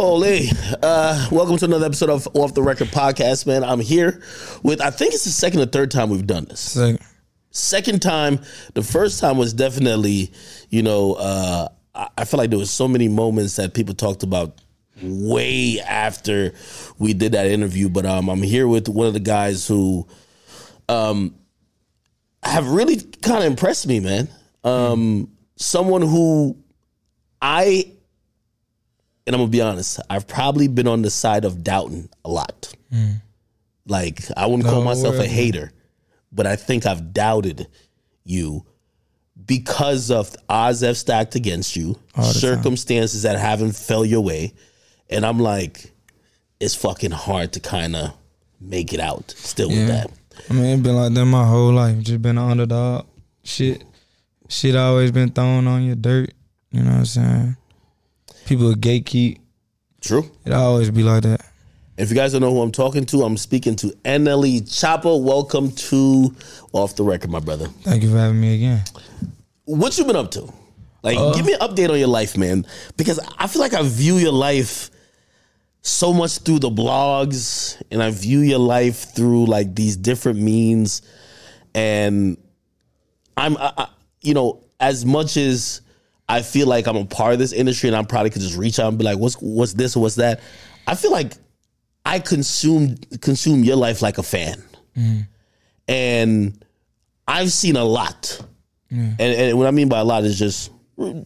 Holy, uh, welcome to another episode of Off the Record podcast, man. I'm here with, I think it's the second or third time we've done this. Second. Second time, the first time was definitely, you know, uh, I, I feel like there was so many moments that people talked about way after we did that interview. But um, I'm here with one of the guys who um, have really kind of impressed me, man. Um, someone who I, and I'm gonna be honest, I've probably been on the side of doubting a lot. Mm. Like I wouldn't call No myself a hater, but I think I've doubted you because of odds have stacked against you, the time. circumstances that haven't fell your way, and I'm like, it's fucking hard to kind of make it out still with that. I mean, it's been like that my whole life. Just been an underdog. Shit, shit always been thrown on your dirt. You know what I'm saying? People gatekeep. True. It always be like that. If you guys don't know who I'm talking to, I'm speaking to NLE Choppa. Welcome to Off the Record, my brother. Thank you for having me again. What you been up to? Like, Uh. give me an update on your life, man. Because I feel like I view your life so much through the blogs, and I view your life through like these different means. And I'm, I, I, you know, as much as I feel like I'm a part of this industry, and I'm probably could just reach out and be like, "What's what's this or what's that?" I feel like I consume consume your life like a fan, mm-hmm. and I've seen a lot. And, and what I mean by a lot is just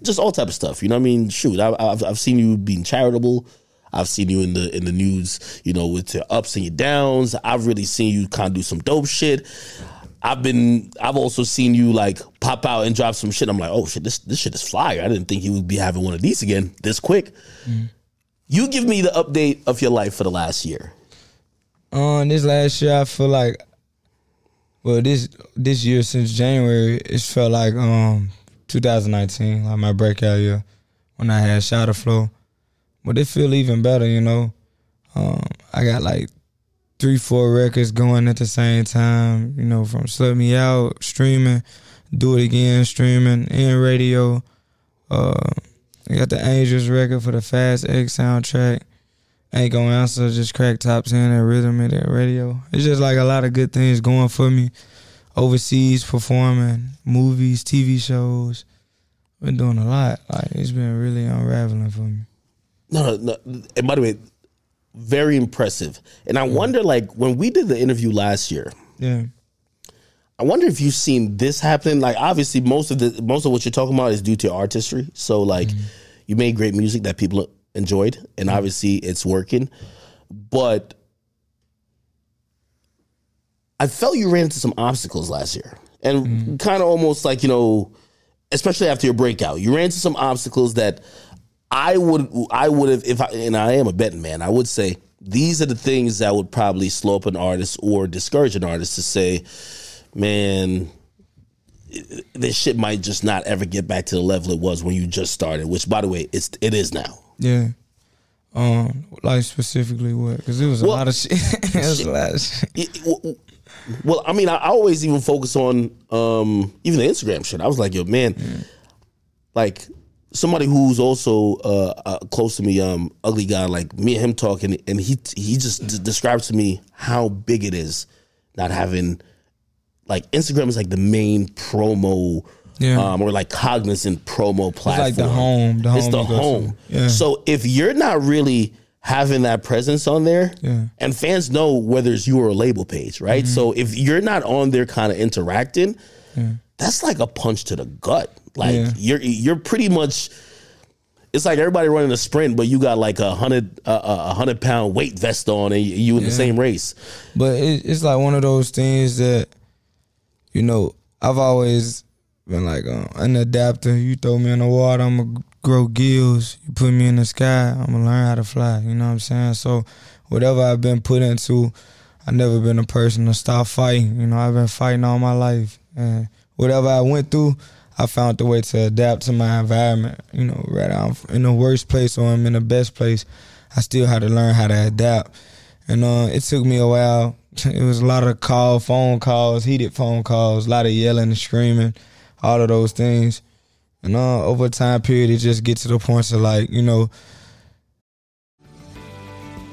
just all type of stuff. You know what I mean? Shoot, I, I've I've seen you being charitable. I've seen you in the in the news, you know, with your ups and your downs. I've really seen you kind of do some dope shit. I've been I've also seen you like pop out and drop some shit. I'm like, oh shit, this this shit is fire. I didn't think you would be having one of these again this quick. You give me the update of your life for the last year. Um, this last year I feel like, well, this this year since January, it's felt like um 2019, like my breakout year when I had Shotta Flow. But it feel even better, you know. Um, I got like three, four records going at the same time, you know, from Slut Me Out, streaming, Do It Again, streaming, and radio. Uh, I got the Angels record for the Fast X soundtrack. Ain't gonna answer, just crack top 10 at rhythm and that radio. It's just like a lot of good things going for me. Overseas performing, movies, TV shows. Been doing a lot. Like it's been really unraveling for me. No, no, no. And by the way, very impressive. And I wonder, like, when we did the interview last year, Yeah. I wonder if you've seen this happen. Like, obviously, most of the most of what you're talking about is due to artistry. So, like, mm-hmm. you made great music that people enjoyed, and obviously, it's working. But I felt you ran into some obstacles last year, and mm-hmm. kind of almost like you know, especially after your breakout, you ran into some obstacles that I would I would have if I and I am a betting man, I would say these are the things that would probably slow up an artist or discourage an artist to say, man, this shit might just not ever get back to the level it was when you just started. Which, by the way, it's it is now. Yeah. Um, like specifically what? Because it was a Well, lot of shit. it was a lot of shit. It- well, well, I mean, I I always even focus on um, even the Instagram shit. I was like, yo, man, like somebody who's also uh, uh, close to me, um, ugly guy, like me and him talking, and he he just d- describes to me how big it is not having like Instagram is like the main promo. Yeah. Um, or like cognizant promo platform. like the home- the it's home the you go to. home. Yeah. So if you're not really having that presence on there, Yeah. and fans know whether it's you or a label page, right? Mm-hmm. So if you're not on there kind of interacting, that's like a punch to the gut. Like Yeah. you're you're pretty much it's like everybody running a sprint, but you got like a hundred uh, a hundred pound weight vest on, and you in the same race. But it, it's like one of those things that, you know, I've always been like uh, an adapter. You throw me in the water, I'm to grow gills. You put me in the sky, I'm to learn how to fly. You know what I'm saying? So whatever I've been put into, I've never been a person to stop fighting. You know, I've been fighting all my life. And whatever I went through, I found the way to adapt to my environment. You know, whether I'm in the worst place or I'm in the best place, I still had to learn how to adapt. And uh, it took me a while. It was a lot of call, phone calls, heated phone calls, a lot of yelling and screaming, all of those things. And uh, over time period, it just get to the point of like, you know,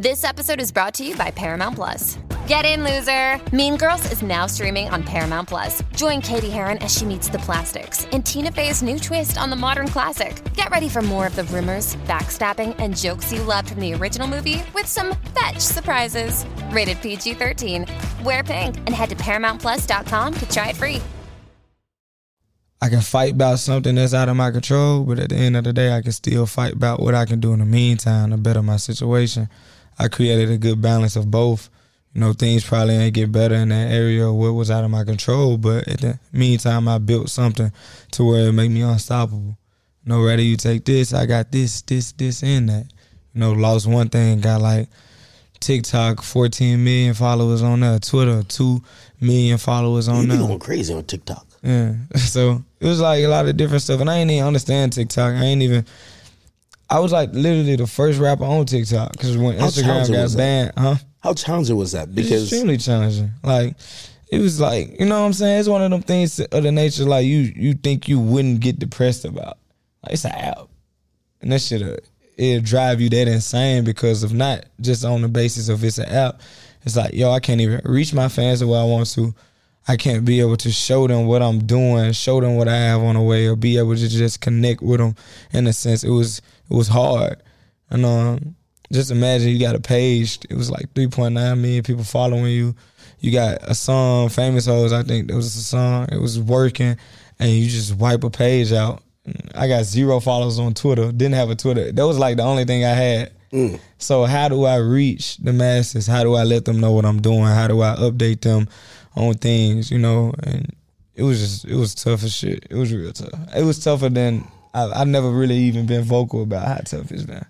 This episode is brought to you by Paramount Plus. Get in, loser! Mean Girls is now streaming on Paramount Plus. Join Cady Heron as she meets the plastics in Tina Fey's new twist on the modern classic. Get ready for more of the rumors, backstabbing, and jokes you loved from the original movie with some fetch surprises. Rated PG 13. Wear pink and head to ParamountPlus.com to try it free. I can fight about something that's out of my control, but at the end of the day, I can still fight about what I can do in the meantime to better my situation. I created a good balance of both. You know, things probably ain't get better in that area what was out of my control, but at the meantime, I built something to where it made me unstoppable. You know, rather you take this, I got this, this, this, and that. You know, lost one thing, got like TikTok, 14 million followers on there, Twitter, 2 million followers on that. You there. going crazy on TikTok. Yeah. So it was like a lot of different stuff. And I ain't even understand TikTok. I ain't even I was like literally the first rapper on TikTok because when How Instagram got banned, huh? How challenging was that? Because extremely challenging. Like it was like, you know what I'm saying? It's one of them things of the nature like you you think you wouldn't get depressed about. Like it's an app. And that shit uh, it'll drive you that insane because of not just on the basis of it's an app. It's like, yo, I can't even reach my fans the way I want to. I can't be able to show them what I'm doing, show them what I have on the way, or be able to just connect with them. In a sense, it was it was hard, and um, just imagine you got a page. It was like 3.9 million people following you. You got a song, famous hoes. I think there was a song. It was working, and you just wipe a page out. I got zero followers on Twitter. Didn't have a Twitter. That was like the only thing I had. So how do I reach the masses? How do I let them know what I'm doing? How do I update them on things? You know, and it was just it was tough as shit. It was real tough. It was tougher than I, I've never really even been vocal about how tough it's been.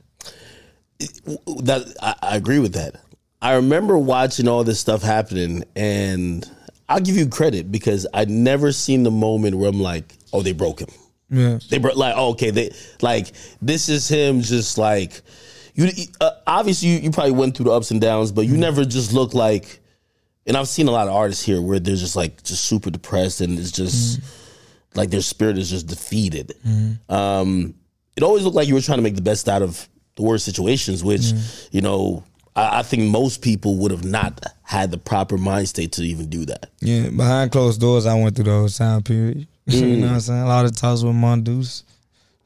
that I, I agree with that. I remember watching all this stuff happening, and I'll give you credit because I'd never seen the moment where I'm like, "Oh, they broke him." Yeah. They broke like, oh, okay, they like this is him just like you. Uh, obviously, you, you probably went through the ups and downs, but you never just look like. And I've seen a lot of artists here where they're just like just super depressed and it's just mm-hmm. like their spirit is just defeated. Mm-hmm. Um, it always looked like you were trying to make the best out of the worst situations, which mm-hmm. you know I, I think most people would have not had the proper mind state to even do that. Yeah, behind closed doors, I went through those time period. you know what I'm saying? A lot of talks with Mom Dukes.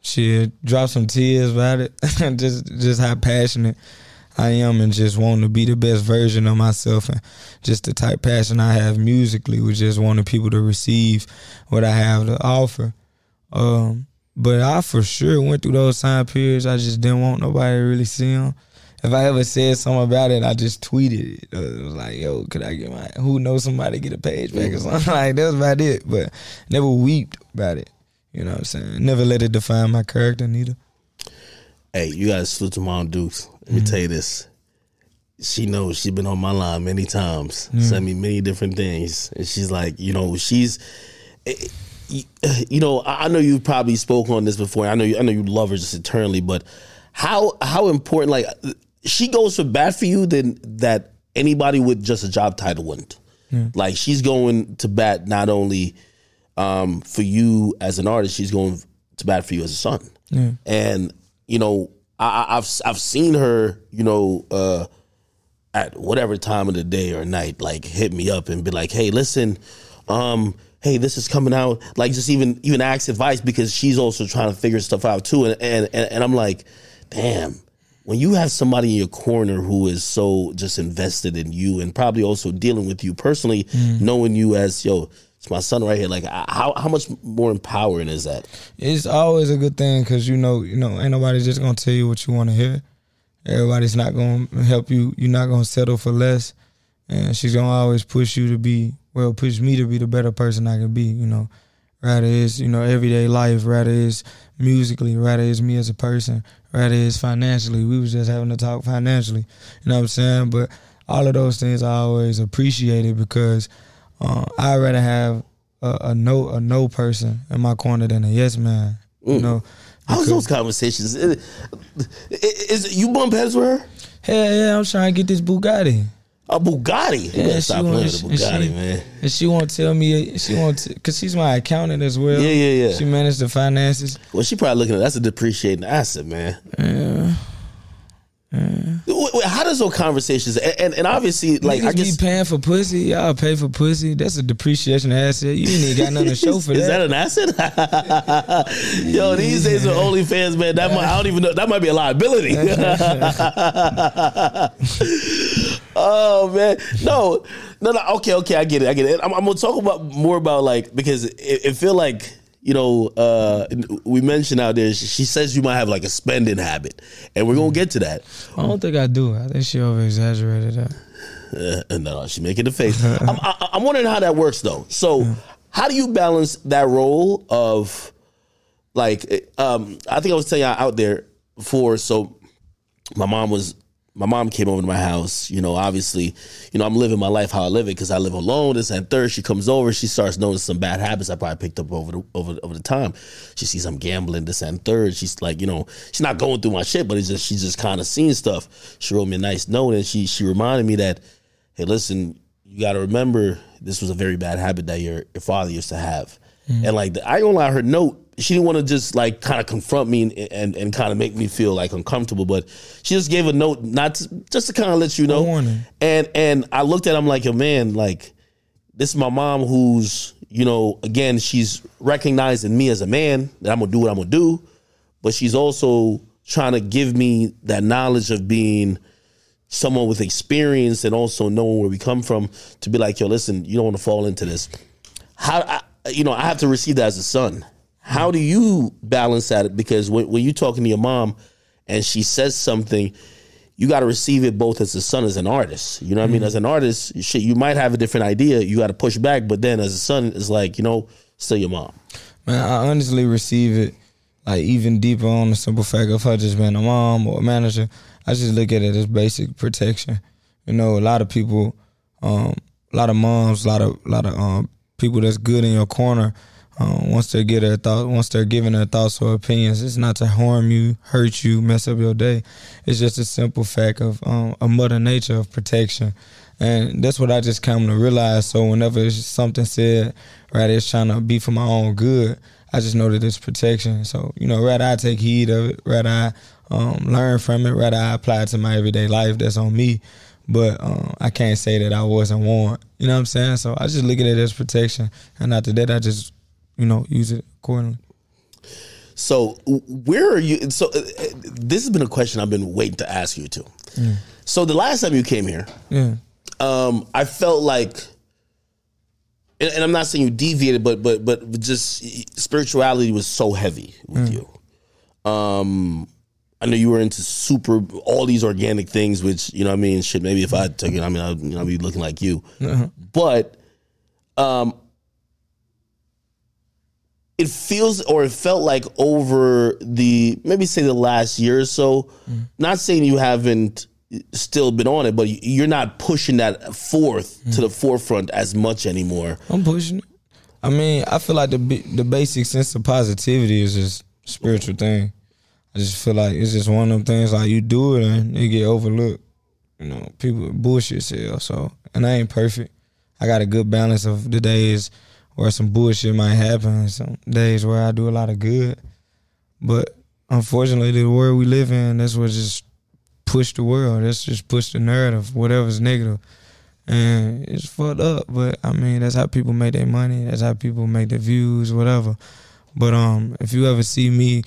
Shit, dropped some tears about it. just, just how passionate I am, and just wanting to be the best version of myself, and just the type passion I have musically, with just wanting people to receive what I have to offer. Um, but I for sure went through those time periods. I just didn't want nobody to really see them. If I ever said something about it, I just tweeted it. Uh, It was like, "Yo, could I get my? Who knows somebody get a page back or something?" Like that was about it. But never weeped about it. You know what I'm saying? Never let it define my character neither. Hey, you gotta salute to Mom Dukes. Let me tell you this. She knows she's been on my line many times, sent me many different things. And she's like, you know, she's eh, you you know, I I know you've probably spoken on this before. I know you I know you love her just eternally, but how how important like she goes for bat for you than that anybody with just a job title wouldn't. Like she's going to bat not only um, for you as an artist, she's going to bat for you as a son. And you know, I, I- I've I've seen her, you know, uh, at whatever time of the day or night, like hit me up and be like, "Hey, listen, um, hey, this is coming out." Like just even even ask advice because she's also trying to figure stuff out too. And and and, and I'm like, damn, when you have somebody in your corner who is so just invested in you and probably also dealing with you personally, knowing you as yo, it's my son right here. Like, how how much more empowering is that? It's always a good thing because you know, you know, ain't nobody just gonna tell you what you want to hear. Everybody's not gonna help you. You're not gonna settle for less, and she's gonna always push you to be well, push me to be the better person I can be. You know, rather is you know everyday life, rather is musically, rather is me as a person, rather is financially. We was just having to talk financially. You know what I'm saying? But all of those things I always appreciated because uh, I'd rather have a, a no a no person in my corner than a yes man. You know. How's those conversations? Is, is you bump heads with her? Hell yeah, I'm trying to get this Bugatti. A Bugatti. She stop playing with and she- Bugatti, man. And she won't tell me. She won't because she's my accountant as well. Yeah, yeah, yeah. She managed the finances. Well, she probably looking at that's a depreciating asset, man. Wait, how does those conversations and, and, and obviously like Niggas I be paying for pussy. Y'all pay for pussy. That's a depreciation asset. You ain't even got nothing to show for is that. that an asset? Yo, these days with OnlyFans, man, that might, I don't even know. That might be a liability. oh man, no, no, no. Okay, okay, I get it. I get it. I'm, I'm gonna talk about more about like because it, it feel like you know uh we mentioned out there. She, she says you might have like a spending habit, and we're gonna get to that. I don't think I do. I think she over exaggerated that. Uh, no, she's making the face. I'm, I, I'm wondering how that works though. So, how do you balance that role of like? Um, I think I was telling you out there before. So, my mom was. My mom came over to my house. You know, obviously, you know, I'm living my life how I live it because I live alone. This and third, she comes over. She starts noticing some bad habits I probably picked up over the over over the time. She sees I'm gambling. This and third, she's like, you know, she's not going through my shit, but it's just she's just kind of seeing stuff. She wrote me a nice note and she she reminded me that hey, listen, you got to remember this was a very bad habit that your your father used to have. Mm. And like, I don't lie, her note, she didn't want to just like kind of confront me and, and, and kind of make me feel like uncomfortable, but she just gave a note, not to, just to kind of let you know. warning. And and I looked at him like, yo, man, like this is my mom who's, you know, again, she's recognizing me as a man that I'm gonna do what I'm gonna do, but she's also trying to give me that knowledge of being someone with experience and also knowing where we come from to be like, yo, listen, you don't want to fall into this. How, I, you know, I have to receive that as a son. How do you balance that? Because when, when you're talking to your mom and she says something, you got to receive it both as a son, as an artist. You know what I mean? As an artist, shit, you might have a different idea. You got to push back, but then as a son, it's like, you know, still your mom. Man, I honestly receive it like even deeper on the simple fact of her just being a mom or a manager. I just look at it as basic protection. You know, a lot of people, um, a lot of moms, a lot of a lot of um, people that's good in your corner. Um, once they get their thought, once they're giving their thoughts or opinions, it's not to harm you, hurt you, mess up your day. It's just a simple fact of um, a mother nature of protection, and that's what I just come to realize. So whenever it's something said, right, it's trying to be for my own good. I just know that it's protection. So you know, rather I take heed of it, rather I um, learn from it, rather I apply it to my everyday life. That's on me. But um, I can't say that I wasn't warned. You know what I'm saying? So I just look at it as protection, and after that, I just you know use it accordingly. So where are you? So uh, uh, this has been a question I've been waiting to ask you too. So the last time you came here, Yeah. um, I felt like, and, and I'm not saying you deviated, but but but just spirituality was so heavy with you. Um, I know you were into super all these organic things, which you know what I mean. Shit, maybe if I took it, I mean, I'd, you know, I'd be looking like you. Uh-huh. But um, it feels or it felt like over the maybe say the last year or so. Mm-hmm. Not saying you haven't still been on it, but you're not pushing that forth to the mm-hmm. forefront as much anymore. I'm pushing it. I mean, I feel like the the basic sense of positivity is just a spiritual thing. I just feel like it's just one of them things like you do it and it get overlooked. You know, people bullshit sell. So, and I ain't perfect. I got a good balance of the days where some bullshit might happen, some days where I do a lot of good. But unfortunately, the world we live in, that's what just push the world. That's just push the narrative, whatever's negative and it's fucked up. But I mean, that's how people make their money. That's how people make their views, whatever. But um, if you ever see me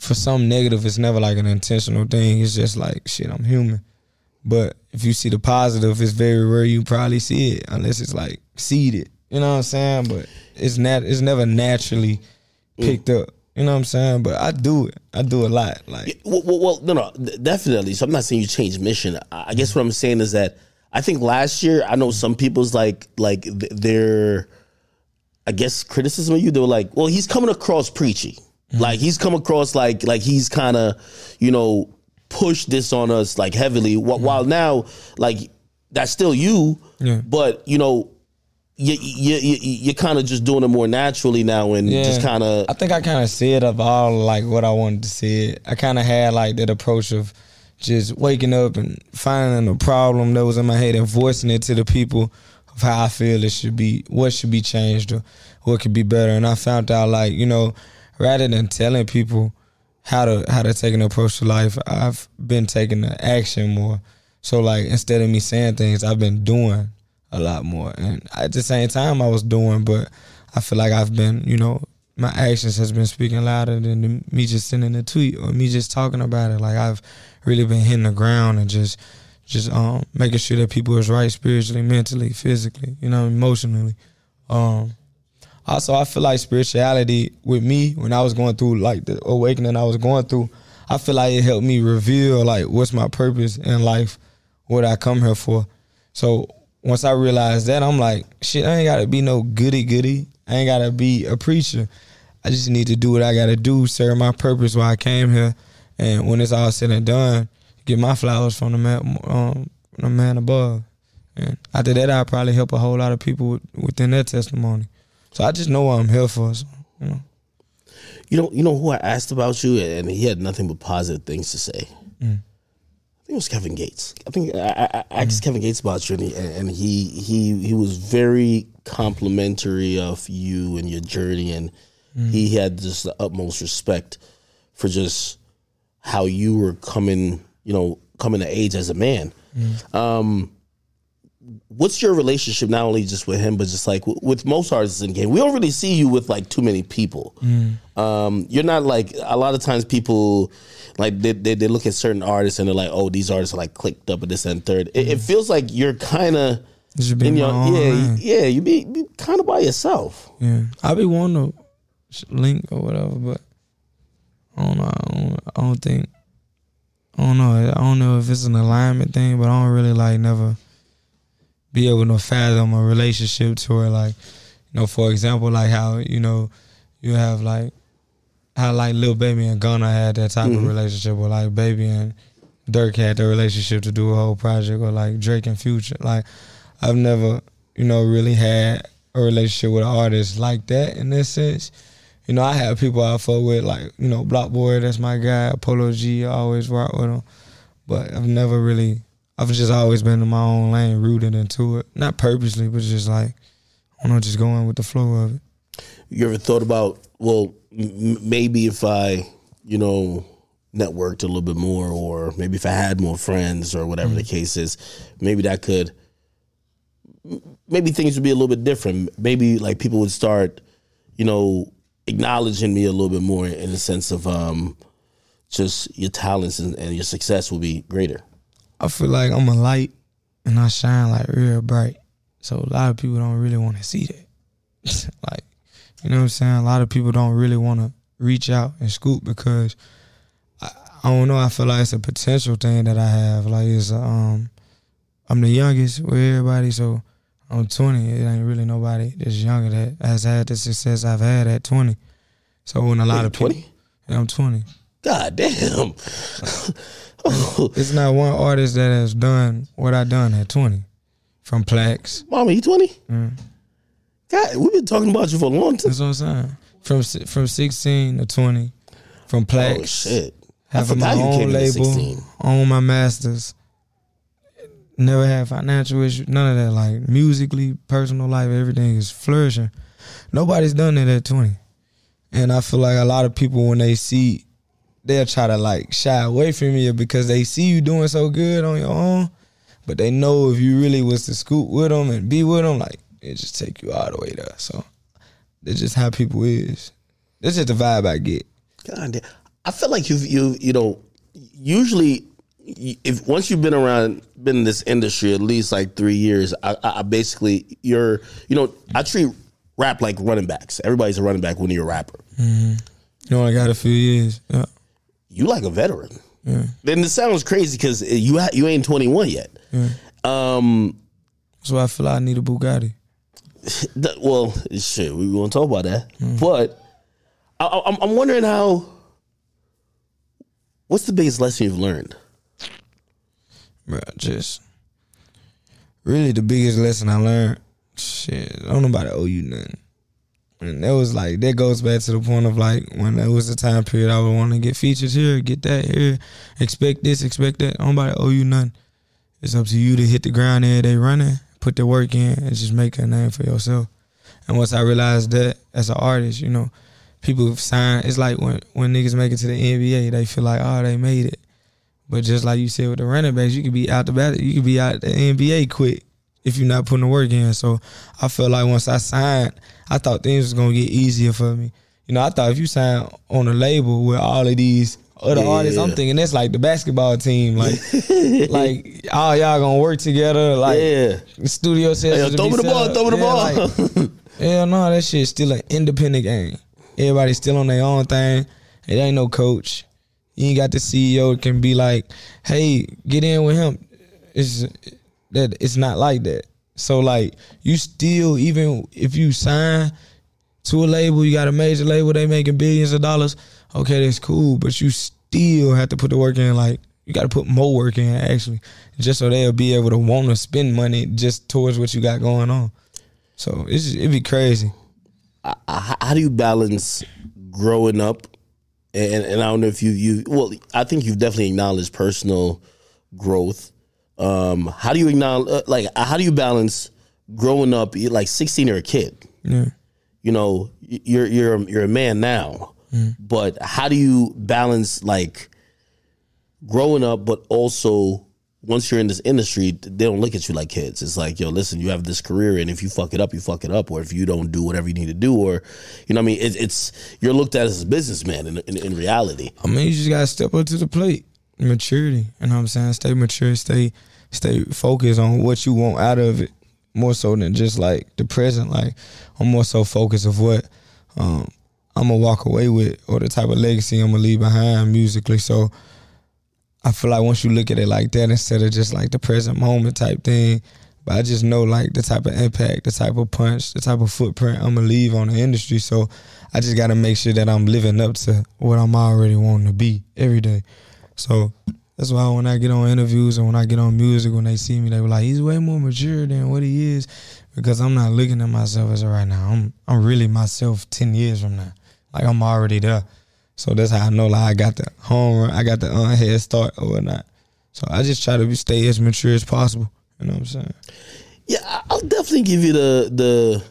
for some negative, it's never like an intentional thing. It's just like shit. I'm human. But if you see the positive, it's very rare you probably see it unless it's like seeded. You know what I'm saying? But it's not. It's never naturally mm. picked up. You know what I'm saying? But I do it. I do a lot. Like Well, well, well, no, no, definitely. So I'm not saying you change mission. I guess what I'm saying is that I think last year I know some people's like like th- their I guess criticism of you. They were like, well, he's coming across preachy. Mm-hmm. Like he's come across like like he's kind of you know pushed this on us like heavily. Wh- mm-hmm. While now like that's still you, Yeah. but you know. You, you, you, you're kind of just doing it more naturally now and just kind of I think I kind of said of all like what I wanted to say. It. I kind of had like that approach of just waking up and finding a problem that was in my head and voicing it to the people of how I feel it should be, what should be changed or what could be better. And I found out like you know, rather than telling people how to how to take an approach to life, I've been taking the action more. So like instead of me saying things, I've been doing a lot more. And at the same time, I was doing, but I feel like I've been, you know, my actions has been speaking louder than me just sending a tweet or me just talking about it. Like I've really been hitting the ground and just, just um making sure that people is right spiritually, mentally, physically, you know, emotionally. Um, also, I feel like spirituality with me when I was going through like the awakening I was going through, I feel like it helped me reveal like what's my purpose in life, what I come here for. So once I realized that, I'm like, shit, I ain't gotta be no goody goody. I ain't gotta be a preacher. I just need to do what I gotta do, serve my purpose while I came here. And when it's all said and done, get my flowers from the man, um, the man above. And after that, I'll probably help a whole lot of people within their testimony. So I just know what I'm here for. So, you know. You know, you know who I asked about you, and he had nothing but positive things to say. Mm. I think it was Kevin Gates. I think I, I, I asked mm. Kevin Gates about you, and he, and he he he was very complimentary of you and your journey, and mm. he had just the utmost respect for just how you were coming, you know, coming to age as a man. Um, what's your relationship not only just with him but just like w- with most artists in the game we don't really see you with like too many people um you're not like a lot of times people like they, they, they look at certain artists and they're like oh these artists are like clicked up at this and third it, it feels like you're kind of Just be in your yeah yeah you be, be kind of by yourself Yeah, I be wanting to link or whatever, but I don't know. I don't, I don't think. I don't know. I don't know if it's an alignment thing, but I don't really like never be able to fathom a relationship to where like, you know, for example, like how you know you have like how like Lil Baby and Gunna had that type of mm-hmm. relationship, or like Baby and Dirk had the relationship to do a whole project, or like Drake and Future. Like I've never, you know, really had a relationship with an artist like that in this sense. You know, I have people I fuck with, like, you know, BlocBoy, that's my guy, Polo G, I always rock with him. But I've never really, I've just always been in my own lane, rooted into it. Not purposely, but just like, I don't know, just going with the flow of it. you ever thought about well m- maybe if i you know networked a little bit more or maybe if i had more friends or whatever the case is maybe that could maybe things would be a little bit different maybe like people would start you know acknowledging me a little bit more in the sense of um just your talents and, and your success will be greater I feel like I'm a light and I shine like real bright. So a lot of people don't really want to see that. like, you know what I'm saying? A lot of people don't really want to reach out and scoop because I, I don't know. I feel like it's a potential thing that I have. Like it's um, I'm the youngest with everybody, so I'm 20. It ain't really nobody that's younger that has had the success I've had at 20. So when a lot Wait, of people, 20? yeah, I'm 20. god damn It's not one artist that has done what I done at 20. From Plaques. mama you 20 mm. god we've been talking about you for a long time That's what I'm saying. From from 16 to 20. From oh Plaques. shit I Having my own label. 16 Own my masters. Never had financial issues. None of that. Like musically, personal life, everything is flourishing. Nobody's done it at 20. And I feel like a lot of people when they see they'll try to like shy away from you because they see you doing so good on your own. But they know if you really was to scoop with them and be with them, like it just take you all the way there. So that's just how people is. That's just the vibe I get. God damn. I feel like you've you you know usually if once you've been around been in this industry at least like three years, I, I basically you're you know I treat rap like running backs. Everybody's a running back when you're a rapper. Mm-hmm. You only got a few years. Yeah. You like a veteran. Then it sounds crazy because you ha- you ain't 21 yet. Um, That's why I feel like I need a Bugatti. well, shit, we won't talk about that. But I, I, I'm I'm wondering how. What's the biggest lesson you've learned? Bro, just really the biggest lesson I learned. Shit, I don't nobody owe you nothing. And that was like that goes back to the point of like when there was a time period I would want to get features here, get that here, expect this, expect that. Nobody owe you nothing. It's up to you to hit the ground every day running, put the work in, and just make a name for yourself. And once I realized that as an artist, you know, people sign. It's like when when niggas make it to the NBA, they feel like oh they made it. But just like you said with the running backs, you could be out the bat, you could be out the NBA quick if you're not putting the work in. So I felt like once I signed, I thought things was gonna get easier for me. You know, I thought if you sign on a label with all of these other Yeah. artists, I'm thinking that's like the basketball team, like like all y'all gonna work together, like Yeah. the studio Hey, throw me the ball, throw me the ball. Hell no, that shit's still an independent game. Everybody's still on their own thing. It ain't no coach. You ain't got the CEO that can be like, "Hey, get in with him." It's that it's not like that. So like, you still even if you sign to a label, you got a major label, they making billions of dollars. Okay, that's cool, but you still have to put the work in. Like, you got to put more work in actually, just so they'll be able to want to spend money just towards what you got going on. So it's it'd be crazy. how do you balance growing up and and I don't know if you you well I think you've definitely acknowledged personal growth. Um, how do you acknowledge uh, like how do you balance growing up you're like 16 or a kid? Yeah. You know, you're you're you're a man now, but how do you balance like growing up but also once you're in this industry, they don't look at you like kids. It's like, yo, listen, you have this career, and if you fuck it up, you fuck it up, or if you don't do whatever you need to do, or you know, what I mean, it, it's you're looked at as a businessman in, in, in reality. I mean, you just gotta step up to the plate. Maturity. You know what I'm saying? Stay mature, stay stay focused on what you want out of it. More so than just like the present. Like I'm more so focused of what um, I'm gonna walk away with or the type of legacy I'm gonna leave behind musically. So I feel like once you look at it like that instead of just like the present moment type thing, but I just know like the type of impact, the type of punch, the type of footprint I'm gonna leave on the industry. So I just gotta make sure that I'm living up to what I'm already wanting to be every day. So that's why when I get on interviews and when I get on music, when they see me, they were like, he's way more mature than what he is. Because I'm not looking at myself as right now. I'm I'm really myself ten years from now. Like I'm already there. So that's how I know like I got the home run, I got the uh, head start or whatnot. So I just try to be, stay as mature as possible. You know what I'm saying? Yeah, I'll definitely give you the the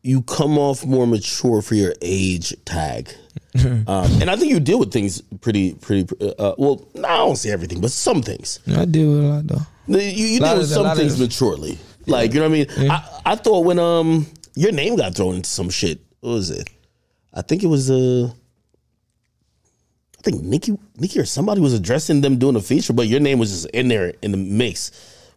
you come off more mature for your age tag. Um, and I think you deal with things pretty, pretty. Uh, well, I don't say everything, but some things. I deal with a lot though. You, you deal with some things maturely. Like you know what I mean. I, I thought when um your name got thrown into some shit. What was it? I think it was uh. I think Nicki, Nicki or somebody was addressing them doing a feature, but your name was just in there in the mix.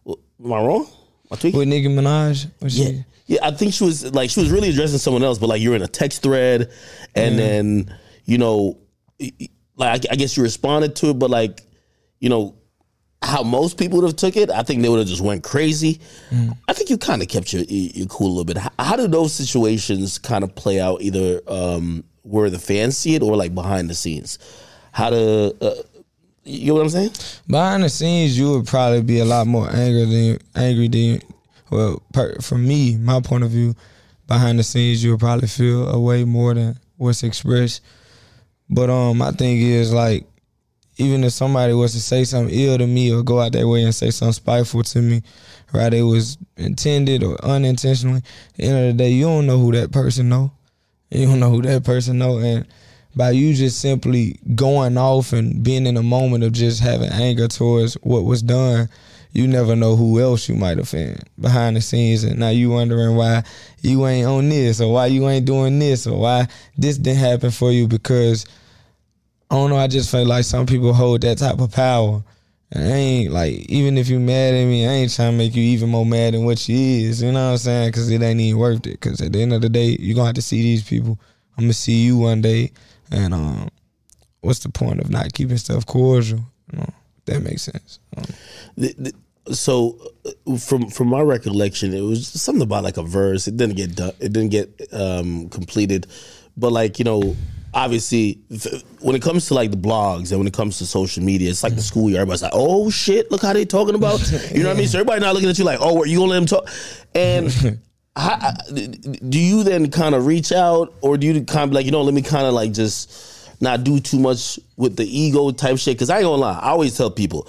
Well, Am I wrong? Am I tweaking? With Nicki Minaj, was Yeah, she? yeah. I think she was like she was really addressing someone else, but like you're in a text thread, and then you know, like I I guess you responded to it, but like you know how most people would have took it. I think they would have just went crazy. I think you kind of kept your your cool a little bit. How, how do those situations kind of play out, either um, where the fans see it or like behind the scenes? How to uh, you know what I'm saying? Behind the scenes, you would probably be a lot more angry than angry than well, per, from me, my point of view. Behind the scenes, you would probably feel a way more than what's expressed. But um, my thing is like, even if somebody was to say something ill to me or go out their way and say something spiteful to me, right? It was intended or unintentionally. At the end of the day, you don't know who that person know. You don't know who that person know, and by you just simply going off and being in a moment of just having anger towards what was done, you never know who else you might offend behind the scenes, and now you wondering why you ain't on this or why you ain't doing this or why this didn't happen for you because I don't know. I just feel like some people hold that type of power. And I ain't like even if you mad at me, I ain't trying to make you even more mad than what you is. You know what I'm saying? Because it ain't even worth it. Because at the end of the day, you gonna have to see these people. I'm gonna see you one day, and um, what's the point of not keeping stuff cordial? You know, that makes sense. Um, The- the- so uh, from from my recollection, it was something about like a verse. It didn't get done. It didn't get um, completed, but like you know, obviously, when it comes to like the blogs and when it comes to social media, it's like the school year. Everybody's like, "Oh shit, look how they talking about." You know what I mean? So everybody not looking at you like, "Oh, are you gonna let them talk?" And how, uh, do you then kind of reach out, or do you kind of like, you know, let me kind of like just not do too much with the ego type shit? Because I ain't gonna lie, I always tell people.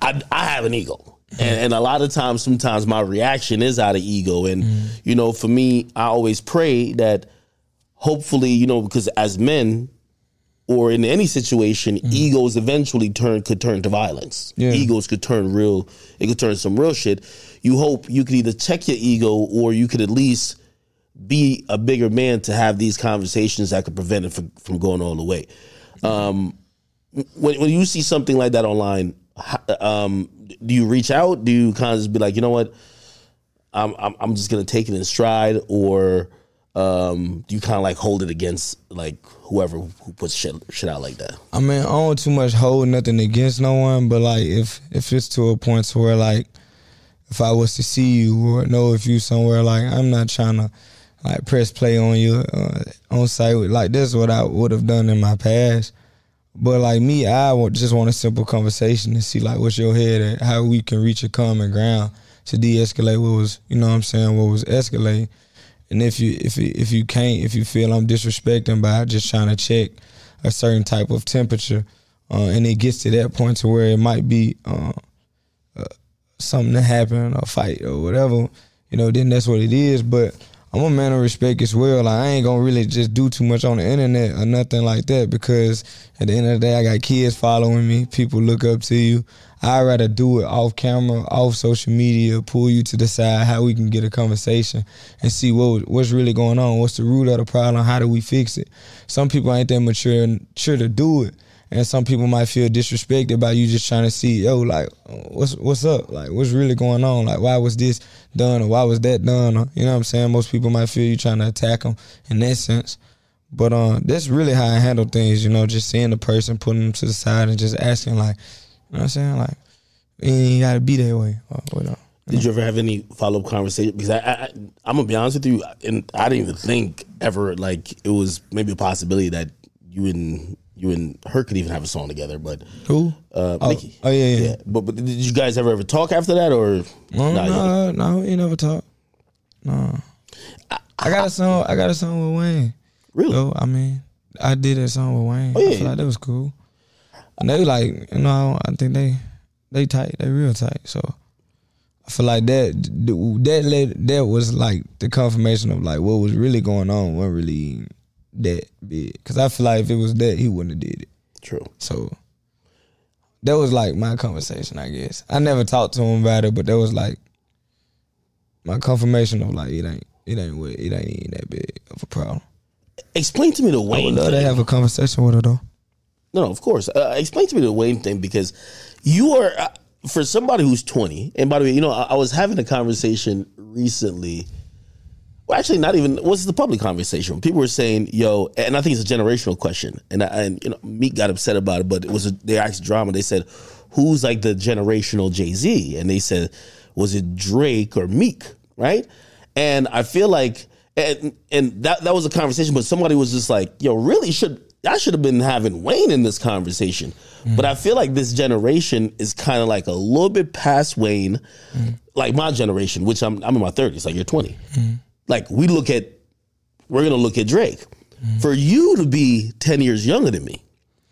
I, I have an ego. And, and a lot of times, sometimes my reaction is out of ego. And, you know, for me, I always pray that hopefully, you know, because as men or in any situation, egos eventually turn could turn to violence. Yeah. Egos could turn real, it could turn some real shit. You hope you could either check your ego or you could at least be a bigger man to have these conversations that could prevent it from, from going all the way. Um, when, when you see something like that online, um, do you reach out? Do you kind of just be like, you know what, I'm I'm, I'm just gonna take it in stride, or um, do you kind of like hold it against like whoever who puts shit shit out like that? I mean, I don't too much hold nothing against no one, but like if if it's to a point to where like if I was to see you or know if you somewhere, like I'm not trying to like press play on you uh, on site. Like this is what I would have done in my past. But like me, I just want a simple conversation to see like what's your head at, how we can reach a common ground to de-escalate what was, you know what I'm saying, what was escalating. And if you if you, if you can't, if you feel I'm disrespecting by just trying to check a certain type of temperature, uh, and it gets to that point to where it might be uh, uh, something to happen, a fight or whatever, you know, then that's what it is. But I'm a man of respect as well. Like I ain't gonna really just do too much on the internet or nothing like that because at the end of the day, I got kids following me. People look up to you. I'd rather do it off camera, off social media, pull you to the side, how we can get a conversation and see what what's really going on. What's the root of the problem? How do we fix it? Some people ain't that mature mature to do it. And some people might feel disrespected by you just trying to see, yo, like, what's what's up? Like, what's really going on? Like, why was this done or why was that done? Or, you know what I'm saying? Most people might feel you trying to attack them in that sense. But uh, that's really how I handle things, you know, just seeing the person, putting them to the side and just asking, like, you know what I'm saying? Like, you ain't got to be that way. Or. Did you ever have any follow up conversation? Because I, I, I'm gonna be honest with you, and I didn't even think ever like it was maybe a possibility that you and you and her could even have a song together. But Who? uh, Oh, Nicki, oh, yeah, yeah. But but did you guys ever ever talk after that or? No, Nah, no, no, never talk. No. I got a song. I got a song with Wayne. Really? So I mean, I did that song with Wayne. Oh, yeah. I feel like that was cool. And they like, you know, I think they they tight. They real tight. So I feel like that that led, that was like the confirmation of like what was really going on. wasn't really that big. Because I feel like if it was that, he wouldn't have did it. True. So that was like my conversation, I guess. I never talked to him about it, but that was like my confirmation of like it ain't it ain't what it ain't even that big of a problem. Explain to me the I would Wayne love to have a conversation with her though. No, no, of course. Uh, explain to me the Wayne thing because you are uh, for somebody who's 20. And by the way, you know, I, I was having a conversation recently. Well, actually, not even. What's the public conversation? People were saying, "Yo," and I think it's a generational question. And I, and you know, Meek got upset about it, but it was a, they asked drama. They said, "Who's like the generational Jay Z?" And they said, "Was it Drake or Meek?" Right? And I feel like, and and that that was a conversation, but somebody was just like, "Yo, really should." I should have been having Wayne in this conversation. Mm. But I feel like this generation is kind of like a little bit past Wayne, mm. like my generation, which I'm I'm in my 30s, like you're 20. Mm. Like we look at we're gonna look at Drake. Mm-hmm. for you to be 10 years younger than me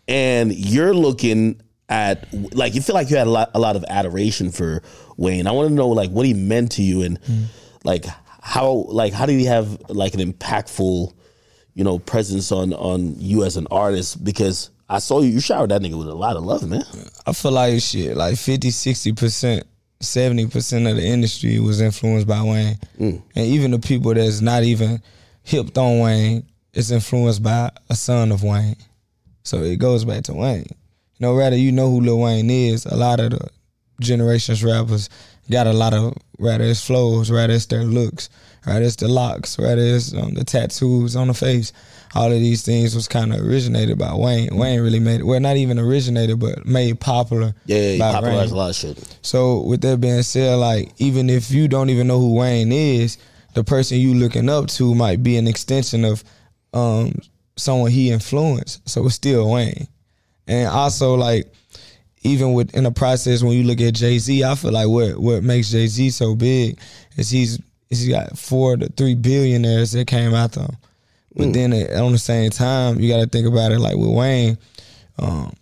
and you're looking at like you feel like you had a lot, a lot of adoration for Wayne. I want to know like what he meant to you and mm-hmm. like how like how did he have like an impactful you know presence on on you as an artist because I saw you you showered that nigga with a lot of love, man. I feel like shit, like 50, 60%, 70% of the industry was influenced by Wayne. Mm. And even the people that's not even hipped on Wayne is influenced by a son of Wayne. So it goes back to Wayne. You know, rather you know who Lil Wayne is, a lot of the generations rappers got a lot of rather it's flows, rather it's their looks, rather it's the locks, rather it's um, the tattoos on the face. All of these things was kind of originated by Wayne. Wayne really made it. Well, not even originated, but made popular. Yeah, yeah, popularized Wayne. a lot of shit. So with that being said, like even if you don't even know who Wayne is, the person you looking up to might be an extension of um, someone he influenced. So it's still Wayne. And also like even with in the process when you look at Jay Z, I feel like what what makes Jay Z so big is he's he's got four to three billionaires that came after him. But then at, on the same time, you got to think about it like with Wayne. Um,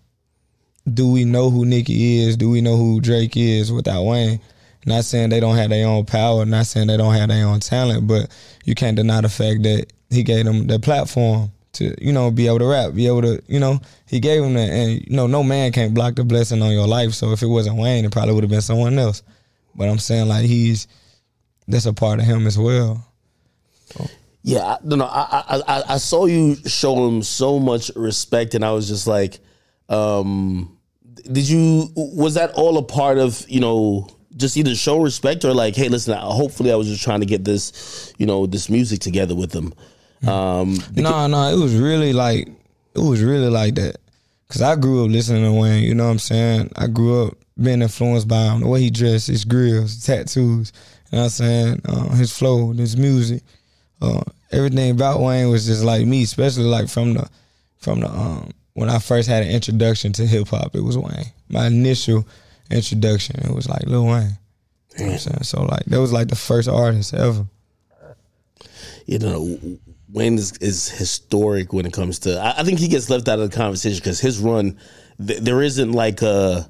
do we know who Nicki is? Do we know who Drake is without Wayne? Not saying they don't have their own power, not saying they don't have their own talent, but you can't deny the fact that he gave them the platform to, you know, be able to rap, be able to, you know, he gave him that. And, you know, no man can't block the blessing on your life. So if it wasn't Wayne, it probably would have been someone else. But I'm saying, like, he's, that's a part of him as well. Yeah, I, no, no. I, I I I saw you show him so much respect, and I was just like, um, did you? Was that all a part of you know? Just either show respect or like, hey, listen. Hopefully, I was just trying to get this, you know, this music together with them. Um, No, no, it was really like it was really like that. Cause I grew up listening to Wayne. You know what I'm saying? I grew up being influenced by him. The way he dressed, his grills, his tattoos. You know what I'm saying? Uh, his flow, his music, uh, everything about Wayne was just like me. Especially like from the from the um when I first had an introduction to hip hop, it was Wayne. My initial introduction, it was like Lil Wayne. You know what I'm saying? So like that was like the first artist ever. you know, Wayne is, is historic when it comes to. I, I think he gets left out of the conversation because his run, th- there isn't like a,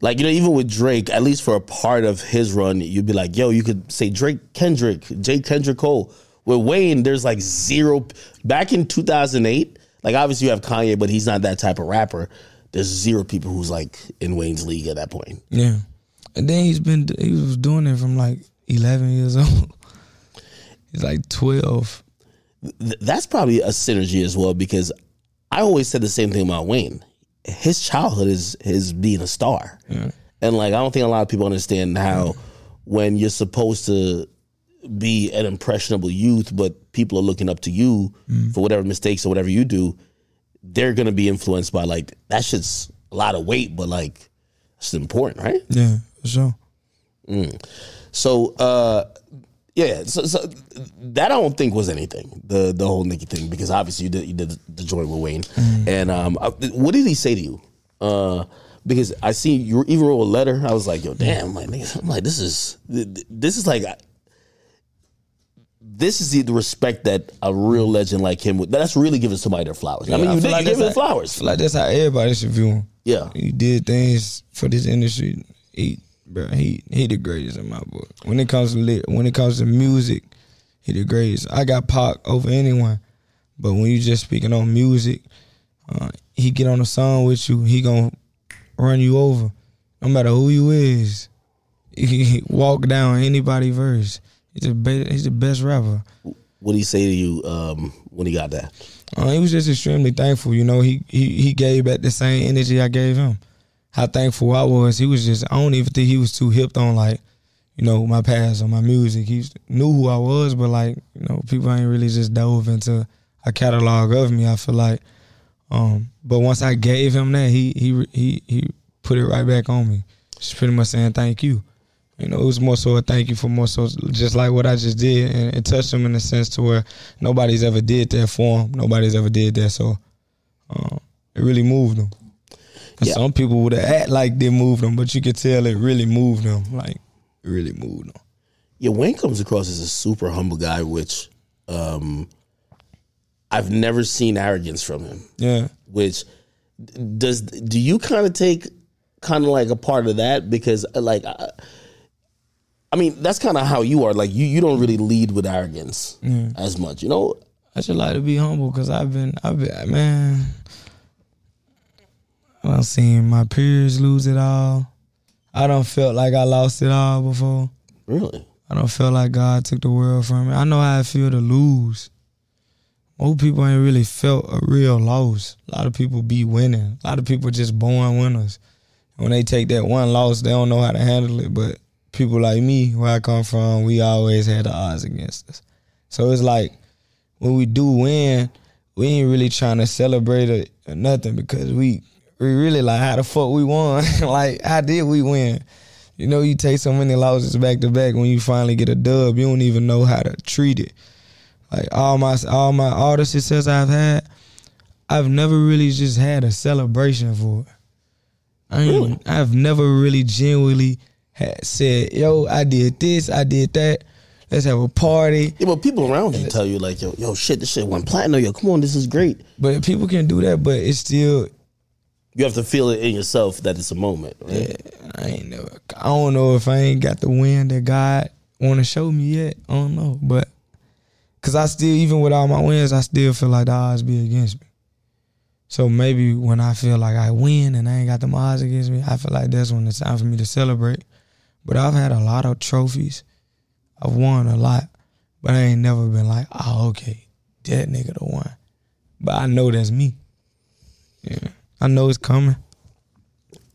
like you know, even with Drake, at least for a part of his run, you'd be like, yo, you could say Drake, Kendrick, J. Kendrick Cole. With Wayne, there's like zero. Back in 2008, like obviously you have Kanye, but he's not that type of rapper. There's zero people who's like in Wayne's league at that point. Yeah. And then he's been he was doing it from like eleven years old. He's like twelve. Th- that's probably a synergy as well because I always said the same thing about Wayne. His childhood is his being a star, and like I don't think a lot of people understand how when you're supposed to be an impressionable youth, but people are looking up to you for whatever mistakes or whatever you do, they're gonna be influenced by like that shit's a lot of weight, but like it's important, right? Yeah, for sure. So uh yeah, so, so that I don't think was anything the the whole Nicki thing because obviously you did you did the joint with Wayne and um what did he say to you? Uh because I see you even wrote a letter. I was like, yo, damn, I'm like, nigga, I'm like, this is this is like this is the, the respect that a real legend like him would. That's really giving somebody their flowers. I mean, you feel did like you gave him that's how- flowers. I like that's how everybody should view him. Yeah. He did things for this industry. He, bro, he he the greatest in my book. When it comes to lit, when it comes to music, he the greatest. I got Pac over anyone, but when you just speaking on music, uh, he get on a song with you, he gonna run you over, no matter who you is. He, walk down anybody verse. He's the be- he's the best rapper. What did he say to you um, when he got that? Uh, he was just extremely thankful. You know, he he he gave back the same energy I gave him. How thankful I was. He was just. I don't even think he was too hipped on like, you know, my past or my music. He knew who I was, but like, you know, people ain't really just dove into a catalog of me. I feel like, um, but once I gave him that, he he he he put it right back on me. Just pretty much saying thank you. You know, it was more so a thank you for more so just like what I just did, and it touched him in a sense to where nobody's ever did that for him. Nobody's ever did that, so um, it really moved him. 'Cause Yeah. Some people would have act like they moved him, but you could tell it really moved him. Like it really moved him. Yeah, Wayne comes across as a super humble guy, which um, I've never seen arrogance from him. Yeah. Which does do you kind of take kind of like a part of that because uh, like I, I mean that's kind of how you are like you you don't really lead with arrogance as much you know I should like to be humble because I've been, I've been, man. I've seen my peers lose it all. I don't felt like I lost it all before. really I don't feel like God took the world from me. I know how I feel to lose. Most people ain't really felt a real loss. A lot of people be winning. A lot of people just born winners. When they take that one loss, they don't know how to handle it. But people like me, where I come from, we always had the odds against us. So it's like when we do win, we ain't really trying to celebrate it or nothing because we we really like how the fuck we won. like how did we win? You know, you take so many losses back to back. When you finally get a dub, you don't even know how to treat it. Like all my all my all the success I've had, I've never really just had a celebration for it. I Really? I've never really genuinely had said, "Yo, I did this, I did that. Let's have a party." yeah but people around you tell you like yo yo shit this shit went platinum yo come on this is great But people can do that, but it's still you have to feel it in yourself that it's a moment right? I ain't never. I don't know if I ain't got the win that God want to show me yet. I don't know, but because I still, even with all my wins, I still feel like the odds be against me. So maybe when I feel like I win and I ain't got the odds against me, I feel like that's when it's time for me to celebrate. But I've had a lot of trophies. I've won a lot, but I ain't never been like, oh, okay, that nigga the one. But I know that's me. Yeah, I know it's coming.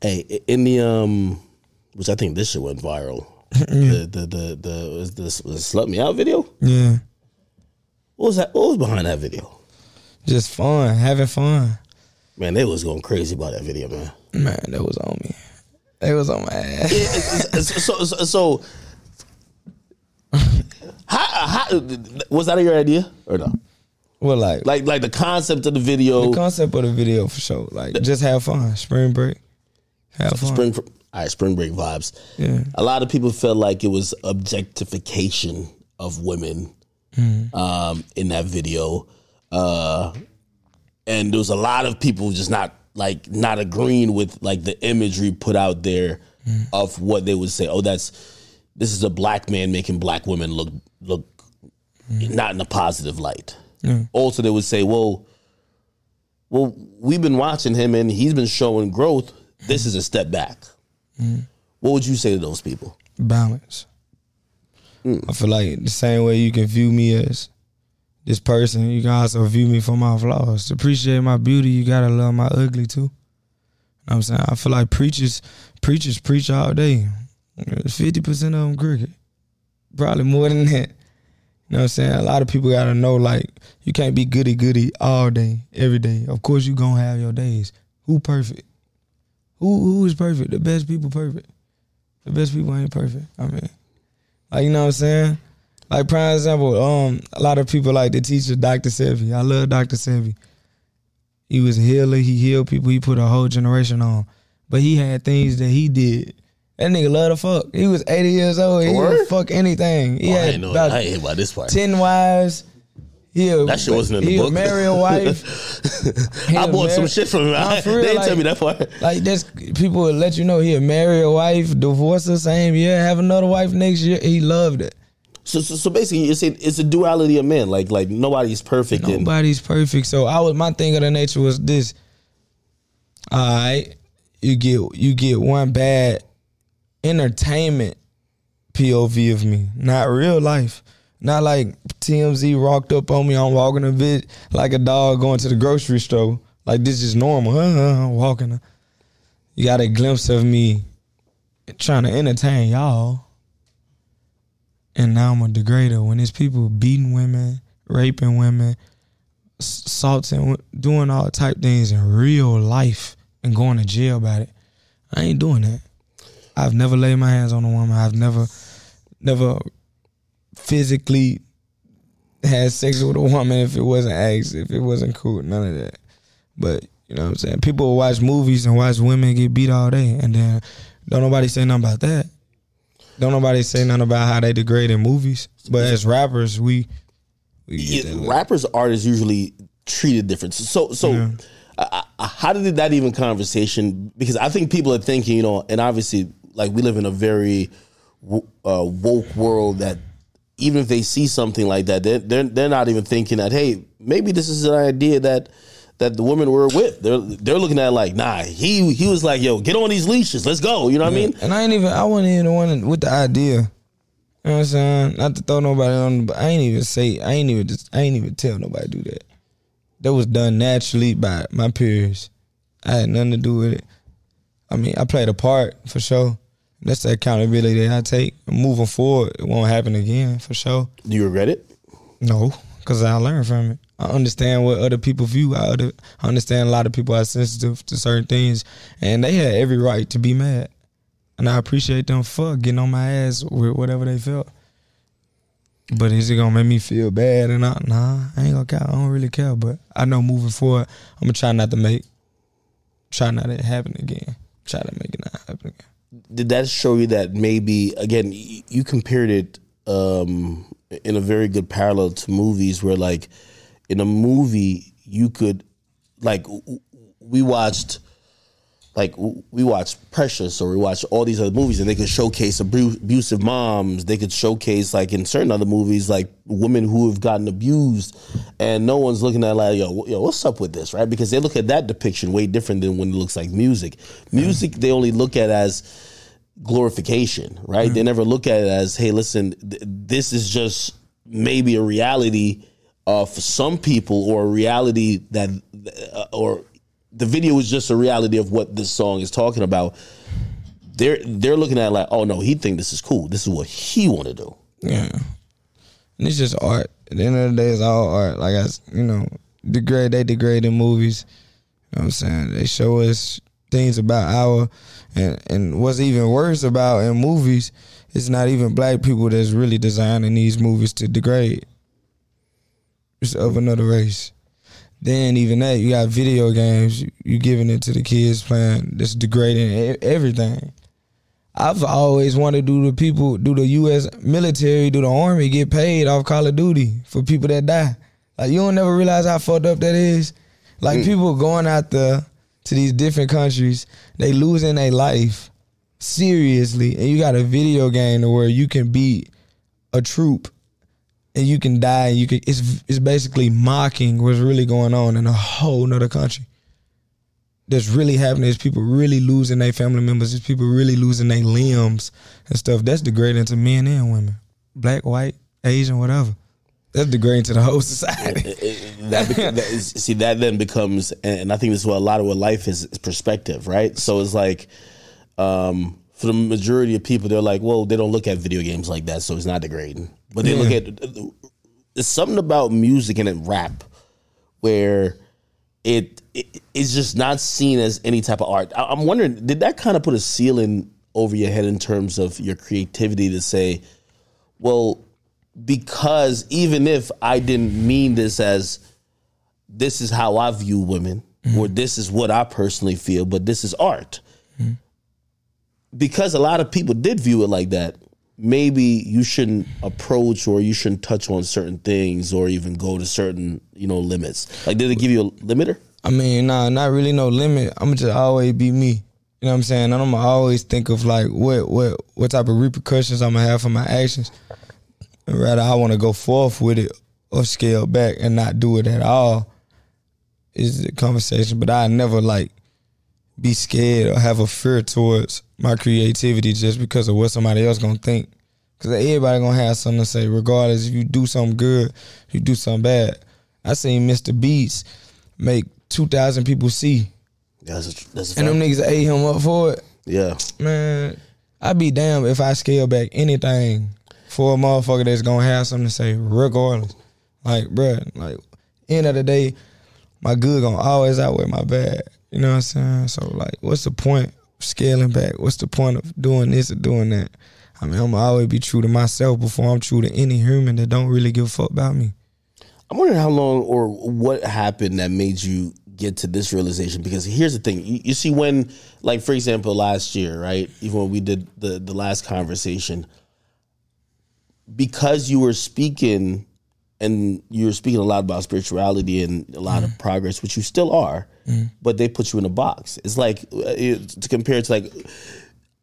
hey in the um which I think this shit went viral the the the the was this was slut me out video Yeah. what was that what was behind that video Just fun, having fun. man they was going crazy about that video man Man, that was on me. That was on my ass. so, so, so how, how, was that your idea or no? Well, like, Like, like the concept of the video, the concept of the video for sure. Like, just have fun. Spring break. Have fun. spring, all right, spring break vibes. Yeah. A lot of people felt like it was objectification of women um, in that video, uh, and there was a lot of people just not like not agreeing with like the imagery put out there of what they would say. Oh, that's this is a black man making black women look look not in a positive light. Also, they would say, well, well, we've been watching him and he's been showing growth. This is a step back. Mm-hmm. What would you say to those people? Balance. I feel like the same way you can view me as this person, you can also view me for my flaws. To appreciate my beauty, you gotta love my ugly too. You know what I'm saying? I feel like preachers preachers preach all day. Fifty percent of them cricket. Probably more than that. You know what I'm saying? A lot of people gotta know like you can't be goody goody all day, every day. Of course you gonna have your days. Who perfect? Who who is perfect? The best people perfect. The best people ain't perfect. I mean, like you know what I'm saying? Like prime example, um, a lot of people like the teacher Dr. Sebi. I love Dr. Sebi. He was a healer. He healed people. He put a whole generation on. But he had things that he did. That nigga love to fuck. He was 80 years old. He Word? would fuck anything. He Oh, I had ain't know about. I ain't about this part. 10 wives. He'll, That shit wasn't in the he'll book. marry a wife. I He'll bought some marry- shit from him. Nah, for they real, didn't like- tell me that part. Like that's people will let you know he'll marry a wife, divorce the same year, have another wife next year. He loved it. So, so, so basically, you're saying it's a duality of men. Like, like nobody's perfect. and Nobody's perfect. So I was my thing of the nature was this. All right, you get you get one bad entertainment POV of me, not real life. Not like TMZ rocked up on me. I'm walking a bit like a dog going to the grocery store. Like this is normal. Huh, I'm walking. You got a glimpse of me trying to entertain y'all. And now I'm a degrader. When it's people beating women, raping women, assaulting, doing all type things in real life and going to jail about it, I ain't doing that. I've never laid my hands on a woman. I've never, never physically had sex with a woman if it wasn't asked, if it wasn't cool, none of that. But you know what I'm saying? People watch movies and watch women get beat all day, and then don't nobody say nothing about that. Don't nobody say nothing about how they degrade in movies. But as rappers, we, we get Yeah, rappers, artists usually treated different. So so. Uh, uh, how did that even conversation? Because I think people are thinking, you know, and obviously, like we live in a very uh, woke world that even if they see something like that, they're, they're they're not even thinking that, hey, maybe this is an idea that that the women were with. They're they're looking at it like, nah, he he was like, yo, get on these leashes, let's go. You know what I mean? And I ain't even I wasn't even the one with the idea. You know what I'm saying? Not to throw nobody on, but I ain't even say I ain't even just I ain't even tell nobody to do that. That was done naturally by my peers. I had nothing to do with it. I mean, I played a part for sure. That's the accountability that I take. Moving forward, it won't happen again for sure. Do you regret it? No, because I learned from it. I understand what other people view. I, other, I understand a lot of people are sensitive to certain things, and they had every right to be mad. And I appreciate them for getting on my ass with whatever they felt. But is it gonna make me feel bad? And I, nah, I ain't gonna care. I don't really care. But I know moving forward, I'm gonna try not to make, try not to happen again. Try to make it not happen again. Did that show you that maybe again you compared it um, in a very good parallel to movies where like in a movie you could like we watched like we watch Precious or we watch all these other movies and they could showcase abu- abusive moms. They could showcase like in certain other movies like women who have gotten abused, and no one's looking at like yo yo what's up with this right because they look at that depiction way different than when it looks like music. Music they only look at as glorification, right? They never look at it as, hey, listen, th- this is just maybe a reality uh, for some people, or a reality that, uh, or the video is just a reality of what this song is talking about. They're they're looking at like, oh no, he think this is cool. This is what he want to do. Yeah. And it's just art. At the end of the day, it's all art. Like I, you know, degrade they degrade in movies. You know what I'm saying? They show us things about our and and what's even worse about in movies, it's not even black people that's really designing these movies to degrade. It's of another race. Then even that, you got video games. You, you giving it to the kids playing. That's degrading everything. I've always wanted to do the people, do the U.S. military, do the army, get paid off Call of Duty for people that die. Like you don't never realize how fucked up that is. Like mm. people going out there to these different countries, they losing their life seriously, and you got a video game to where you can be a troop and you can die. And you can. It's it's basically mocking what's really going on in a whole nother country that's really happening is people really losing their family members, is people really losing their limbs and stuff. That's degrading to men and women, black, white, Asian, whatever. That's degrading to the whole society. that, beca- that is, see that then becomes and i think this is what a lot of what life is, is perspective right so it's like um, for the majority of people they're like well they don't look at video games like that so it's not degrading but they look at it's something about music and rap where it, it it's just not seen as any type of art. I, i'm wondering did that kind of put a ceiling over your head in terms of your creativity to say well because even if I didn't mean this as this is how I view women mm-hmm. or this is what I personally feel, but this is art. Mm-hmm. Because a lot of people did view it like that, maybe you shouldn't approach or you shouldn't touch on certain things or even go to certain, you know, limits. Like did it give you a limiter? I mean, nah, not really no limit. I'm gonna just always be me. You know what I'm saying? I'm always think of like what what what type of repercussions I'm gonna have for my actions. Rather, I want to go forth with it or scale back and not do it at all. Is the conversation, but I never like be scared or have a fear towards my creativity just because of what somebody else gonna think. Cause everybody gonna have something to say, regardless if you do something good, you do something bad. I seen MrBeast make two thousand people see, That's a, that's a and them niggas ate him up for it. Yeah. Man, I'd be damned if I scale back anything for a motherfucker that's gonna have something to say, regardless. Like, bruh, like, end of the day, my good gonna always outweigh my bad. You know what I'm saying? So, like, what's the point scaling back? What's the point of doing this or doing that? I mean, I'm always be true to myself before I'm true to any human that don't really give a fuck about me. I'm wondering how long or what happened that made you get to this realization. Because here's the thing: you, you see, when, like, for example, last year, right? Even when we did the the last conversation, because you were speaking and you're speaking a lot about spirituality and a lot of mm. progress, which you still are, mm. but they put you in a box. It's like uh, it, to compare it to like,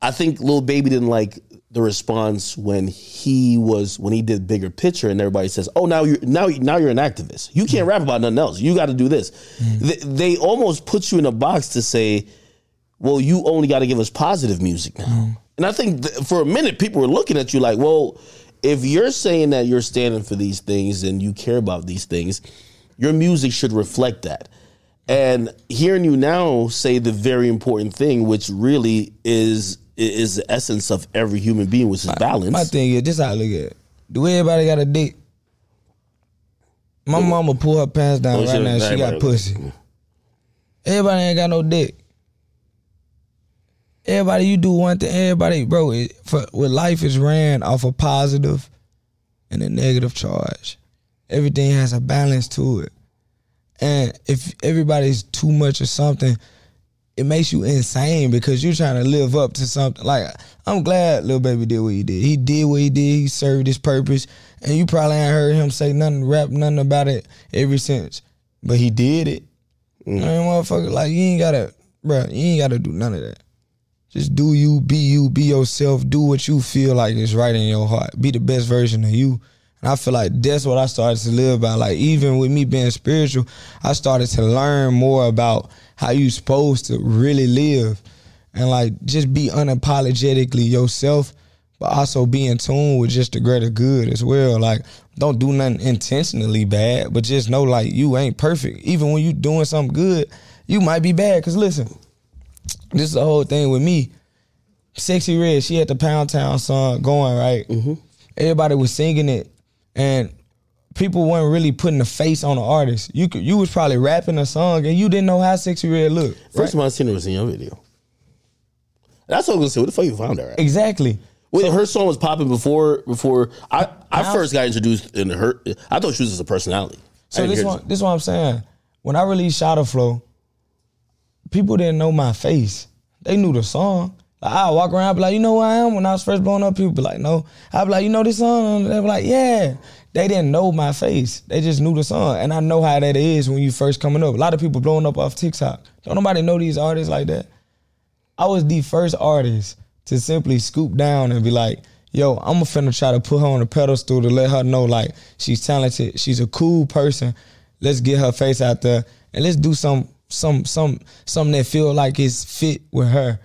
I think Lil Baby didn't like the response when he was when he did bigger picture and everybody says, "Oh, now you're now now you're an activist. You can't mm. rap about nothing else. You got to do this." They, they almost put you in a box to say, "Well, you only got to give us positive music now." And I think th- for a minute people were looking at you like, "Well, if you're saying that you're standing for these things and you care about these things, your music should reflect that." And hearing you now say the very important thing, which really is is the essence of every human being, which is balance. My thing is, this how I look at it. Do everybody got a dick? My mama pull her pants down right now. She got pussy. Everybody ain't got no dick. Everybody, you do one thing. Everybody, bro, it, for with life is ran off a positive and a negative charge. Everything has a balance to it. And if everybody's too much of something, it makes you insane because you're trying to live up to something. Like I'm glad Lil Baby did what he did. He did what he did. He served his purpose, and you probably ain't heard him say nothing, rap nothing about it ever since. But he did it. Mm. I mean, motherfucker, like you ain't gotta, bro. You ain't gotta do none of that. Just do you, be you, be yourself. Do what you feel like is right in your heart. Be the best version of you. And I feel like that's what I started to live by. Like even with me being spiritual, I started to learn more about how you supposed to really live, and like just be unapologetically yourself, but also be in tune with just the greater good as well. Like don't do nothing intentionally bad, but just know like you ain't perfect. Even when you doing something good, you might be bad. Cause listen, this is the whole thing with me. Sexyy Red, she had the Pound Town song going, right? Mm-hmm. Everybody was singing it, and people weren't really putting a face on the artist. You could, you was probably rapping a song, and you didn't know how Sexyy Red looked. First time I seen her was in your video. That's what I was gonna say. What the fuck you found her at? Exactly. Wait, her song was popping before before I, I first got introduced in her. I thought she was just a personality. So this one, this what I'm saying. When I released Shotta Flow, people didn't know my face. They knew the song. Like I walk around, be like, you know who I am. When I was first blowing up, people be like, no. I be like, you know this song? They be like, yeah. They didn't know my face. They just knew the song, and I know how that is when you first coming up. A lot of people blowing up off TikTok. Don't nobody know these artists like that. I was the first artist to simply scoop down and be like, yo, I'm finna try to put her on a pedestal to let her know like she's talented, she's a cool person. Let's get her face out there and let's do some some some something that feel like it's fit with her.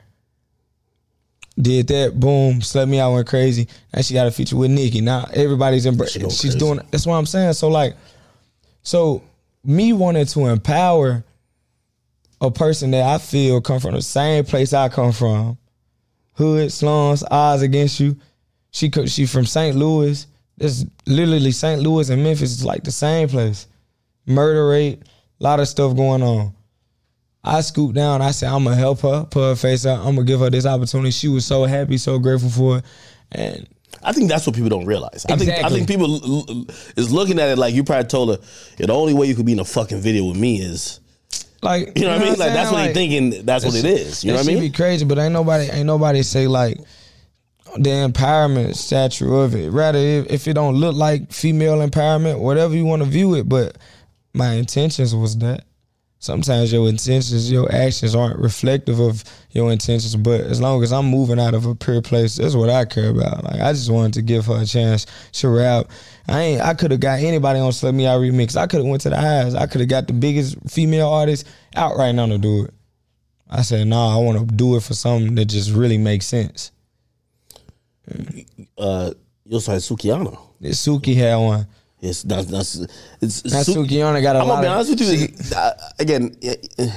Did that, boom, Slut Me Out, went crazy. Now she got a feature with Nicki. Now everybody's in She she's crazy. doing that's what I'm saying. So like so me wanting to empower a person that I feel come from the same place I come from, hood, slums, odds against you. She she from St. Louis. This literally St. Louis and Memphis is like the same place. Murder rate, a lot of stuff going on. I scooped down. I said I'm gonna help her, put her face up. I'm gonna give her this opportunity. She was so happy, so grateful for it, and I think that's what people don't realize. I think I think people l- l- is looking at it like you probably told her "Yeah, the only way you could be in a fucking video with me is like you know what I mean. Like that's saying? what they Like, thinking. That's what it is. You know what I mean? be crazy, but ain't nobody ain't nobody say like the empowerment statue of it. Rather, if, if it don't look like female empowerment, whatever you want to view it, but my intentions was that. Sometimes your intentions, your actions aren't reflective of your intentions, but as long as I'm moving out of a pure place, that's what I care about. Like I just wanted to give her a chance to rap. I ain't. I could have got anybody on Slut Me Out remix. I could have went to the highs. I could have got the biggest female artist out right now to do it. I said, nah, I want to do it for something that just really makes sense. Uh, had Sukihana. This Suki had one. It's that's that's it's Sukihana got a I'm lot gonna be honest with you. again,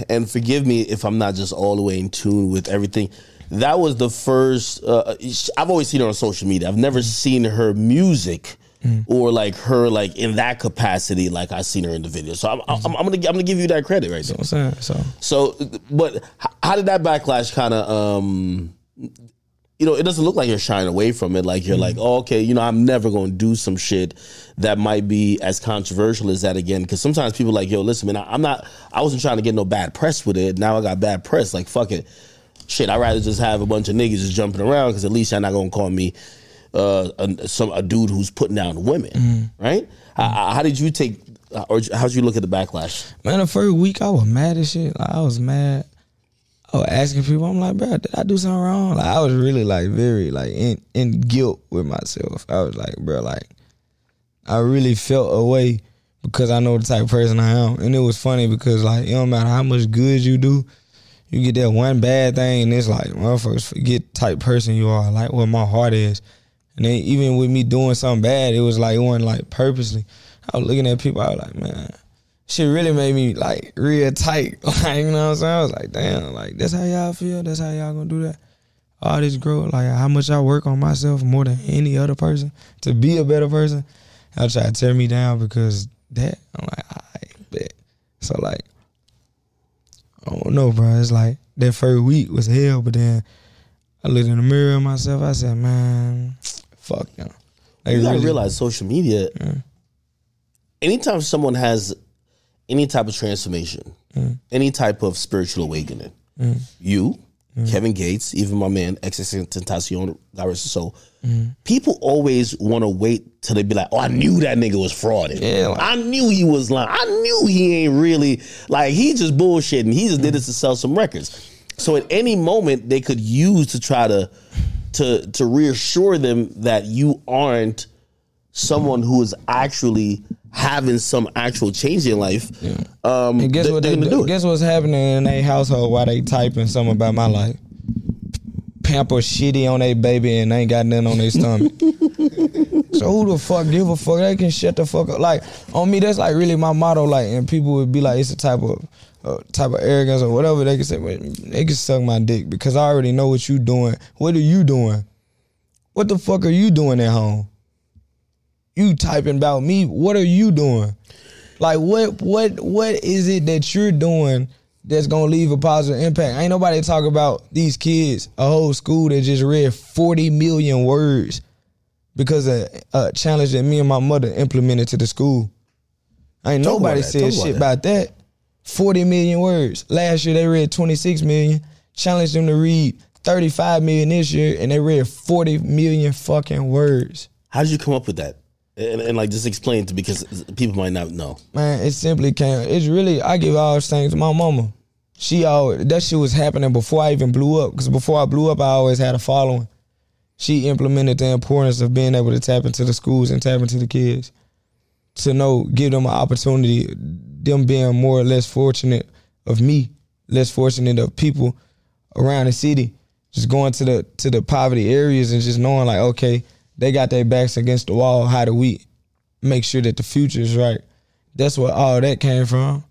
and forgive me if I'm not just all the way in tune with everything. That was the first. Uh, I've always seen her on social media. I've never seen her music or like her like in that capacity. Like I seen her in the video. So I'm, I'm, I'm gonna I'm gonna give you that credit right there. You know what I'm saying? So So, but how did that backlash kind of, um, you know, it doesn't look like you're shying away from it. Like you're like, mm. oh, okay, you know, I'm never going to do some shit that might be as controversial as that again. Because sometimes people are like, yo, listen, man, I, I'm not, I wasn't trying to get no bad press with it. Now I got bad press. Like, fuck it. Shit, I'd rather just have a bunch of niggas just jumping around because at least y'all not going to call me uh, a, some a dude who's putting down women, mm. right? How, mm. how did you take, or how did you look at the backlash? Man, the first week I was mad as shit. Like I was mad. I was asking people, I'm like, bro, did I do something wrong? Like I was really like very like in, in guilt with myself. I was like, bro, like I really felt away because I know the type of person I am. And it was funny because like it don't matter how much good you do, you get that one bad thing and it's like motherfuckers forget the type of person you are, like what my heart is. And then even with me doing something bad, it was like it wasn't like purposely. I was looking at people, I was like, man, shit really made me like real tight. Like, you know what I'm saying? I was like, damn, like that's how y'all feel? That's how y'all gonna do that? All this growth, like how much I work on myself more than any other person to be a better person. I try to tear me down because that I'm like, I bet. So like, I don't know, bro. It's like that first week was hell, but then I looked in the mirror of myself. I said, man, fuck them. Like, You gotta really- realize social media. Anytime someone has any type of transformation, mm. any type of spiritual awakening, mm. you, mm. Kevin Gates, even my man Tentacion, God rest his soul, people always want to wait till they be like, "Oh, I knew that nigga was frauding. Yeah, like- I knew he was lying. I knew he ain't really like he just bullshitting. He just did this to sell some records." So at any moment they could use to try to to to reassure them that you aren't someone who is actually having some actual change in life. Um, And guess they- what they do? Guess what's happening in their household while they typing something about my life? Pamper shitty on their baby and ain't got nothing on their stomach. so who the fuck give a fuck? They can shut the fuck up. Like on me, that's like really my motto. Like, and people would be like, it's a type of uh, type of arrogance or whatever. They can say, well, they can suck my dick because I already know what you doing. What are you doing? What the fuck are you doing at home? You typing about me. What are you doing? Like what what what is it that you're doing that's gonna leave a positive impact? Ain't nobody talk about these kids, a whole school that just read 40 million words because of a challenge that me and my mother implemented to the school. Ain't Talk nobody said Talk about shit that. about that. 40 million words. Last year they read 26 million. Challenged them to read 35 million this year, and they read 40 million fucking words. How did you come up with that? And, and like just explain to because people might not know. Man, it simply came. It's really I give all things to my mama. She always that shit was happening before I even blew up. Cause before I blew up, I always had a following. She implemented the importance of being able to tap into the schools and tap into the kids to know, give them an opportunity. Them being more or less fortunate of me, less fortunate of people around the city, just going to the to the poverty areas and just knowing like, okay, they got their backs against the wall. How do we make sure that the future is right? That's where all that came from.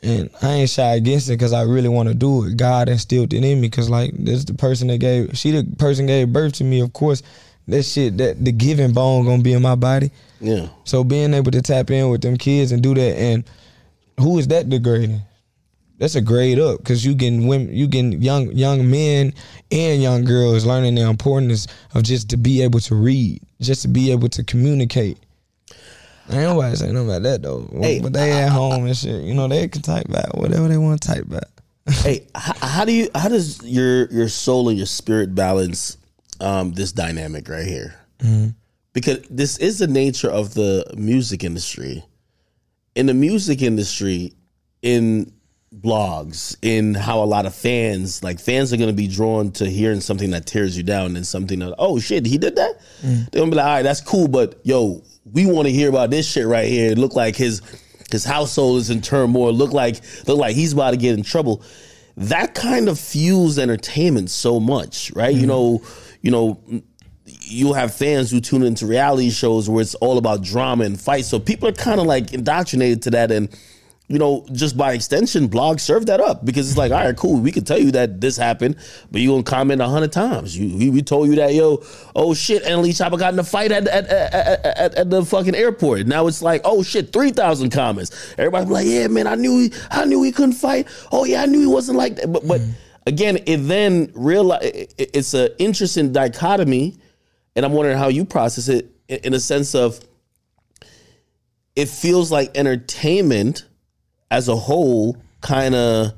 And I ain't shy against it because I really want to do it. God instilled it in me because like this the person that gave she the person gave birth to me. Of course, that shit that the giving bone gonna be in my body. Yeah. So being able to tap in with them kids and do that, and who is that degrading? That's a grade up because you getting women, you getting young young men and young girls learning the importance of just to be able to read, just to be able to communicate. Ain't nobody saying nothing about that though. Hey, but they at home and shit, you know, they can type back whatever they want to type back. hey, how, how do you? How does your your soul and your spirit balance um, this dynamic right here? Because this is the nature of the music industry. In the music industry, in blogs, in how a lot of fans like fans are going to be drawn to hearing something that tears you down and something that oh shit he did that. Mm. They're gonna be like all right that's cool, but yo we want to hear about this shit right here. It look like his his household is in turmoil. Look like look like he's about to get in trouble. That kind of fuels entertainment so much, right? You mm. know, you know, you'll have fans who tune into reality shows where it's all about drama and fights. So people are kind of like indoctrinated to that. And, you know, just by extension, blogs serve that up because it's like, all right, cool. We can tell you that this happened, but you going to comment a hundred times. You, we, we told you that, yo, oh shit, NLE Choppa got in a fight at, at, at, at, at, at the fucking airport. Now it's like, oh shit, 3,000 comments. Everybody like, yeah, man, I knew he, I knew he couldn't fight. Oh yeah, I knew he wasn't like that. But, but mm-hmm. again, it then realize it's an interesting dichotomy and I'm wondering how you process it in in a sense of it feels like entertainment as a whole kind of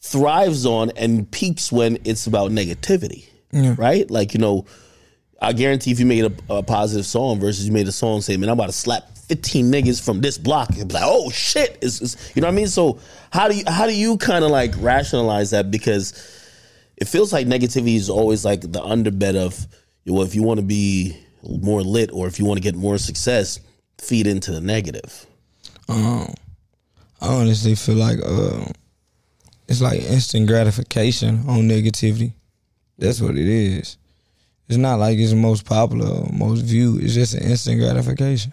thrives on and peaks when it's about negativity, right? Like you know, I guarantee if you made a, a positive song versus you made a song saying, "Man, I'm about to slap 15 niggas from this block," it'd be like, "Oh shit!" It's, it's- you know what I mean? So how do you how do you kind of like rationalize that because it feels like negativity is always like the underbed of well, if you want to be more lit or if you want to get more success, feed into the negative. Um, I honestly feel like uh, it's like instant gratification on negativity. That's what it is. It's not like it's the most popular or most viewed. It's just an instant gratification.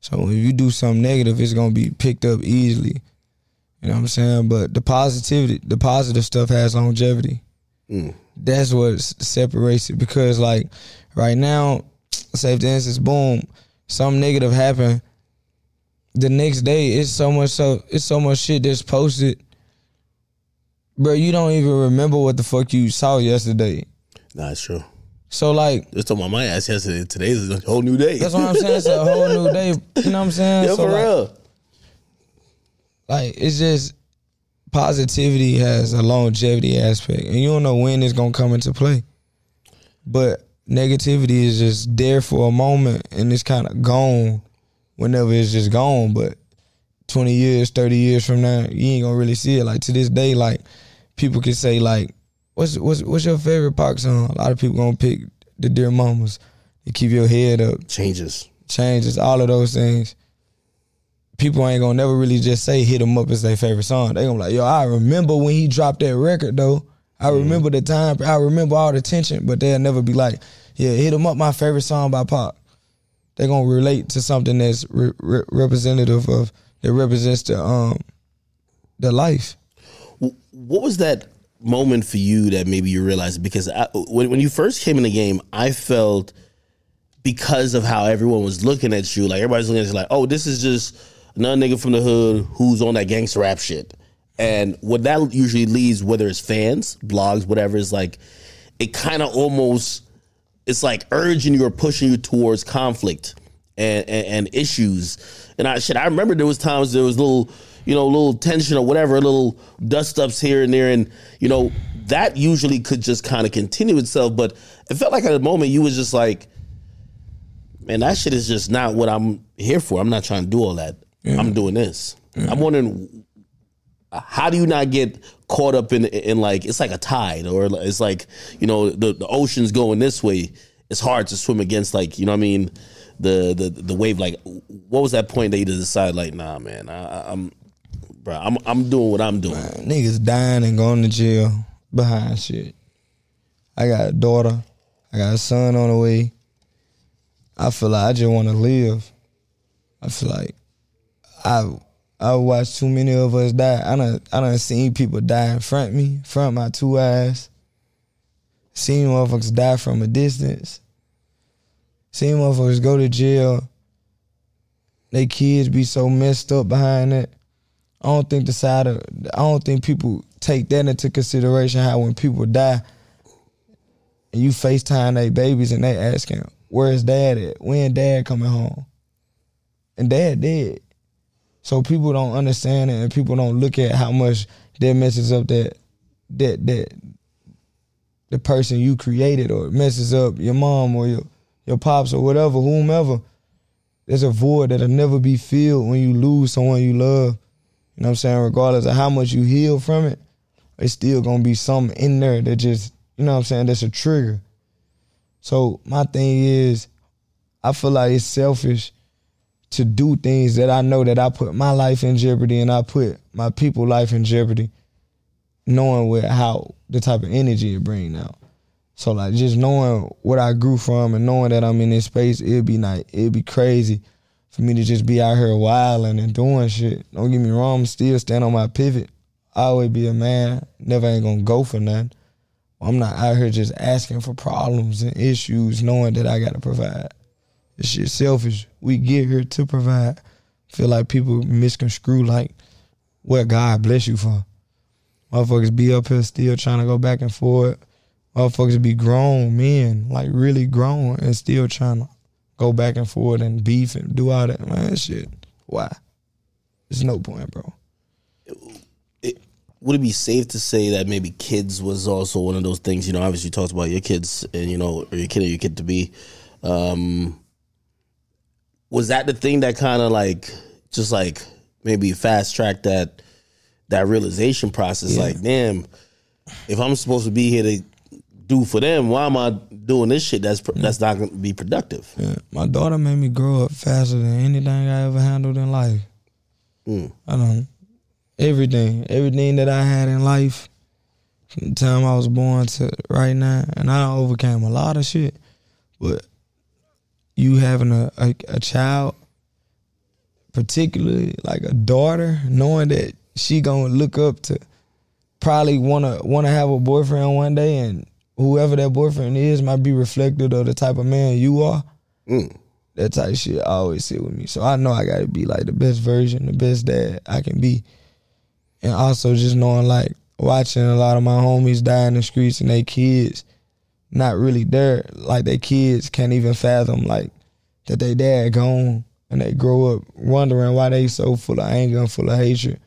So if you do something negative, it's gonna be picked up easily. You know what I'm saying? But the positivity, the positive stuff has longevity. That's what separates it. Because like right now, say for instance, boom, something negative happened the next day it's so much so it's so much shit that's posted bro you don't even remember what the fuck you saw yesterday Nah, it's true. so like Just told my my ass yesterday. Today's a whole new day. that's what i'm saying it's a whole new day you know what i'm saying Yeah, so for like, real. like it's just positivity has a longevity aspect and you don't know when it's gonna come into play but negativity is just there for a moment and it's kind of gone whenever it's just gone but 20 years 30 years from now you ain't gonna really see it like to this day like people can say like what's what's what's your favorite pop song a lot of people gonna pick the dear mamas to keep your head up Changes. changes, all of those things. People ain't gonna never really just say hit them up as their favorite song. They gonna be like, yo, I remember when he dropped that record though. I mm-hmm. remember the time. I remember all the tension, but they'll never be like, yeah, hit them up. My favorite song by Pop. They gonna relate to something that's re- re- representative of that represents the um the life. What was that moment for you that maybe you realized? Because I, when when you first came in the game, I felt because of how everyone was looking at you, like everybody's looking at you like, oh, this is just another nigga from the hood who's on that gangster rap shit. And what that usually leads, whether it's fans, blogs, whatever, is like it kind of almost it's like urging you or pushing you towards conflict and, and, and issues. And I shit, I remember there was times there was little, you know, little tension or whatever, a little dust ups here and there, and you know that usually could just kind of continue itself. But it felt like at the moment you was just like, man, that shit is just not what I'm here for. I'm not trying to do all that. I'm doing this. I'm wondering how do you not get caught up in in like it's like a tide or it's like you know the the ocean's going this way it's hard to swim against like you know what I mean the the the wave like what was that point that you decided like nah man I, I'm bro I'm I'm doing what I'm doing Niggas dying and going to jail behind shit. I got a daughter. I got a son on the way. I feel like I just want to live. I feel like I I watched too many of us die. I done I done seen people die in front of me, front my two eyes. Seen motherfuckers die from a distance. Seen motherfuckers go to jail. They kids be so messed up behind it. I don't think the side of I don't think people take that into consideration how when people die and you FaceTime their babies and they asking, Where's dad at? When dad coming home? And dad dead. So people don't understand it and people don't look at how much that messes up that that that the person you created or messes up your mom or your your pops or whatever, whomever. There's a void that'll never be filled when you lose someone you love. You know what I'm saying? Regardless of how much you heal from it, it's still gonna be something in there that just, you know what I'm saying, that's a trigger. So my thing is, I feel like it's selfish to do things that I know that I put my life in jeopardy and I put my people life in jeopardy, knowing what how the type of energy it bring now. So like just knowing what I grew from and knowing that I'm in this space, it'd be like it'd be crazy for me to just be out here wilding and doing shit. Don't get me wrong, I'm still stand on my pivot. I always be a man, never ain't gonna go for nothing. I'm not out here just asking for problems and issues, knowing that I gotta provide. This shit selfish. We get here to provide. Feel like people misconstrue like what God bless you for. Motherfuckers be up here still trying to go back and forth. Motherfuckers be grown men, like really grown, and still trying to go back and forth and beef and do all that. Man, shit. Why? There's no point, bro. would it be safe to say that maybe kids was also one of those things? You know, obviously you talked about your kids and you know, or your kid or your kid to be. Um, was that the thing that kind of like just like maybe fast track that that realization process? Like, damn, if I'm supposed to be here to do for them, why am I doing this shit that's pr- that's not to be productive? Yeah, my daughter made me grow up faster than anything I ever handled in life. Mm. I don't everything, everything that I had in life from the time I was born to right now, and I overcame a lot of shit. But you having a, a, a child, particularly like a daughter, knowing that she gonna look up to probably wanna wanna have a boyfriend one day and whoever that boyfriend is might be reflective of the type of man you are. Mm. That type of shit always sit with me. So I know I gotta be like the best version, the best dad I can be. And also just knowing like watching a lot of my homies die in the streets and they kids not really there. Like their kids can't even fathom like that they dad gone and they grow up wondering why they so full of anger and full of hatred.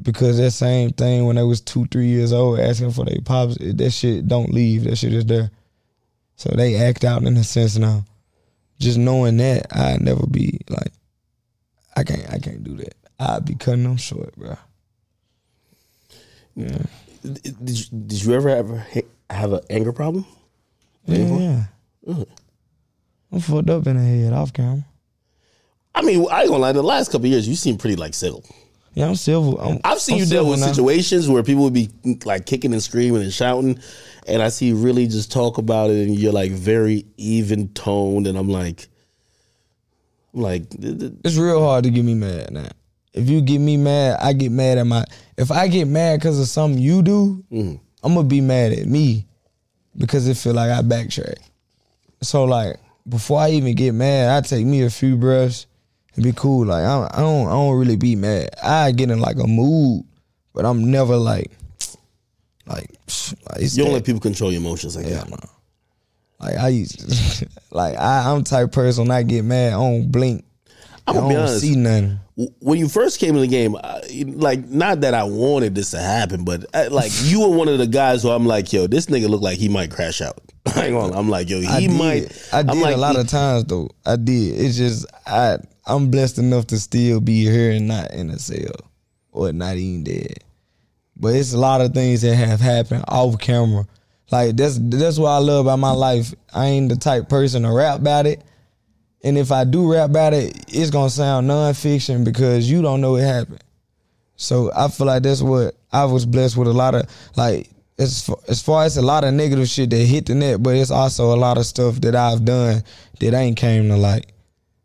Because that same thing when they was two, three years old asking for their pops, that shit don't leave. That shit is there. So they act out in a sense now. Just knowing that, I'd never be like, I can't, I can't do that. I'd be cutting them short, bro. Yeah, Did you, did you ever ever ha- have an anger problem? yeah, yeah. I'm fucked up in the head off camera. I mean, I ain't gonna lie. The last couple of years, you seem pretty like civil. Yeah, I'm civil. I'm, I've seen I'm you deal with now. situations where people would be like kicking and screaming and shouting, and I see you really just talk about it, and you're like very even toned, and I'm like, I'm like, It's real hard to get me mad now. If you get me mad, I get mad at my. If I get mad because of something you do, Mm. I'm gonna be mad at me because it feel like I backtrack. So like before I even get mad, I take me a few breaths and be cool. Like I, I don't, I don't really be mad. I get in like a mood, but I'm never like, like, like it's you don't that- let people control your emotions like yeah, that. man. Like I used, like I, I'm type of person when I get mad, I don't blink. I'm I be don't honest. see nothing. When you first came in the game, like not that I wanted this to happen, but uh, like you were one of the guys who I'm like, yo, this nigga look like he might crash out. I ain't gonna- I'm like, yo, he I might. I did I'm like, a lot he- of times though. I did. It's just I I'm blessed enough to still be here and not in a cell or not even dead. But it's a lot of things that have happened off camera. Like that's that's what I love about my life. I ain't the type person to rap about it. And if I do rap about it, it's gonna sound nonfiction because you don't know what happened. So I feel like that's what I was blessed with a lot of like as far, as far as a lot of negative shit that hit the net, but it's also a lot of stuff that I've done that ain't came to light.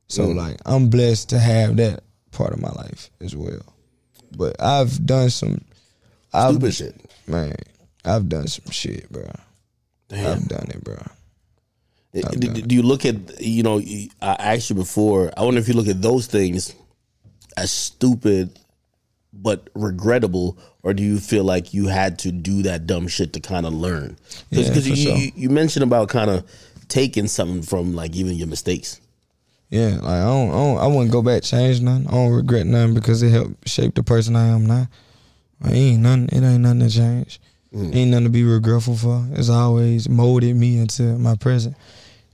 So mm. like I'm blessed to have that part of my life as well. But I've done some I've, Stupid shit. Man, I've done some shit, bro. Damn. I've done it, bro. Do, do you look at you know? I asked you before. I wonder if you look at those things as stupid but regrettable, or do you feel like you had to do that dumb shit to kind of learn? Because for you, sure. you you mentioned about kind of taking something from like even your mistakes. Yeah, like I don't, I don't, I wouldn't go back change nothing. I don't regret nothing because it helped shape the person I am now. Like, ain't nothing. It ain't nothing to change. Mm. Ain't nothing to be regretful for. It's always molded me into my present.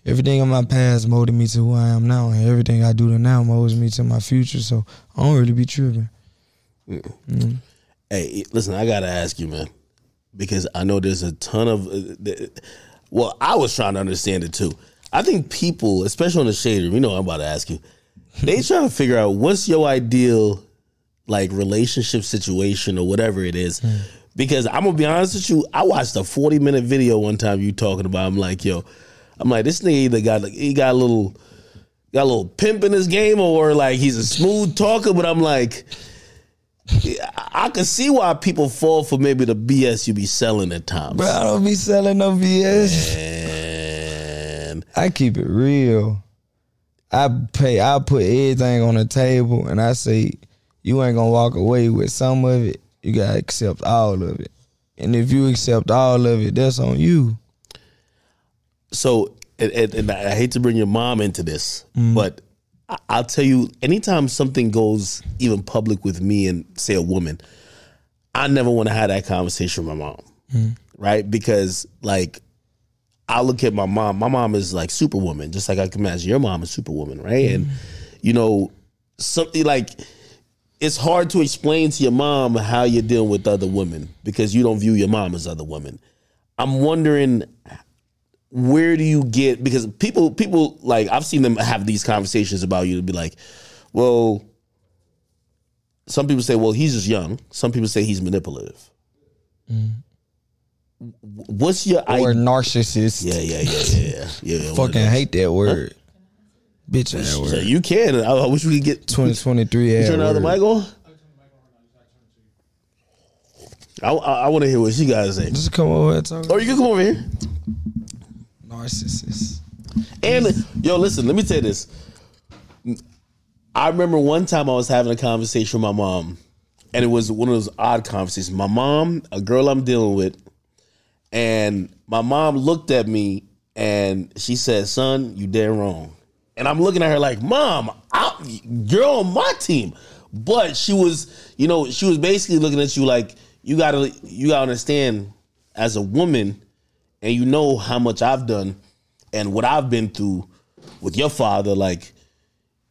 Everything in my past molded me to who I am now, and everything I do to now molds me to my future. So I don't really be tripping. Hey, listen, I gotta ask you, man, because I know there's a ton of. Uh, well, I was trying to understand it too. I think people, especially on the shader, you know, what I'm about to ask you. They trying to figure out what's your ideal, like relationship situation or whatever it is. Because I'm gonna be honest with you, I watched a 40 minute video one time you talking about. I'm like, yo, I'm like, this nigga either got like, he got a little, got a little pimp in his game, or like he's a smooth talker. But I'm like. I can see why people fall for maybe the BS you be selling at times. Bro, I don't be selling no BS. And I keep it real. I pay. I put everything on the table, and I say, you ain't gonna walk away with some of it. You gotta accept all of it. And if you accept all of it, that's on you. So, and, and, and I hate to bring your mom into this, mm. but I- I'll tell you, anytime something goes even public with me and say a woman, I never want to have that conversation with my mom, mm. right? Because like I look at my mom. My mom is like superwoman, just like I can imagine your mom is superwoman, right? And mm. you know, something like it's hard to explain to your mom how you're dealing with other women because you don't view your mom as other women. I'm wondering where do you get because people people like I've seen them have these conversations about you to be like, well, some people say, well, he's just young. Some people say he's manipulative. Mm-hmm. What's your Or idea? narcissist. Yeah, yeah, yeah, yeah, yeah. yeah, Fucking hate that word. Bitch that So word. you can. I, I wish we could get 2023 You yeah, turn the other word. mic on. I, I, I want to hear what she got to say. Just come over and talk. Or you can come over here. Narcissist. And yo, listen, let me tell you this. I remember one time I was having a conversation with my mom, and it was one of those odd conversations. My mom, a girl I'm dealing with, and my mom looked at me and she said, "Son, you dead wrong." And I'm looking at her like, "Mom, I, you're on my team," but she was, you know, she was basically looking at you like, "You gotta, you gotta understand, as a woman, and you know how much I've done and what I've been through with your father, like."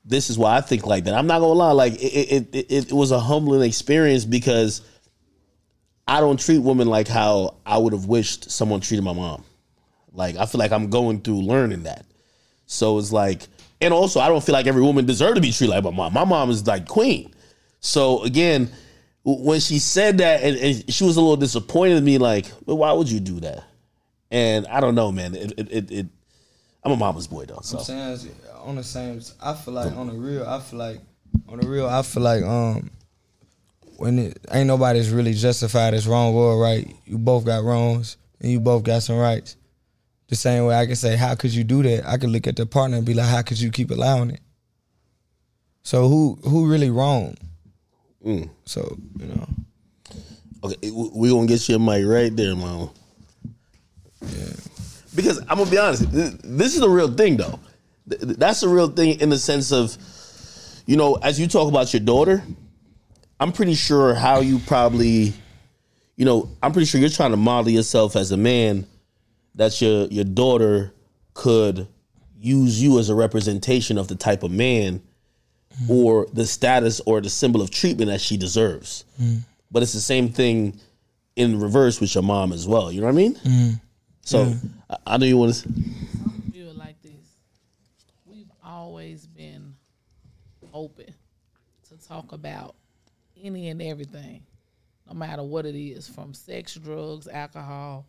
This is why I think like that. I'm not gonna lie, like it, it, it, it was a humbling experience because I don't treat women like how I would have wished someone treated my mom. Like I feel like I'm going through learning that. So it's like, and also I don't feel like every woman deserves to be treated like my mom. My mom is like queen. So again, when she said that, and, and she was a little disappointed in me, like, well, why would you do that? And I don't know, man. It, it, it, it I'm a mama's boy though. So I'm saying on the same. I feel like on the real. I feel like on the real. I feel like um when it ain't nobody's really justified as wrong or right. You both got wrongs and you both got some rights. The same way I can say, how could you do that? I could look at the partner and be like, how could you keep allowing it? So who who really wrong? So you know, Okay, we gonna get you a mic right there, Because I'm gonna be honest, th- this is the real thing, though. Th- th- That's the real thing in the sense of, you know, as you talk about your daughter, I'm pretty sure how you probably, you know, I'm pretty sure you're trying to model yourself as a man that your your daughter could use you as a representation of the type of man mm-hmm. or the status or the symbol of treatment that she deserves. Mm. But it's the same thing in reverse with your mom as well. You know what I mean? Mm. So I, I know you want to. view it like this. We've always been open to talk about any and everything, no matter what it is, from sex, drugs, alcohol,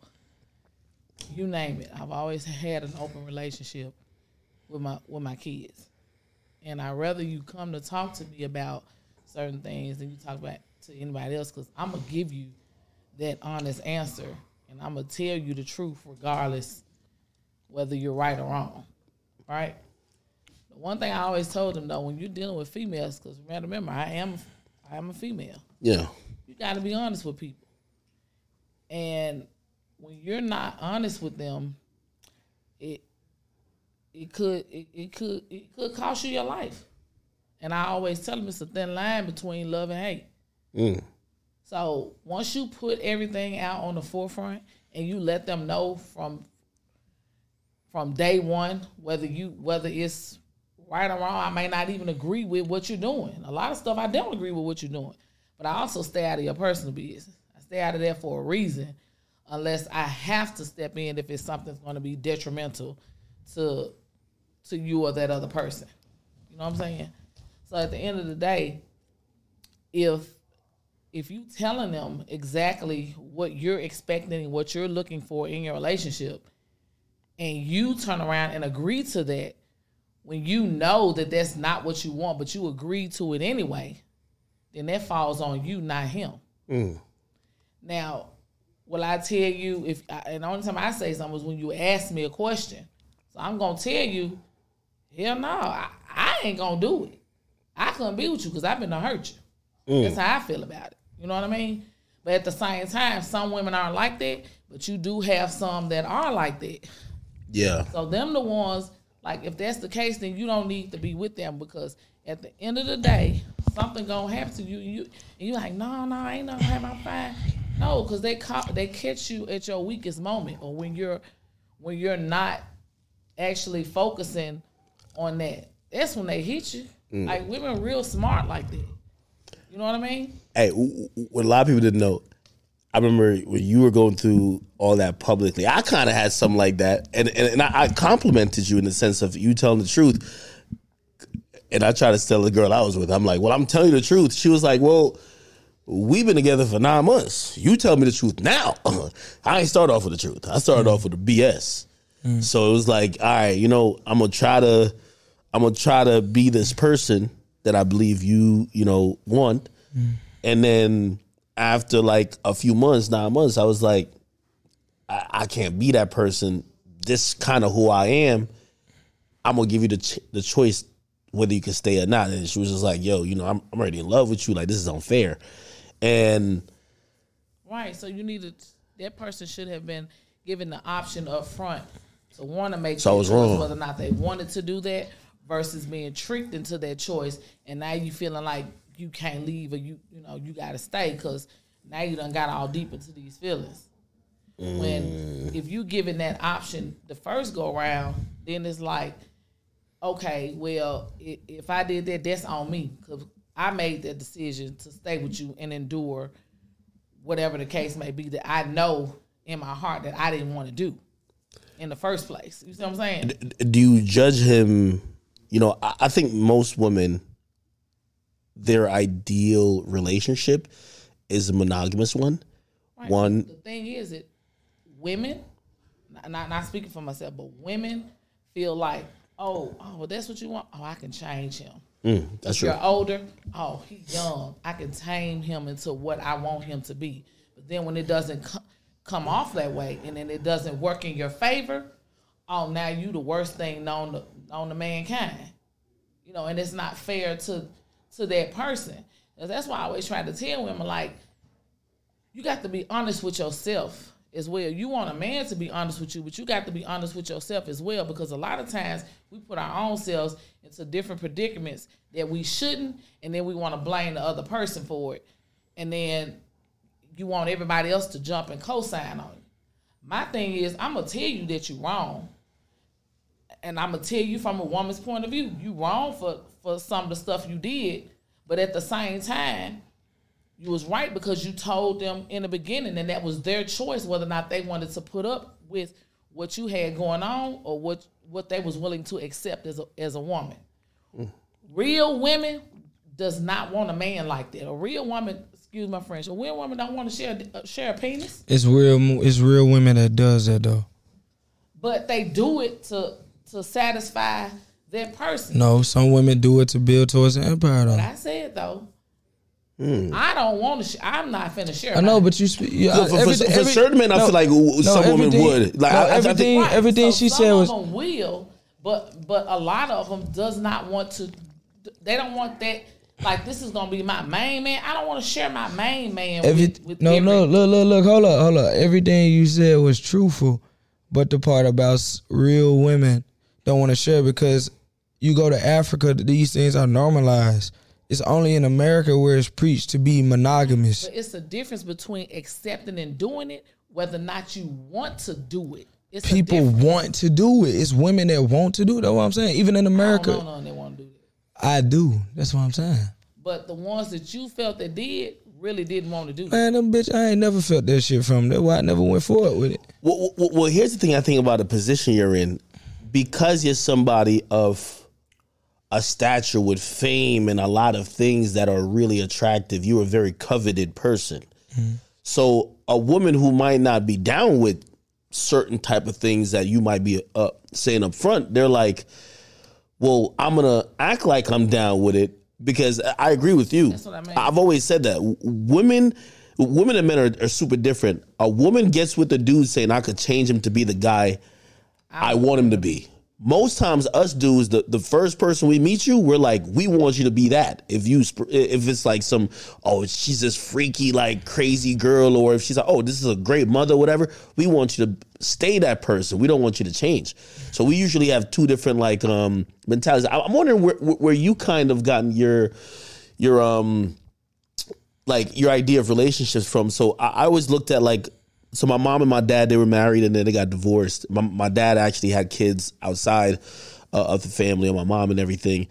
you name it. I've always had an open relationship with my with my kids. And I'd rather you come to talk to me about certain things than you talk about to anybody else because I'm gonna give you that honest answer and I'm gonna tell you the truth regardless whether you're right or wrong, right? The one thing I always told them though, when you're dealing with females, because remember, I am, I am a female. Yeah. You got to be honest with people, and when you're not honest with them, it, it could, it, it could, it could cost you your life. And I always tell them it's a thin line between love and hate. Mm. So once you put everything out on the forefront and you let them know from from day one whether you whether it's right or wrong, I may not even agree with what you're doing. A lot of stuff I don't agree with what you're doing, but I also stay out of your personal business. I stay out of there for a reason, unless I have to step in if it's something's going to be detrimental to to you or that other person. You know what I'm saying? So at the end of the day, if if you telling them exactly what you're expecting and what you're looking for in your relationship and you turn around and agree to that when you know that that's not what you want but you agree to it anyway then that falls on you not him. Mm. Now will i tell you if and the only time i say something is when you ask me a question. So i'm gonna tell you hell no i, I ain't gonna do it. I couldn't be with you because i've been to hurt you. Mm. That's how I feel about it. You know what I mean? But at the same time, some women aren't like that, but you do have some that are like that. Yeah. So them the ones, like if that's the case, then you don't need to be with them because at the end of the day, something gonna happen to you. You and you like, no, no, I ain't nothing happen. I'm fine. No, because they caught, they catch you at your weakest moment, or when you're when you're not actually focusing on that. That's when they hit you. Mm. Like women, real smart like that. You know what I mean? Hey, w- w- what a lot of people didn't know, I remember when you were going through all that publicly. I kind of had something like that, and and, and I, I complimented you in the sense of you telling the truth. And I tried to tell the girl I was with, I'm like, "Well, I'm telling you the truth." She was like, "Well, we've been together for nine months. You tell me the truth now." I ain't start off with the truth. I started off with the BS. Mm. So it was like, all right, you know, I'm gonna try to, I'm gonna try to be this person that I believe you, you know, want. Mm. And then after like a few months, nine months, I was like, I, I can't be that person. This kind of who I am. I'm gonna give you the ch- the choice whether you can stay or not. And she was just like, Yo, you know, I'm I'm already in love with you. Like this is unfair. And Right. So you need to. That person should have been given the option up front to want to make So I was wrong. whether or not they wanted to do that versus being tricked into that choice, and now you feeling like you can't leave or you you know you got to stay because now you done got all deep into these feelings. When mm. if you given that option the first go around, then it's like, okay, well, if I did that, that's on me because I made that decision to stay with you and endure whatever the case may be that I know in my heart that I didn't want to do in the first place. You see what I'm saying? do you judge him? You know, I, I think most women, their ideal relationship is a monogamous one. Right. One, The thing is, it women, not, not speaking for myself, but women feel like, oh, oh, well, that's what you want. Oh, I can change him. mm, that's If true. you're older, oh, he's young. I can tame him into what I want him to be. But then when it doesn't co- come off that way, and then it doesn't work in your favor, oh, now you the worst thing known to known to mankind. You know, and it's not fair to to that person. that's why I always try to tell women like, you got to be honest with yourself as well. You want a man to be honest with you, but you got to be honest with yourself as well because a lot of times we put our own selves into different predicaments that we shouldn't, and then we want to blame the other person for it. And then you want everybody else to jump and co-sign on you. My thing is, I'm gonna tell you that you're wrong, and I'm gonna tell you from a woman's point of view, you wrong for for some of the stuff you did, but at the same time, you was right because you told them in the beginning, and that was their choice whether or not they wanted to put up with what you had going on or what what they was willing to accept as a as a woman. Real women does not want a man like that. A real woman, excuse my French, a real woman don't want to share uh, share a penis, It's real. It's real women that does that though. but they do it to to satisfy that person. No, some women do it to build towards an empire But though. I said though, hmm. I don't want to. Sh- I'm not finna share. I know, but you speak. Yeah, For- for- for- everything- for certain men, I feel like w- some women would. Like, no, I- I think- everything. Right. Everything So she some said of was. them will, but but a lot of them does not want to. They don't want that. Like this is gonna be my main man. I don't want to share my main man Every, with, with no, every, no, look, look, look, hold up, hold up. Everything you said was truthful, but the part about real women don't want to share because you go to Africa, these things are normalized. It's only in America where it's preached to be monogamous. But it's a difference between accepting and doing it, whether or not you want to do it. It's People want to do it. It's women that want to do it. That's what I'm saying. Even in I America, don't know none that want to do that. I do. That's what I'm saying. But the ones that you felt that did really didn't want to do that. Man, them bitch, I ain't never felt that shit from. That's why I never went forward with it. Well, well, well, here's the thing I think about the position you're in. Because you're somebody of a stature with fame and a lot of things that are really attractive, you're a very coveted person. So a woman who might not be down with certain type of things that you might be uh, saying up front, they're like, well, I'm gonna act like I'm down with it because I agree with you. That's what I mean. I've always said that W- women, women and men are, are super different. A woman gets with the dude saying, "I could change him to be the guy I want him to be." Most times, us dudes, the, the first person we meet you, we're like, we want you to be that. If you, if it's like some, oh, she's this freaky, like crazy girl, or if she's like, oh, this is a great mother, whatever, we want you to stay that person. We don't want you to change. So we usually have two different like um mentalities. I- I'm wondering where, where you kind of gotten your your um like your idea of relationships from. So I, I always looked at like so my mom and my dad they were married and then they got divorced. My, my dad actually had kids outside uh, of the family, and my mom and everything.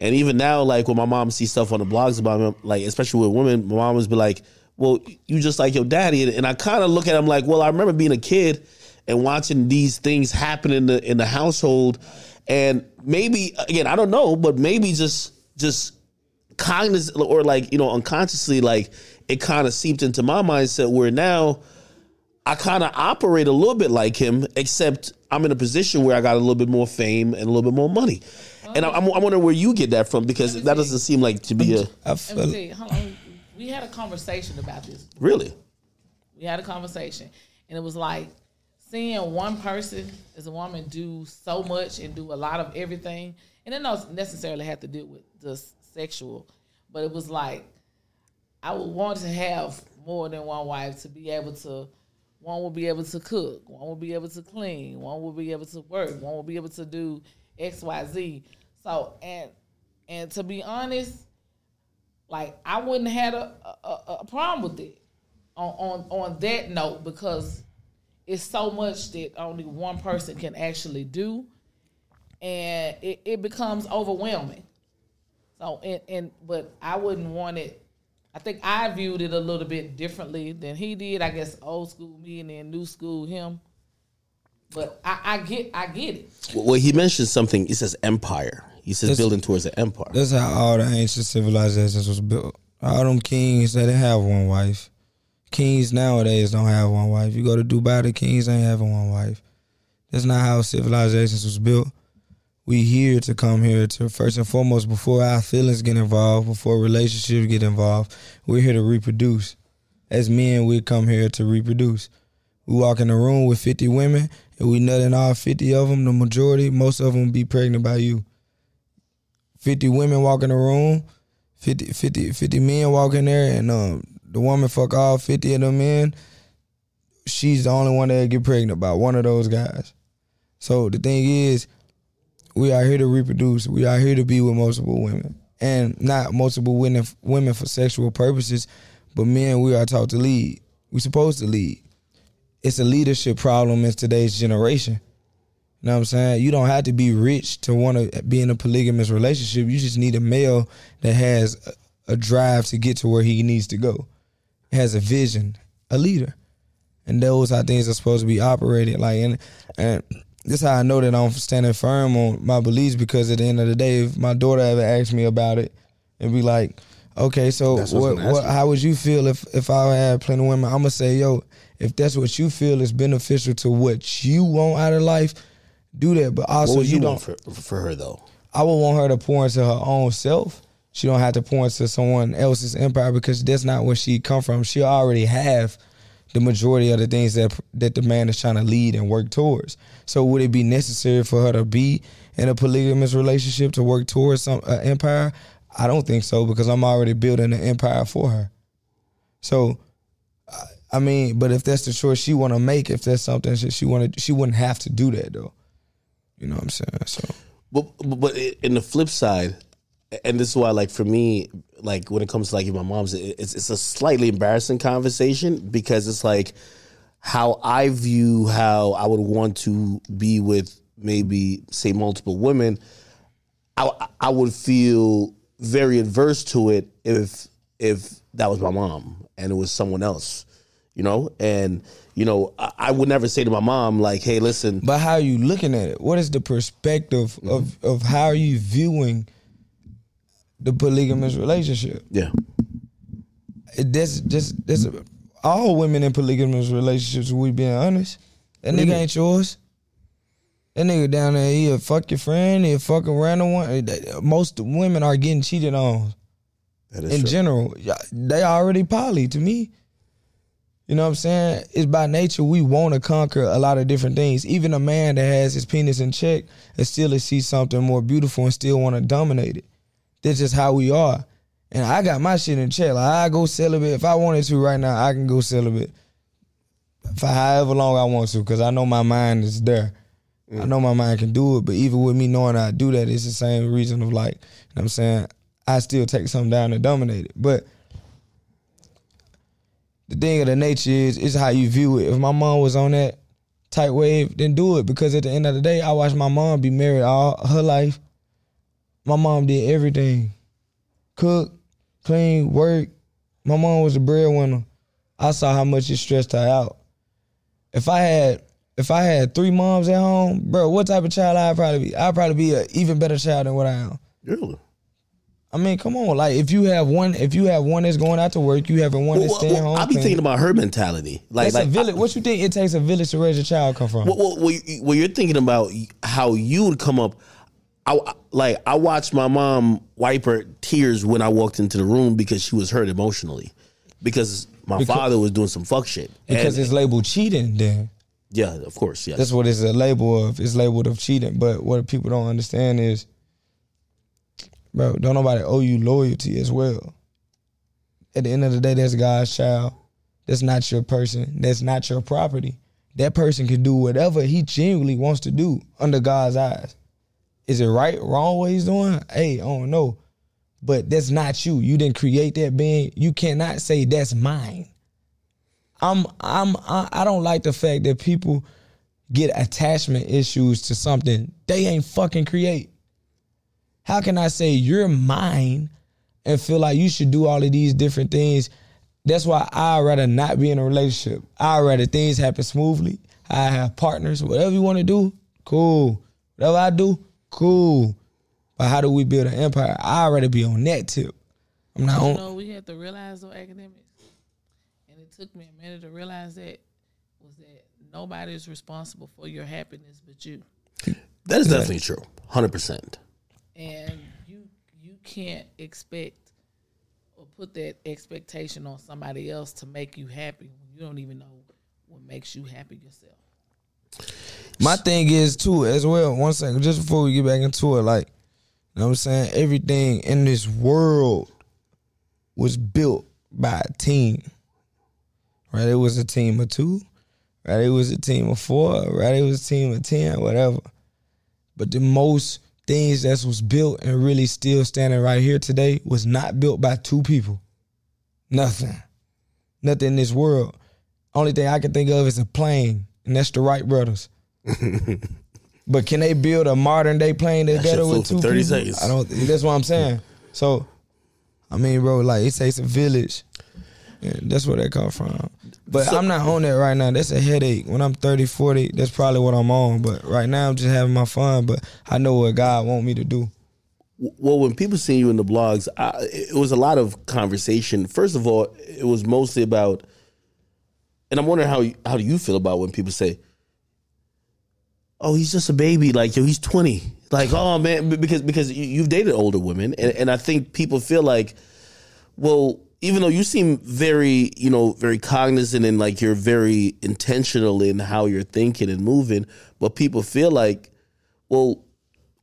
And even now, like when my mom sees stuff on the blogs about him, like especially with women, my mom was be like, "Well, you just like your daddy," and, and I kind of look at him like, "Well, I remember being a kid and watching these things happen in the in the household, and maybe again, I don't know, but maybe just just cognizant or like you know unconsciously, like it kind of seeped into my mindset where now." I kind of operate a little bit like him, except I'm in a position where I got a little bit more fame and a little bit more money. And I, I'm, I'm wondering where you get that from because that doesn't seem like to be a I Let me feel tell you, hold on. We had a conversation about this. really. We had a conversation, and it was like seeing one person as a woman do so much and do a lot of everything, and it doesn't necessarily have to do with just sexual, but it was like I would want to have more than one wife to be able to. One will be able to cook. One will be able to clean. One will be able to work. One will be able to do X, Y, Z. So and and to be honest, like I wouldn't have had a, a, a problem with it on, on on that note because it's so much that only one person can actually do, and it, it becomes overwhelming. So and, and but I wouldn't want it. I think I viewed it a little bit differently than he did. I guess old school me and then new school him. But I, I get I get it. Well, he mentioned something. He says empire. He says That's- building towards an empire. That's how all the ancient civilizations was built. All them kings they didn't have one wife. Kings nowadays don't have one wife. You go to Dubai, the kings ain't having one wife. That's not how civilizations was built. We here to come here to first and foremost before our feelings get involved, before relationships get involved. We're here to reproduce. As men, we come here to reproduce. We walk in a room with 50 women and we nutting all 50 of them. The majority, most of them be pregnant by you. 50 women walk in the room, 50, 50, 50 men walk in there, and um, the woman fuck all 50 of them men. She's the only one that get pregnant by one of those guys. So the thing is, we are here to reproduce. We are here to be with multiple women. And not multiple women, women for sexual purposes, but men, we are taught to lead. we supposed to lead. It's a leadership problem in today's generation. You know what I'm saying? You don't have to be rich to want to be in a polygamous relationship. You just need a male that has a, drive to get to where he needs to go, has a vision, a leader, and those are things are supposed to be operated like. And and this how I know that I'm standing firm on my beliefs because at the end of the day, if my daughter ever asks me about it, and be like, okay, so what what, what how would you feel if if I had plenty of women? I'm gonna say, yo, if that's what you feel is beneficial to what you want out of life, do that. But also, you, you, don't. want for, for her though? I would want her to pour into her own self. She don't have to pour into someone else's empire because that's not where she come from. She already have the majority of the things that that the man is trying to lead and work towards. So would it be necessary for her to be in a polygamous relationship to work towards some uh, empire? I don't think so because I'm already building an empire for her. So, I- mean, but if that's the choice she want to make, if that's something she want to, she wouldn't have to do that though. You know what I'm saying? So. But but but in the flip side, and this is why, like for me, like when it comes to like my mom's, it's it's a slightly embarrassing conversation because it's like how I view how I would want to be with maybe say multiple women. I I would feel very adverse to it if if that was my mom and it was someone else, you know, and. You know, I, I would never say to my mom like, "Hey, listen, But how are you looking at it? What is the perspective mm-hmm. of of how are you viewing the polygamous relationship? yeah, It, that's just that's all women in polygamous relationships. We being honest, that nigga ain't yours. That nigga down there, he'll fuck your friend, he'll fuck a random one. Most women are getting cheated on that is in true. general. They already poly to me. You know what I'm saying? It's by nature we want to conquer a lot of different things. Even a man that has his penis in check and still see something more beautiful and still want to dominate it. That's just how we are. And I got my shit in check. Like I go celibate if I wanted to right now. I can go celibate for however long I want to because I know my mind is there. I know my mind can do it. But even with me knowing I do that, it's the same reason of like, you know what I'm saying? I still take something down and dominate it. But the thing of the nature is is how you view it. If my mom was on that tight wave, then do it. Because at the end of the day, I watched my mom be married all her life. My mom did everything. Cook, clean, work. My mom was a breadwinner. I saw how much it stressed her out. If I had if I had three moms at home, bro, what type of child I'd probably be? I'd probably be an even better child than what I am. Really? I mean, come on. Like if you have one, if you have one that's going out to work, you having one that's Well, staying well, home. I be thinking about her mentality. Like, That's like a village. what you think it takes a village to raise a child come from? Well, well, well, well, you're thinking about how you would come up. I like I watched my mom wipe her tears when I walked into the room because she was hurt emotionally because my Because- father was doing some fuck shit. because And- it's labeled cheating. Then yeah, of course, yes. that's what it's a label of. It's labeled of cheating. But what people don't understand is, bro, don't nobody owe you loyalty as well. At the end of the day, that's God's child. That's not your person. That's not your property. That person can do whatever he genuinely wants to do under God's eyes. Is it right, wrong what he's doing? Hey, I don't know. But that's not you. You didn't create that being. You cannot say that's mine. I'm I'm I don't like the fact that people get attachment issues to something they ain't fucking create. How can I say you're mine and feel like you should do all of these different things? That's why I'd rather not be in a relationship. I'd rather things happen smoothly. I have partners, whatever you want to do, cool. Whatever I do, cool. But how do we build an empire? I already be on that tip. I'm not You on. know, we had to realize though, Akademiks, and it took me a minute to realize that was that nobody is responsible for your happiness but you, that is definitely true, hundred percent. and you you can't expect or put that expectation on somebody else to make you happy when you don't even know what makes you happy yourself. My thing is too, as well. One second, just before we get back into it, like, you know what I'm saying? Everything in this world was built by a team. Right? It was a team of two. Right? It was a team of four. Right? It was a team of ten, whatever. But the most things that was built and really still standing right here today was not built by two people. Nothing. Nothing in this world. Only thing I can think of is a plane, and that's the Wright brothers. but can they build a modern day plane that's That better with two 30 people? seconds. I don't. That's what I'm saying. So, I mean, bro, like it takes a village. Yeah, that's where that come from. But So- I'm not on that right now. That's a headache. When I'm 30, 40, that's probably what I'm on. But right now, I'm just having my fun. But I know what God want me to do. Well, when people see you in the blogs, I, it was a lot of conversation. First of all, it was mostly about, and I'm wondering how how do you feel about when people say, "Oh, he's just a baby," like yo, he's 20, like oh man, because because you, you've dated older women, and, and I think people feel like, well, even though you seem very you know very cognizant and like you're very intentional in how you're thinking and moving, but people feel like, well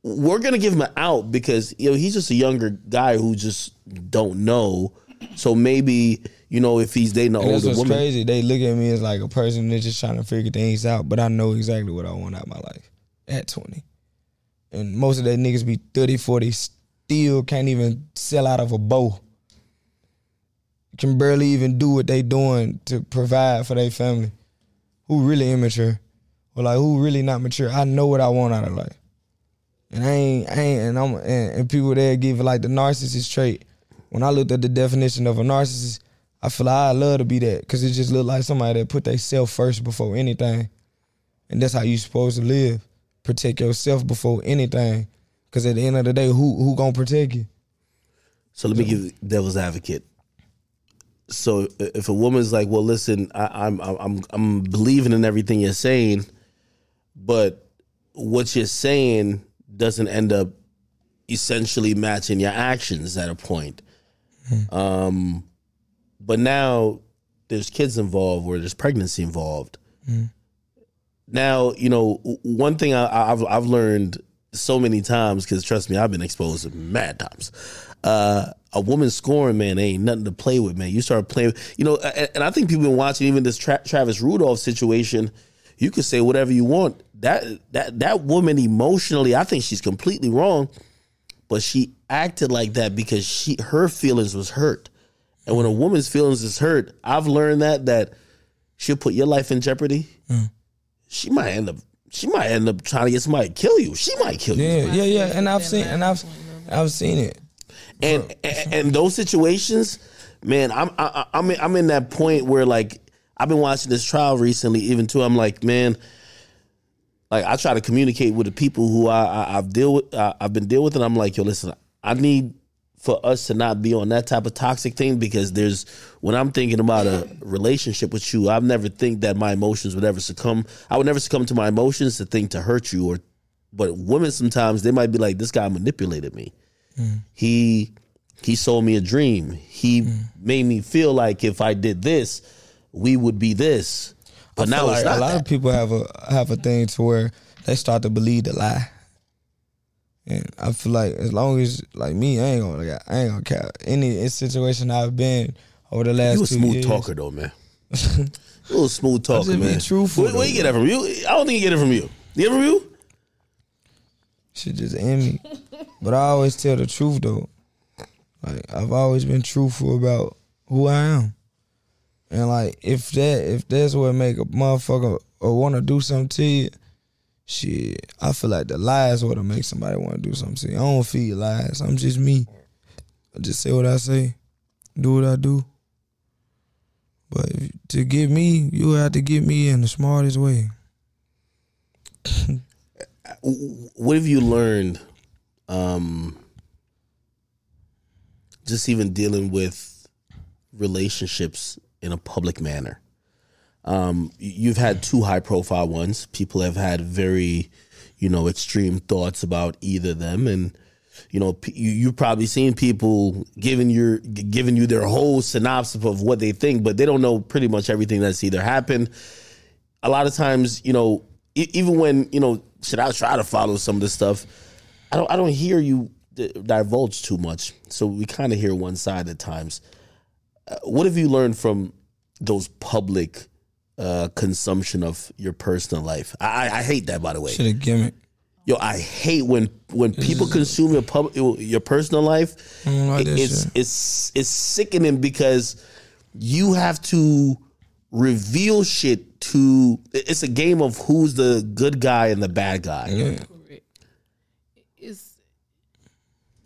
we're gonna give him an out because you know he's just a younger guy who just don't know. So maybe you know if he's dating an And older what's woman, crazy. They look at me as like a person that's just trying to figure things out, but I know exactly what I want out of my life at 20. And most of that niggas be 30, 40, still can't even sell out of a bow. Can barely even do what they doing to provide for their family. Who really immature? Or like who really not mature? I know what I want out of life. And I ain't, I ain't, and I'm, and, and people there give like the narcissist trait. When I looked at the definition of a narcissist, I feel like I love to be that because it just look like somebody that put their self first before anything, and that's how you supposed to live. Protect yourself before anything, because at the end of the day, who who gonna protect you? So let me give devil's advocate. So if a woman's like, "Well, listen, I, I'm I'm I'm believing in everything you're saying," but what you're saying doesn't end up essentially matching your actions at a point. Um, but now there's kids involved, where there's pregnancy involved. Now you know one thing I, I've I've learned so many times because trust me, I've been exposed to mad times. Uh, a woman scoring, man, ain't nothing to play with, man. You start playing, you know, and, and I think people been watching even this Tra- Travis Rudolph situation. You could say whatever you want. That that that woman emotionally, I think she's completely wrong. but she acted like that because she her feelings was hurt. And when a woman's feelings is hurt, I've learned that that she'll put your life in jeopardy. She might end up she might end up trying to get somebody to kill you. She might kill you. Yeah, yeah, yeah. And I've seen and I've I've seen it. and and, and those situations, man, I'm I, I- I'm in, I'm in that point where like I've been watching this trial recently, even too. I'm like, man, like I try to communicate with the people who I, I I've deal with, uh, I've been deal with, and I'm like, yo, listen, I need for us to not be on that type of toxic thing because there's when I'm thinking about a relationship with you, I've never think that my emotions would ever succumb. I would never succumb to my emotions to think to hurt you or. But women sometimes they might be like, this guy manipulated me he he sold me a dream. He Mm. made me feel like if I did this, we would be this. But now like not a lot that. of people have a have a thing to where they start to believe the lie. And I feel like as long as like me, I ain't gonna I ain't gonna care. Any situation I've been over the last you a smooth years, talker though, man. you a little smooth talker, just man. truthful, Where, where you get that from? You? I don't think you get it from you. You get it from you? shit just in me. but I always tell the truth though. Like I've always been truthful about who I am. And like if that if that's what make a motherfucker or wanna do something to you, shit, I feel like the lies what'll make somebody wanna do something See. I don't feed lies. I'm just me. I just say what I say, do what I do. But if, to get me, you have to get me in the smartest way. What have you learned? Um, just even dealing with relationships in a public manner. Um, you've had two high profile ones. People have had very, you know, extreme thoughts about either them, and you know, you you've probably seen people giving your giving you their whole synopsis of what they think, but they don't know pretty much everything that's either happened. A lot of times, you know, even when you know, should I try to follow some of this stuff? I don't I don't hear you divulge too much, so we kind of hear one side at times. Uh, what have you learned from those public uh, consumption of your personal life? I, I I hate that, by the way. Shit a gimmick. Yo, I hate when when people consume your public your personal life. Like that it's shit. it's it's sickening because you have to reveal shit to. It's a game of who's the good guy and the bad guy. Yeah. It's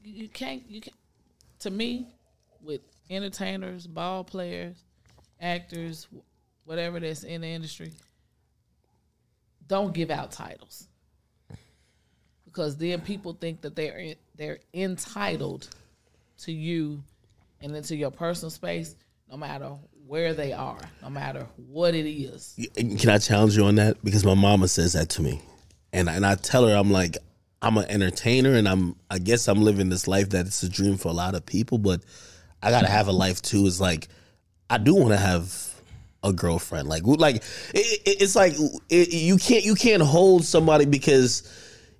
you can't you can't. to me with entertainers, ball players, actors, wh- whatever that's in the industry. Don't give out titles because then people think that they're in, they're entitled to you and into your personal space, no matter where they are, no matter what it is. Can I challenge you on that? Because my mama says that to me, and and I tell her I'm like I'm an entertainer, and I'm I guess I'm living this life that it's a dream for a lot of people, but I gotta have a life too. Is like I do want to have a girlfriend. Like like it, it- it's like it, you can't you can't hold somebody because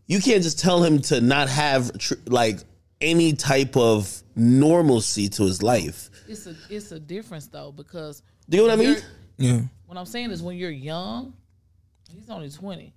you can't just tell him to not have tr- like any type of normalcy to his life. It's a it's a difference though because Do you know what I mean? Yeah. What I'm saying is when you're young, he's only 20.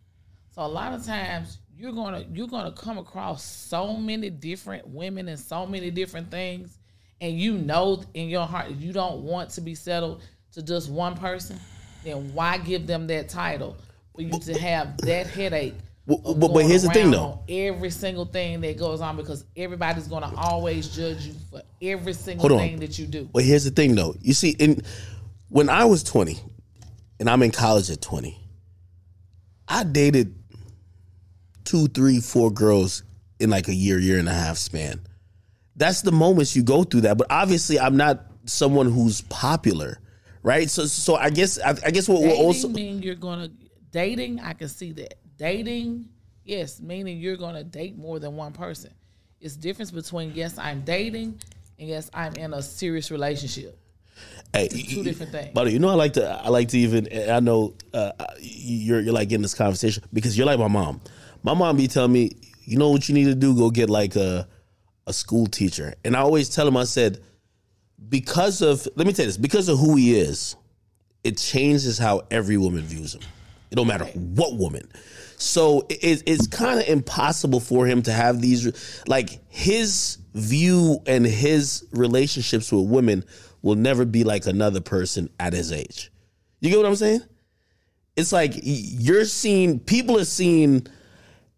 So a lot of times you're gonna you're gonna come across so many different women and so many different things, and you know in your heart you don't want to be settled to just one person. Then why give them that title for you to have that headache? But- but going here's the thing, though. on Every single thing that goes on because everybody's gonna always judge you for every single thing that you do. But here's the thing, though. You see, in when I was 20, and I'm in college at 20, I dated two, three, four girls in like a year, year and a half span. That's the moments you go through that. But obviously, I'm not someone who's popular, right? So, so I guess, I, I guess what we're dating also mean you're gonna dating. I can see that dating. Yes, meaning you're gonna date more than one person. It's difference between yes, I'm dating, and yes, I'm in a serious relationship. Hey, two different things. But you know, I like to. I like to even. I know uh, you're you're like in this conversation because you're like my mom. My mom be telling me, you know what you need to do? Go get like a a school teacher. And I always tell him, I said, because of let me tell you this, because of who he is, it changes how every woman views him. It don't matter what woman. So it, it's kind of impossible for him to have these like his view and his relationships with women will never be like another person at his age. You get what I'm saying? It's like you're seeing people are seeing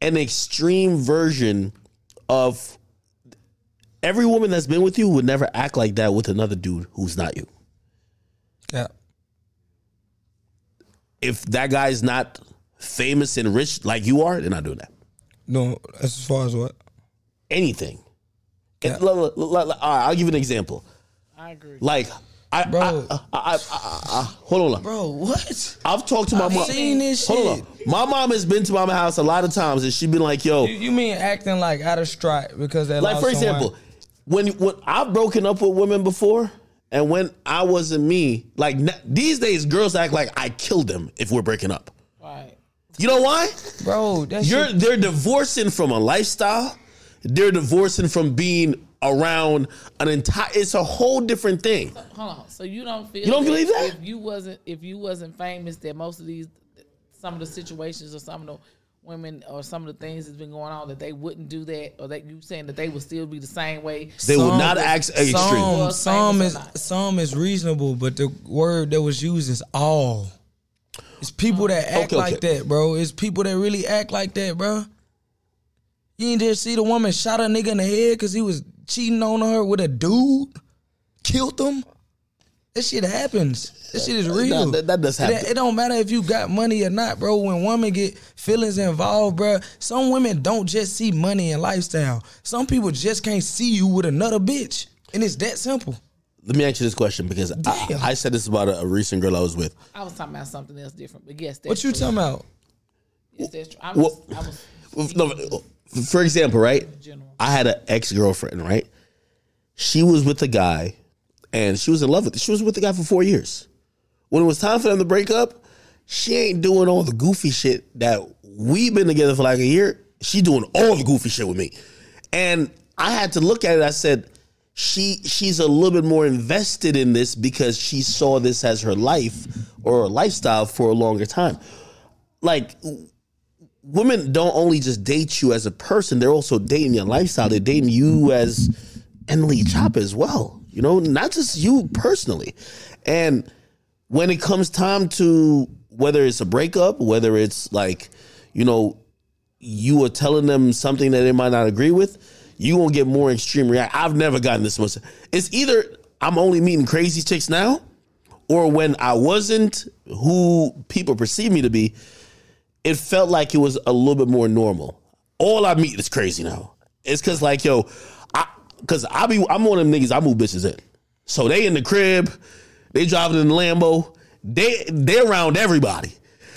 an extreme version of every woman that's been with you would never act like that with another dude who's not you. Yeah. If that guy's not famous and rich like you are, they're not doing that. No, as far as what? Anything. And l- l- l- l- all right, I'll give you an example. I agree. Like, I, Bro. I, I, I, I, I, hold on. Bro, what? I've talked to my I've mom. seen this Hold shit. on. My mom has been to my house a lot of times, and she been like, "Yo, You, you mean acting like out of stride because they like for someone? example, when when I've broken up with women before, and when I wasn't me, like these days, girls act like I killed them if we're breaking up. Right. You know why? bro, that You're shit, they're divorcing from a lifestyle. They're divorcing from being around an entire. It's a whole different thing. Hold on. So you don't feel You don't believe that? if you wasn't if you wasn't famous that most of these some of the situations or some of the women or some of the things that's been going on that they wouldn't do that or that you saying that they would still be the same way. They would Some- not act extreme. some, some is some is reasonable, but the word that was used is all. It's people that act Okay, like okay. that, bro. It's people that really act like that, bro. You ain't just see the woman shot a nigga in the head because he was cheating on her with a dude, killed him. That shit happens. That shit is real. that- that does It- happen. It, don't matter if you got money or not, bro. When women get feelings involved, bro, some women don't just see money and lifestyle. Some people just can't see you with another bitch, and it's that simple. Let me ask you this question because I, I said this about a, a recent girl I was with. I was talking about something else different, but yes, that's What you true. talking about? Yes, that's true. I Well- was, I was No, for example, right? general. I had an ex girlfriend, right? She was with a guy, and she was in love with. She was with the guy for four years. When it was time for them to break up, she ain't doing all the goofy shit that we've been together for like a year. She doing all the goofy shit with me, and I had to look at it. I said, she she's a little bit more invested in this because she saw this as her life or her lifestyle for a longer time. Like women don't only just date you as a person, they're also dating your lifestyle. They're dating you as NLE Choppa as well. You know, not just you personally. And when it comes time to whether it's a breakup, whether it's like, you know, you are telling them something that they might not agree with, you gonna get more extreme react. I've never gotten this much. It's either I'm only meeting crazy chicks now, or when I wasn't who people perceive me to be, it felt like it was a little bit more normal. All I meet is crazy now. It's cause like yo, I cause I be I'm one of them niggas I move bitches in. So they in the crib, they driving in the Lambo, they they around everybody.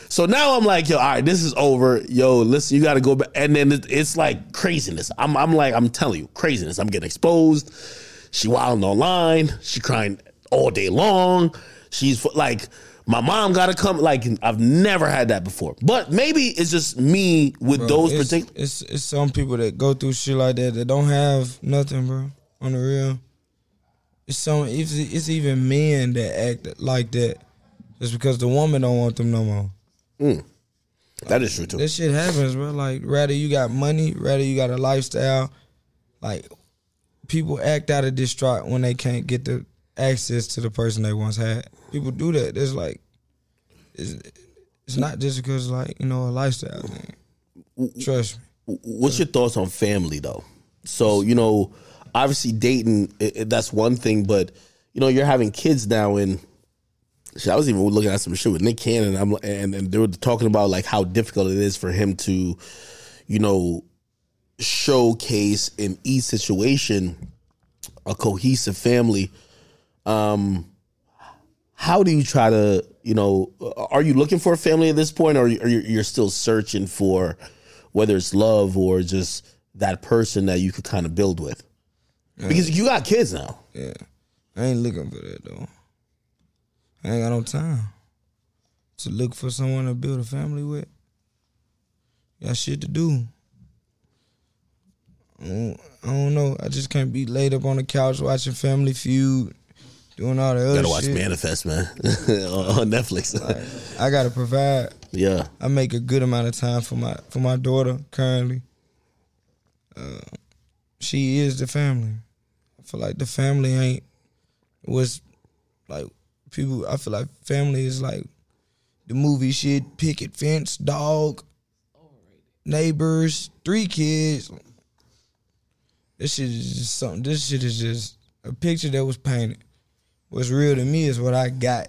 So now I'm like, yo, all right, this is over. Yo, listen, you got to go back. And then it's like craziness. I'm, I'm like, I'm telling you, craziness. I'm getting exposed. She wilding online. She crying all day long. She's like, my mom got to come. Like, I've never had that before. But maybe it's just me with those it's, particular. it's it's some people that go through shit like that that don't have nothing, bro. On the real, it's some. It's, it's even men that act like that just because the woman don't want them no more. Mm. That is true too. That shit happens, bro. Like, rather you got money, rather you got a lifestyle. Like, people act out of distraught when they can't get the access to the person they once had. People do that. It's like, it's, it's not just because, like, you know, a lifestyle thing. Trust me. What's your thoughts on family though? So you know, obviously dating i- i- that's one thing, but you know you're having kids now, and shit, I was even looking at some shit with Nick Cannon, I'm, and and they were talking about like how difficult it is for him to, you know, showcase in each situation a cohesive family. Um, how do you try to, you know, are you looking for a family at this point, or you're still searching for whether it's love or just that person that you could kind of build with? Because you got kids now. Yeah. I ain't looking for that though. I ain't got no time to look for someone to build a family with. Got shit to do. I don't, I don't know. I just can't be laid up on the couch watching Family Feud, doing all the other Gotta watch shit. Manifest, man, on Netflix. I gotta provide. Yeah. I make a good amount of time for my for my daughter currently. Uh, she is the family. Feel like the family ain't was like people. I feel like family is like the movie shit: picket fence, dog, neighbors, three kids. This shit is just something. This shit is just a picture that was painted. What's real to me is what I got.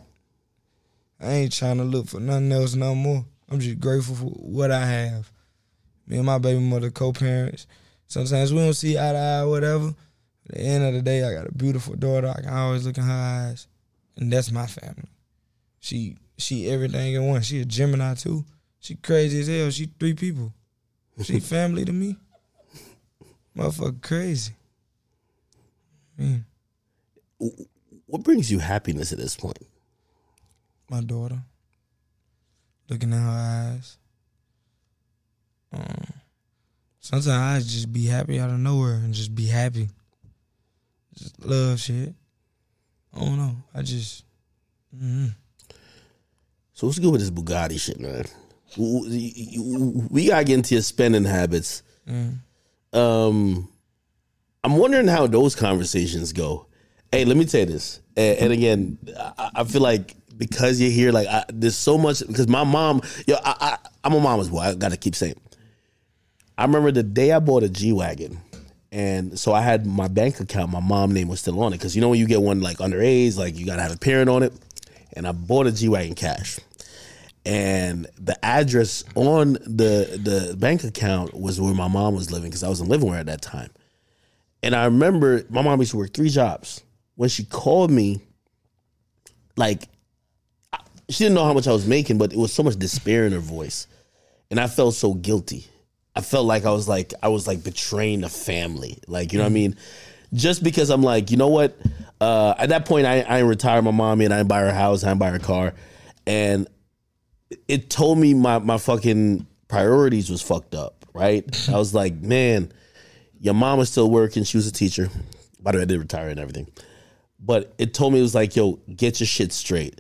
I ain't trying to look for nothing else no more. I'm just grateful for what I have. Me and my baby mother co-parents. Sometimes we don't see eye to eye, whatever. At the end of the day, I got a beautiful daughter. I can always look in her eyes, and that's my family. She she everything in one. She a Gemini too. She crazy as hell. She three people. She family to me. Motherfucker crazy. Mm, What brings you happiness at this point? my daughter. Looking in her eyes. Um, sometimes I just be happy out of nowhere and just be happy. Just love shit. I don't know. I just mm So what's good with this Bugatti shit, man? We- gotta get into your spending habits. Um, I'm wondering how those conversations go. Hey, let me tell you this, and, and again, I, I feel like because you're here, like I, there's so much. Because my mom, yo, I, I, I'm a mama's boy. I gotta keep saying. I remember the day I bought a G wagon, and so I had my bank account. My mom name was still on it because you know when you get one like underage, like you gotta have a parent on it. And I bought a G wagon cash, and the address on the the bank account was where my mom was living because I wasn't living her at that time. And I remember my mom used to work three jobs. When she called me, like she didn't know how much I was making, but it was so much despair in her voice, and I felt so guilty. I felt like I was like I was like betraying the family, like you know what I mean. Just because I'm like, you know what? Uh, at that point, I, I retired my mommy and I didn't buy her house, I didn't buy her car, and it told me my my fucking priorities was fucked up. Right? I was like, man, your mom was still working. She was a teacher. By the way, I did retire and everything. But it told me it was like, yo, get your shit straight.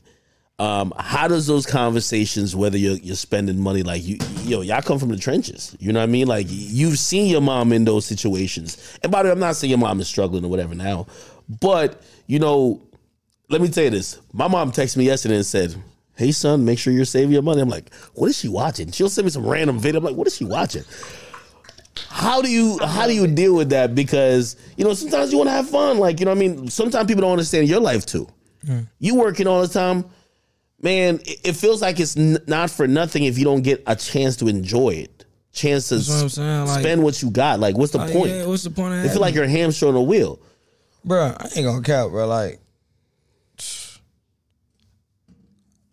Um, how does those conversations, whether you're, you're spending money, like you, yo, y'all come from the trenches. You know what I mean? Like you've seen your mom in those situations. And by the way, I'm not saying your mom is struggling or whatever now, but you know, let me tell you this. My mom texted me yesterday and said, Hey son, make sure you're saving your money. I'm like, what is she watching? She'll send me some random video. I'm like, what is she watching? How do you how do you deal with that? Because you know sometimes you want to have fun. Like you know, what I mean, sometimes people don't understand your life too. You working all the time, man. It, it feels like it's n- not for nothing if you don't get a chance to enjoy it, chance to That's what I'm s- saying, like- spend what you got. Like, what's the Like, point? yeah, what's the point of I feel like it? you're a hamster on a wheel. Bro, I ain't gonna count, bro. Like,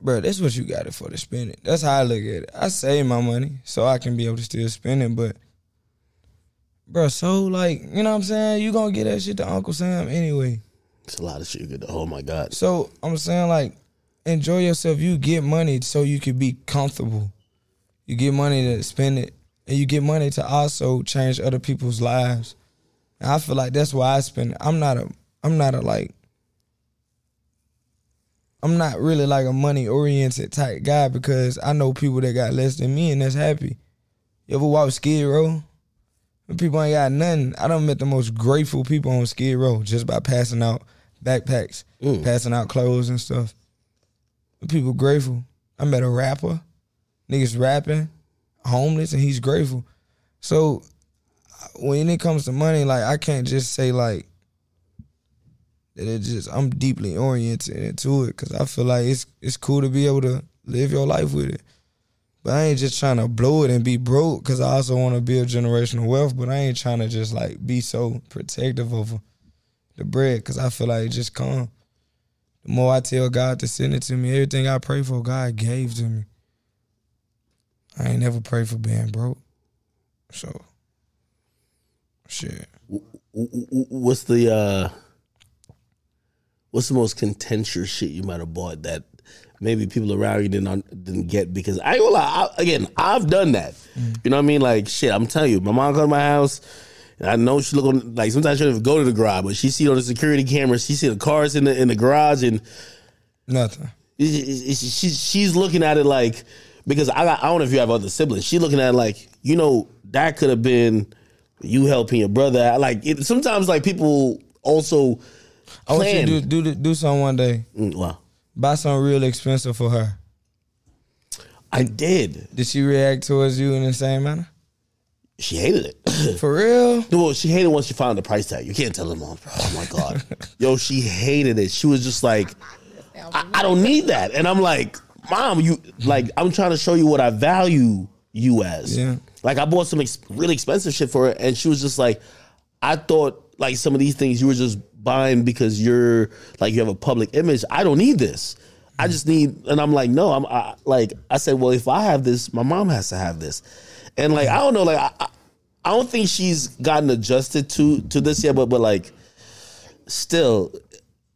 bro, that's what you got it for to spend it. That's how I look at it. I save my money so I can be able to still spend it, but, bro, so like, you know what I'm saying? You gonna get that shit to Uncle Sam anyway. It's a lot of shit. you could- Oh my god. So I'm saying like, enjoy yourself. You get money so you can be comfortable. You get money to spend it, and you get money to also change other people's lives. And I feel like that's why I spend. it. I'm not a. I'm not a like. I'm not really like a money oriented type guy because I know people that got less than me and that's happy. You ever walk Skid Row? When people ain't got nothing. I done met the most grateful people on Skid Row just by passing out backpacks, passing out clothes and stuff. People grateful. I met a rapper, niggas rapping, homeless, and he's grateful. So when it comes to money, like I can't just say like that. It just I'm deeply oriented into it because I feel like it's it's cool to be able to live your life with it. But I ain't just trying to blow it and be broke because I also want to build generational wealth. But I ain't trying to just like be so protective of the bread because I feel like it just come. The more I tell God to send it to me, everything I pray for, God gave to me. I ain't never prayed for being broke. So, shit. What's the uh what's the most contentious shit you might have bought that maybe people around you didn't didn't get because I ain't gonna lie, I, again I've done that. You know what I mean? Like shit, I'm telling you, my mom come to my house. And I know she look on like sometimes she don't even go to the garage, but she see on the security camera, she see the cars in the in the garage, and Nothing. she, she- she's looking at it like because I got, I don't know if you have other siblings. She looking at it like you know that could have been you helping your brother. Like it, sometimes like people also I want you to do do do something one day. Mm, well, Buy something real expensive for her. I did. Did she react towards you in the same manner? She hated it. For real? Well, she hated once she found the price tag. You can't tell her mom. Oh my god, yo, she hated it. She was just like, I, I don't need that, and I'm like, mom, you like, I'm trying to show you what I value you as. Yeah. Like I bought some ex- really expensive shit for her, and she was just like, I thought like some of these things you were just buying because you're like you have a public image. I don't need this. I just need, and I'm like, no, I'm I, like, I said, well, if I have this, my mom has to have this, and like, I don't know, like, I, I- I don't think she's gotten adjusted to to this yet, but but like, still,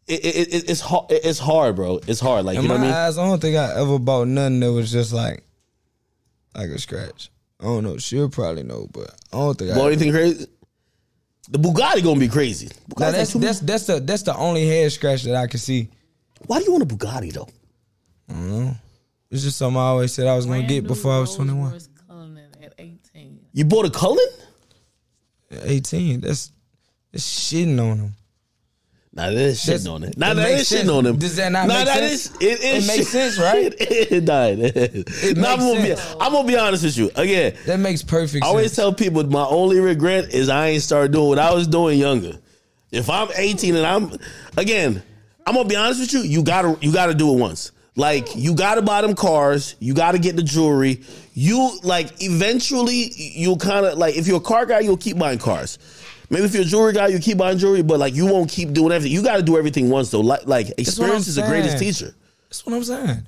it, it, it, it's hard. It's hard, bro. It's hard. Like, In you know my what I mean? eyes, I don't think I ever bought nothing that was just like like a scratch. I don't know. She'll probably know, but I don't think I. Bought anything crazy? The Bugatti gonna be crazy. Now, Bugatti's like that's that's that's the that's the only head scratch that I can see. why do you want a Bugatti though? I don't know. It's just something I always said I was gonna Brand get before I was 21. Royce Cullinan at 18. You bought a Cullen? 18. That's that's shitting on him. Nah, that is That's- shitting on it. Nah, it that makes is sense. shitting on him. Does that not nah, make that sense? is- it is It makes shit- sense, right? it, it, nah, it is. Nah, I'm, makes gonna be, sense. I'm gonna be honest with you. Again, That makes perfect I always sense. tell people my only regret is I ain't started doing what I was doing younger. If I'm 18 and I'm again, I'm gonna be honest with you. You gotta you gotta do it once. Like you gotta buy them cars. You gotta get the jewelry. You like eventually you'll kind of like if you're a car guy, you'll keep buying cars. Maybe if you're a jewelry guy, you keep buying jewelry, but like you won't keep doing everything. You got to do everything once though. Like like experience is the greatest teacher. That's what I'm saying.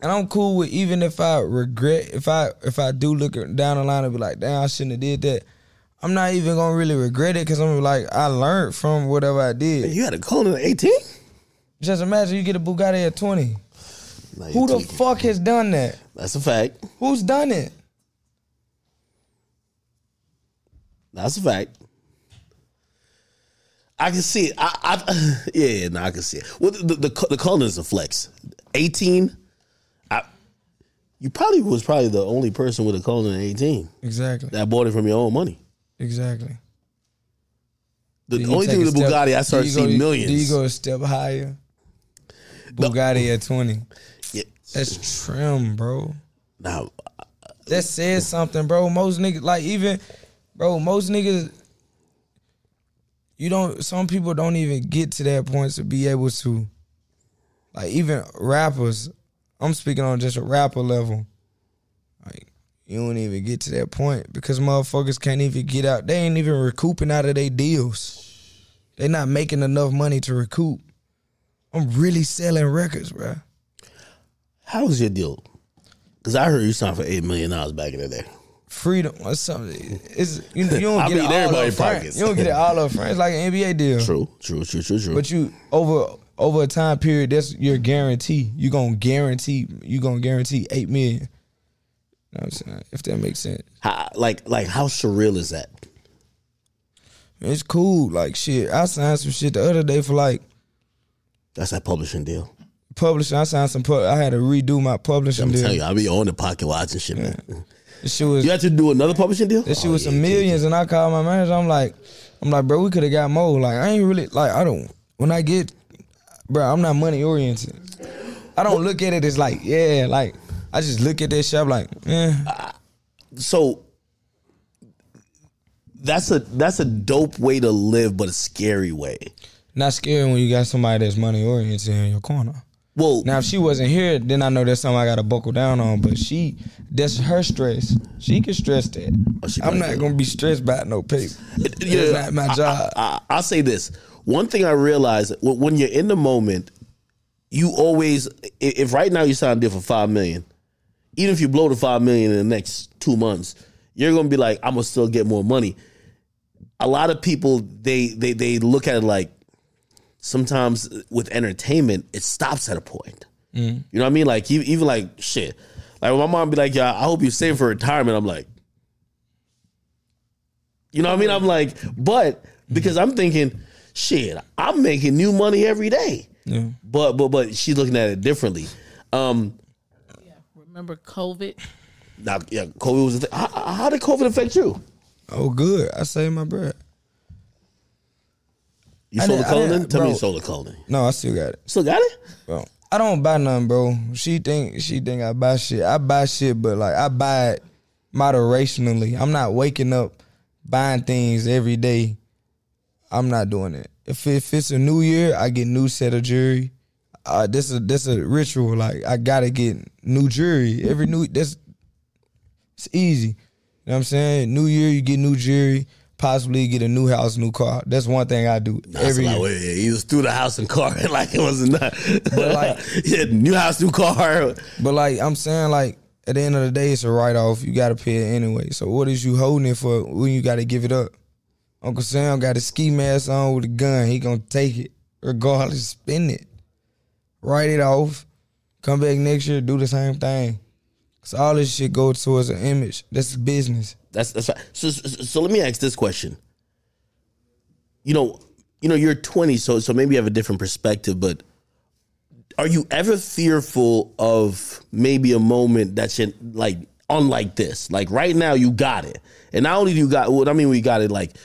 And I'm cool with even if I regret if I if I do look down the line and be like, damn, I shouldn't have did that. I'm not even gonna really regret it because I'm like I learned from whatever I did. You had a Cullinan at 18. Just imagine you get a Bugatti at 20. Who the tweaking. fuck has done that? That's a fact. Who's done it? That's a fact. I can see it. I, I yeah, yeah, no, I can see it. Well, the the, the, the Cullinan is a flex. Eighteen. I, you probably was probably the only person with a Cullinan at eighteen Exactly. that bought it from your own money. Exactly. The only thing with the step- Bugatti, I do started seeing millions. Do you go a step higher? Bugatti at 20. That's trim, bro. Now, That says something, bro. Most niggas, like even, bro, most niggas, you don't. Some people don't even get to that point to be able to, like even rappers. I'm speaking on just a rapper level. Like you don't even get to that point because motherfuckers can't even get out. They ain't even recouping out of their deals. They not making enough money to recoup. I'm really selling records, bro. How was your deal? Because I heard you signed for eight million dollars back in the day. freedom or something. It's you, you don't I get it all up front. You don't get it all up front. It's like an NBA deal. True, true, true, true, true. But you over over a time period, that's your guarantee. You gonna guarantee you gonna guarantee eight million. You know what I'm saying? If that makes sense. how, like, like how surreal is that? It's cool. Like shit. I signed some shit the other day for like That's that publishing deal. Publishing. I signed some pub- I had to redo my publishing I'm deal. telling you, I be on the pocket watching shit, man. Shit was You had to do another publishing deal. Shit Oh, was yeah, some millions, and I called my manager. I'm like, I'm like, bro, we could have got more. Like, I ain't really like, I don't. When I get, bro, I'm not money oriented. I don't look at it as like, yeah, like I just look at that shit I'm like, yeah, uh, so that's a that's a dope way to live, but a scary way. not scary when you got somebody that's money oriented in your corner. Well, Now, if she wasn't here, then I know that's something I got to buckle down on. But she, that's her stress. She can stress that. Oh, I'm not gonna be stressed by no paper. yeah, It's not my job. I, I, will say this: one thing I realized when when you're in the moment, you always if right now you sign a deal for five million, even if you blow the five million in the next two months, you're gonna be like, I'm gonna still get more money. A lot of people they they they look at it like sometimes with entertainment, it stops at a point. You know what I mean? Like even, even like shit. Like my mom be like, "Yeah, I hope you save for retirement." I'm like, you know what I mean? I'm like, but because I'm thinking, shit, I'm making new money every day. Yeah. But but but she's looking at it differently. Um, remember COVID? Now, yeah, COVID was. A thing. How, how did COVID affect you? Oh, good. I saved my bread. You I sold the didn't- clothing? didn't- Tell me you sold the clothing. No, I still got it. Still got it? Bro, I don't buy nothing, bro. She think she think I buy shit. I buy shit, but like I buy it moderationally. I'm not waking up buying things every day. I'm not doing it. If if it's a new year, I get new set of jewelry. Uh, this is this a ritual. Like I gotta get new jewelry every new. That's it's easy. You know what I'm saying? New year, you get new jewelry. Possibly get a new house, new car. That's one thing I do That's every year. Yeah, he was through the house and car like it wasn't that. But, like- yeah, new house, new car. But like I'm saying, like at the end of the day, it's a write off. You gotta pay it anyway. So what is you holding it for when you gotta give it up? Uncle Sam got a ski mask on with a gun. He gonna take it regardless. Spend it, write it off. Come back next year, do the same thing. Cause all this shit goes towards an image. That's business. That's that's right. So, so so let me ask this question. You know, you know, you're 20, so so maybe you have a different perspective, but are you ever fearful of maybe a moment that's in, like unlike this? Like right now, you got it, and not only do you got what I mean, we got it. Like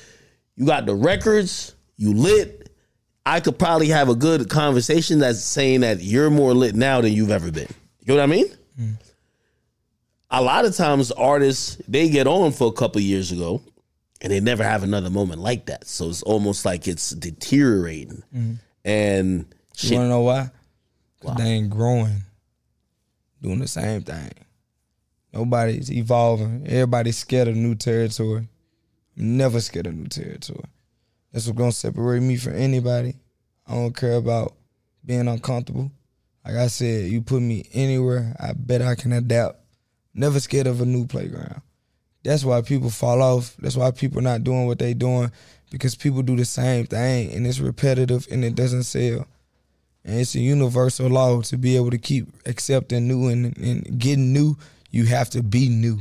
you got the records, you lit. I could probably have a good conversation that's saying that you're more lit now than you've ever been. You know what I mean? Mm. A lot of times artists they get on for a couple years ago and they never have another moment like that so it's almost like it's deteriorating mm-hmm. and You shit, wanna know why? Cause they ain't growing, doing the same thing. Nobody's evolving. Everybody's scared of new territory. I'm never scared of new territory. That's what's gonna separate me from anybody. I don't care about being uncomfortable. Like I said, you put me anywhere, I bet I can adapt. Never scared of a new playground. That's why people fall off. That's why people not doing what they doing because people do the same thing and it's repetitive and it doesn't sell. And it's a universal law to be able to keep accepting new and, and getting new. You have to be new.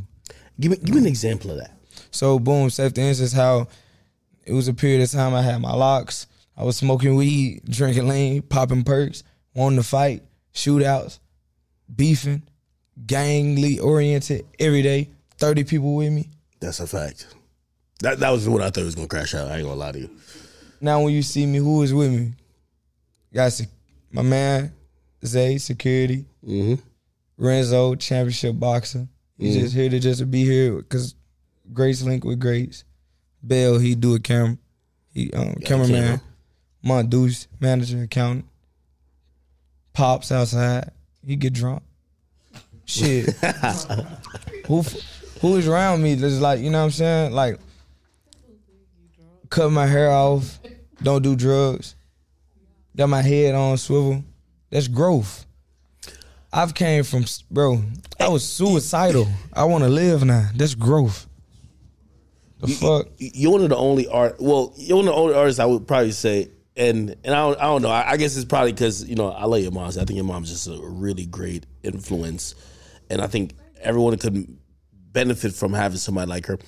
give me give me an example of that So boom, say for instance how it was a period of time I had my locks. I was smoking weed, drinking lean, popping perks, wanting to fight, shootouts, beefing, gangly oriented every day. Thirty people with me. that's a fact that that was what i thought was gonna crash out i ain't gonna lie to you Now when you see me, who is with me? Got sec- my man Zay, security. mm-hmm. Renzo, championship boxer. He's just here to just be here because Grace link with Grace. Bell, he do a camera. He um, cameraman. camera. Mom Dukes, manager, accountant. Pops outside. He get drunk. Shit. who who is around me that's like, you know what I'm saying? Like cut my hair off, don't do drugs. Got my head on swivel. That's growth. I've came from bro. I was suicidal. I want to live now. That's growth. The fuck. you're one of the only art. Well, you're one of the only artists I would probably say, and and I don't, I don't know. I, I guess it's probably because you know I love your mom. I think your mom's just a really great influence, and I think everyone could benefit from having somebody like her.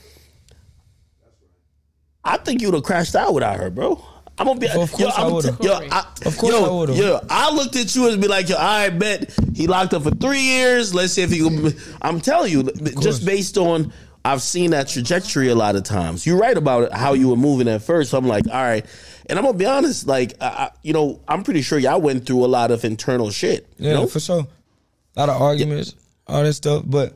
I think you would have crashed out without her, bro. I'm gonna be. Of course I I'm would've. Yo, I, Of course yo, I would've. Yo, I looked at you and be like, yo, I bet he locked up for three years. Let's see if he. Can, I'm telling you, just based on I've seen that trajectory a lot of times. You're right about how you were moving at first. So I'm like, all right, and I'm gonna be honest. Like, I, I- you know, I'm pretty sure y'all went through a lot of internal shit. Yeah, you know? for sure. A lot of arguments, all that stuff. But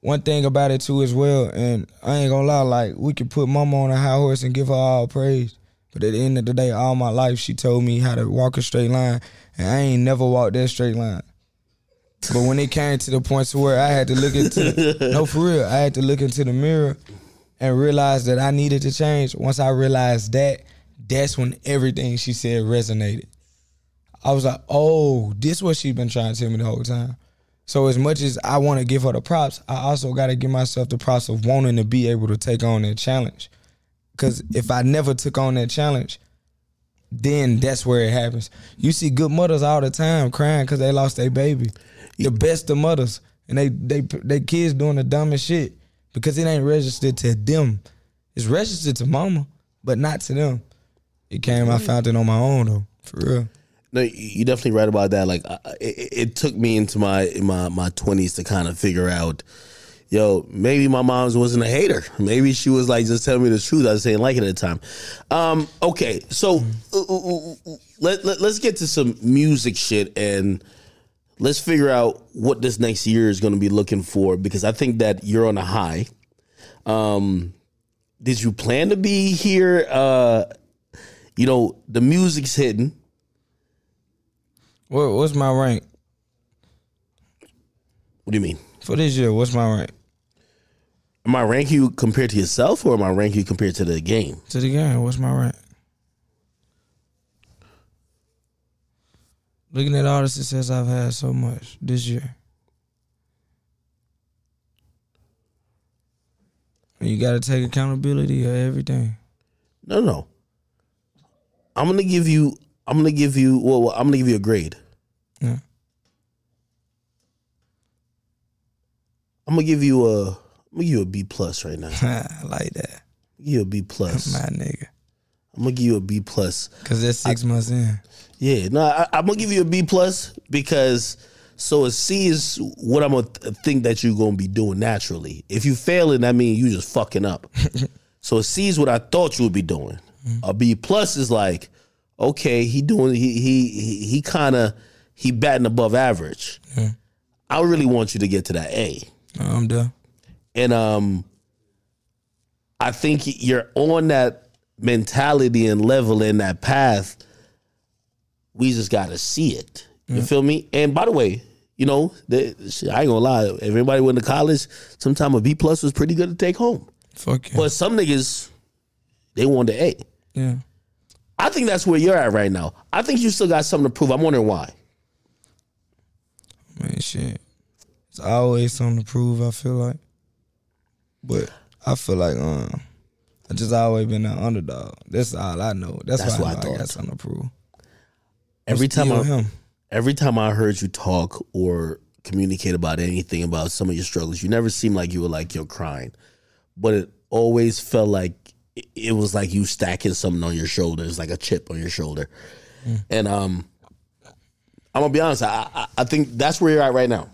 one thing about it too as well, and I ain't gonna lie, like we could put mama on a high horse and give her all praise. But at the end of the day, all my life she told me how to walk a straight line, and I ain't never walked that straight line. But when it came to the point to where I had to look into no for real, I had to look into the mirror and realize that I needed to change. Once I realized that, that's when everything she said resonated. I was like, oh, this what she been trying to tell me the whole time. So as much as I want to give her the props, I also got to give myself the props of wanting to be able to take on that challenge. Because if I never took on that challenge, then that's where it happens. You see good mothers all the time crying because they lost their baby. The best of mothers, and they they they kids doing the dumbest shit because it ain't registered to them. It's registered to mama, but not to them. It came. I mm. found it on my own though, for real. No, you- you're definitely right about that. Like, I- it, it took me into my in my my twenties to kind of figure out, yo, maybe my mom's wasn't a hater. Maybe she was like just telling me the truth. I just didn't like it at the time. Um, okay, so uh, uh, uh, let, let let's get to some music shit and let's figure out what this next year is going to be looking for because I think that you're on a high. Um, did you plan to be here? Uh, you know, the music's hidden. What, what's my rank What do you mean? for this year? What's my rank Am I ranking you compared to yourself, or am I ranking you compared to the game? to the game? What's my rank? Looking at all the success I've had so much this year. You got to take accountability of everything. No, no. I'm gonna give you. I'm gonna give you. Well, well, I'm gonna give you a grade. Yeah. I'm gonna give you a. I'm gonna give you a B plus right now. I like that. give you a B plus. My nigga. I'm gonna give you a B plus. Because that's six months in. Yeah, no, I, I'm gonna give you a B plus because so a C is what I'm gonna th- think that you're gonna be doing naturally. If you fail failing, that means you just fucking up. so a C is what I thought you would be doing. Mm-hmm. A B plus is like, okay, he doing he he he, he kind of he batting above average. I really want you to get to that A. I'm done. And um I think you're on that mentality and level in that path. We just gotta see it. You feel me? And by the way, you know, the, shit, I ain't gonna lie. If everybody went to college, sometime a B plus was pretty good to take home. Fuck yeah. But some niggas, they want the A. yeah. I think that's where you're at right now. I think you still got something to prove. I'm wondering why. Man, shit. It's always something to prove, I feel like. But I feel like um I just always been an underdog. That's all I know. That's, That's why I, I know I thought. got something to prove. Every I'm time I, him. every time I heard you talk or communicate about anything about some of your struggles, you never seemed like you were like you're crying, but it always felt like it- was like you stacking something on your shoulders, like a chip on your shoulder. And um, I'm gonna be honest, I, I I think that's where you're at right now.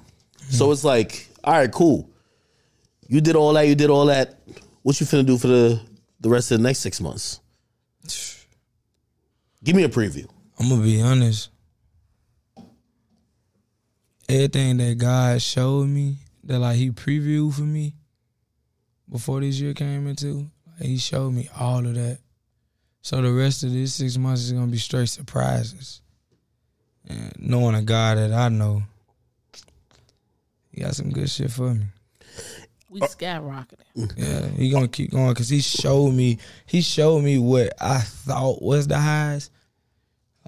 So it's like, all right, cool. You did all that. You did all that. What you finna do for the the rest of the next six months? Give me a preview. I'm gonna be honest. Everything that God showed me, that like He previewed for me before this year came into, He showed me all of that. So the rest of this six months is gonna be straight surprises. And knowing a guy that I know, He got some good shit for me. We uh, skyrocketing. Yeah, he gonna keep going because he showed me. He showed me what I thought was the highs.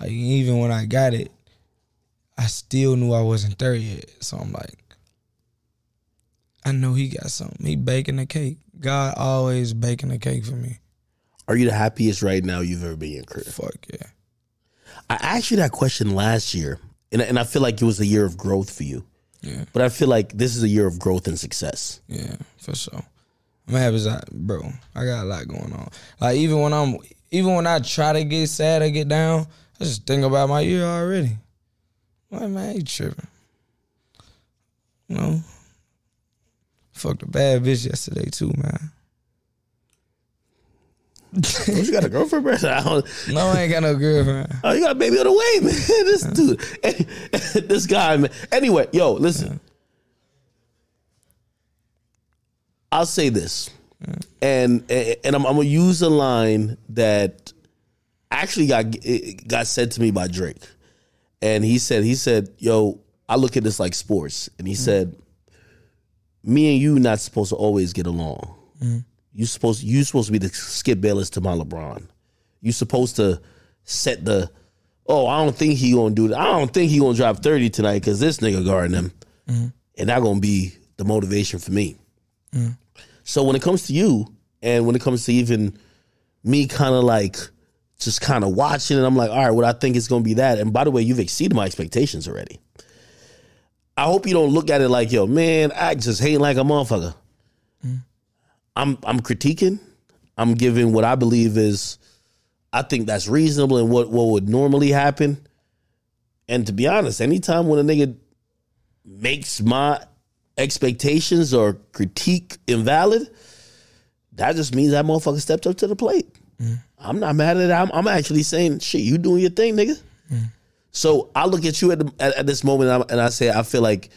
Like even when I got it, I still knew I wasn't there yet. So I'm like, I know he got something. He baking the cake. God always baking the cake for me. Are you the happiest right now you've ever been in your career? Fuck yeah. I asked you that question last year, and, and I feel like it was a year of growth for you. Yeah. But I feel like this is a year of growth and success. Yeah, for sure. I'm happy as I, bro. I got a lot going on. Like even when I'm, even when I try to get sad or get down, I just think about my year already. Like man, you tripping? You know, fucked a bad bitch yesterday too, man. Oh, you got a girlfriend, bro? I don't- No, I ain't got no girlfriend. Oh, you got a baby on the way, man. This dude, this guy, man. Anyway, yo, listen. I'll say this, and and I'm, I'm gonna use a line that actually got got said to me by Drake, and he said he said, "Yo, I look at this like sports," and he mm. said, "Me and you not supposed to always get along. Mm-hmm. You supposed you supposed to be the Skip Bayless to my LeBron. You supposed to set the." Oh, I don't think he gonna do that. I don't think he gonna drop thirty tonight because this nigga guarding him, mm-hmm. and that gonna be the motivation for me. Mm-hmm. So when it comes to you, and when it comes to even me, kind of like just kind of watching and I'm like, all right, what I think is gonna be that. And by the way, you've exceeded my expectations already. I hope you don't look at it like, yo, man, I just hate like a motherfucker. Mm. I'm I'm critiquing. I'm giving what I believe is, I think that's reasonable and what what would normally happen. And to be honest, anytime when a nigga makes my expectations or critique invalid, that just means that motherfucker stepped up to the plate. Mm. I'm not mad at it. I'm, I'm actually saying, shit, you doing your thing, nigga. Mm. So I look at you at, the, at, at this moment and I, and I say, I feel like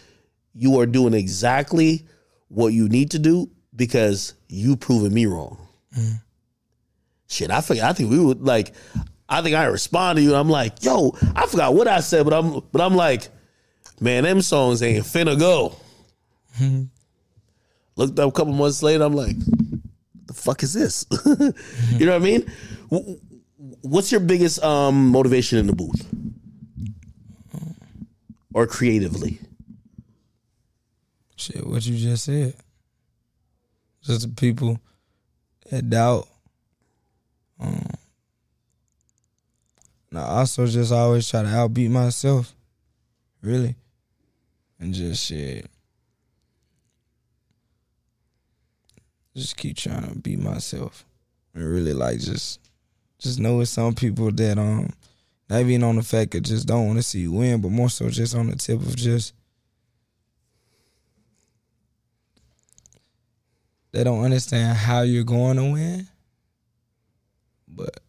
you are doing exactly what you need to do because you proven me wrong. Shit, I forgot. I think we would like. I think I responded to you. I'm like, yo, I forgot what I said, but I'm but I'm like, man, them songs ain't finna go. Looked up a couple months later. I'm like, the fuck is this? you know what I mean? What's your biggest um, motivation in the booth or creatively? Shit, what you just said. Just the people that doubt. Um, now also just always try to outbeat myself. Really. And just shit. Just keep trying to beat myself. And really like just just know it's some people that um not even on the fact that just don't want to see you win, but more so just on the tip of just they don't understand how you're going to win. But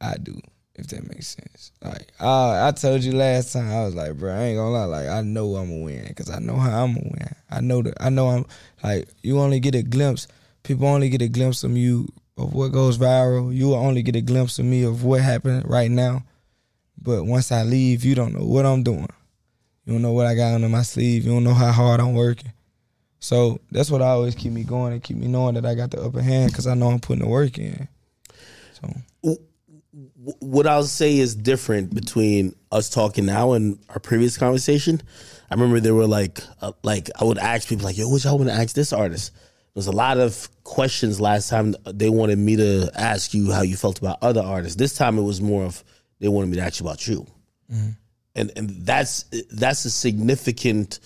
I do, if that makes sense. Like I, I told you last time, I was like, bro, I ain't gonna lie, like I know I'm gonna win because I know how I'm gonna win. I know that I know I'm like you only get a glimpse. People only get a glimpse of you of what goes viral. You will only get a glimpse of me of what happened right now. But once I leave, you don't know what I'm doing. You don't know what I got under my sleeve. You don't know how hard I'm working. So that's what I always keep me going and keep me knowing that I got the upper hand because I know I'm putting the work in. So What I'll say is different between us talking now and our previous conversation. I remember there were like, uh, like I would ask people like, "Yo, what y'all want to ask this artist?" Was a lot of questions last time. They wanted me to ask you how you felt about other artists. This time it was more of they wanted me to ask you about you, and and that's that's a significant,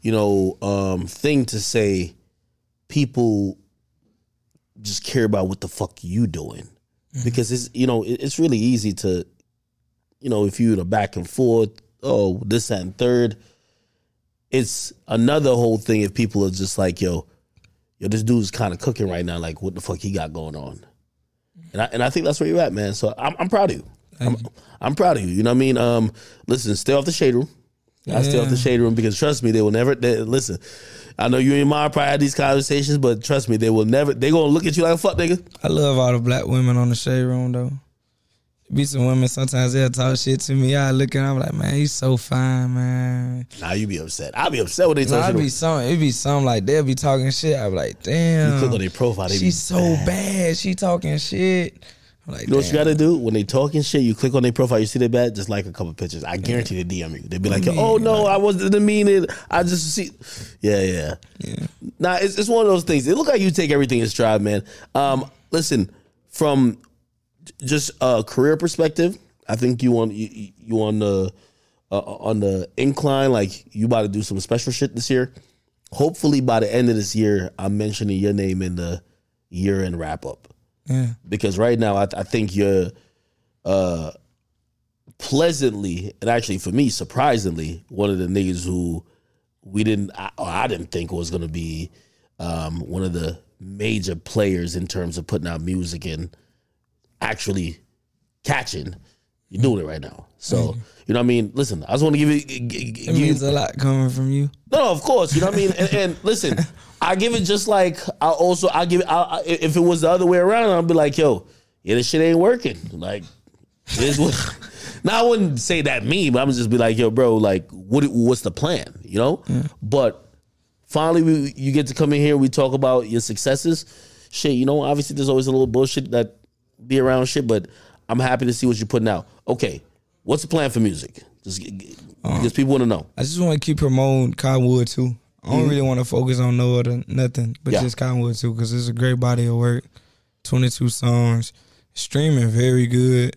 you know, um, thing to say. People just care about what the fuck you doing because it's you know it- it's really easy to you know if you're in a back and forth oh this that, and third it's another whole thing if people are just like yo yo this dude's kind of cooking right now like what the fuck he got going on and I, and I think that's where you're at man so I'm, I'm proud of you I'm, I'm proud of you you know what I mean um listen stay off the shade room I stay off the shade room because trust me, they will never. They, listen, I know you and mom probably had these conversations, but trust me, they will never. They gonna look at you like a fuck nigga. I love all the black women on the shade room though. Be some women sometimes they'll talk shit to me. I look and I'm like, man, he's so fine, man. Nah, you be upset. I'll be upset when they talk shit. be some, it be some like they'll be talking shit. Be like, damn. You click on their profile, they be She's so bad. She talking shit. I'm like, You know what you gotta do when they talking shit? You click on their profile, you see their bad, just like a couple pictures. I guarantee they DM you. They be like, "Oh no, I wasn't didn't mean it. I just see." Yeah, yeah, yeah. Nah, it's, it's one of those things. It look like you take everything in stride, man. Um, listen, from just a career perspective, I think you on you, you- on the uh, on the incline. Like you about to do some special shit this year. Hopefully, by the end of this year, I'm mentioning your name in the year end wrap up Yeah. because right now I, I think you're uh pleasantly and actually for me surprisingly one of the niggas who we didn't I, I didn't think was going to be um one of the major players in terms of putting out music and actually catching you're doing it right now so you know what I mean listen I just want to give you g- g- It give you means a lot coming from you. no, of course. You know what I mean. And, and listen, I give it just like I also I give it. I, I, if it was the other way around, I'd be like, yo, yeah, this shit ain't working. Like, this what. Now I wouldn't say that me, but I'm just be like, yo, bro, like, what what's the plan? You know. But finally, we you get to come in here. We talk about your successes. Shit, you know, obviously there's always a little bullshit that be around shit, but I'm happy to see what you're putting out. Okay, what's the plan for music? Just g- because people want to know. I just want to keep promoting Cottonwood 2. I don't really want to focus on no other nothing, but Yeah. just Cottonwood 2, because it's a great body of work. Twenty two songs, streaming very good.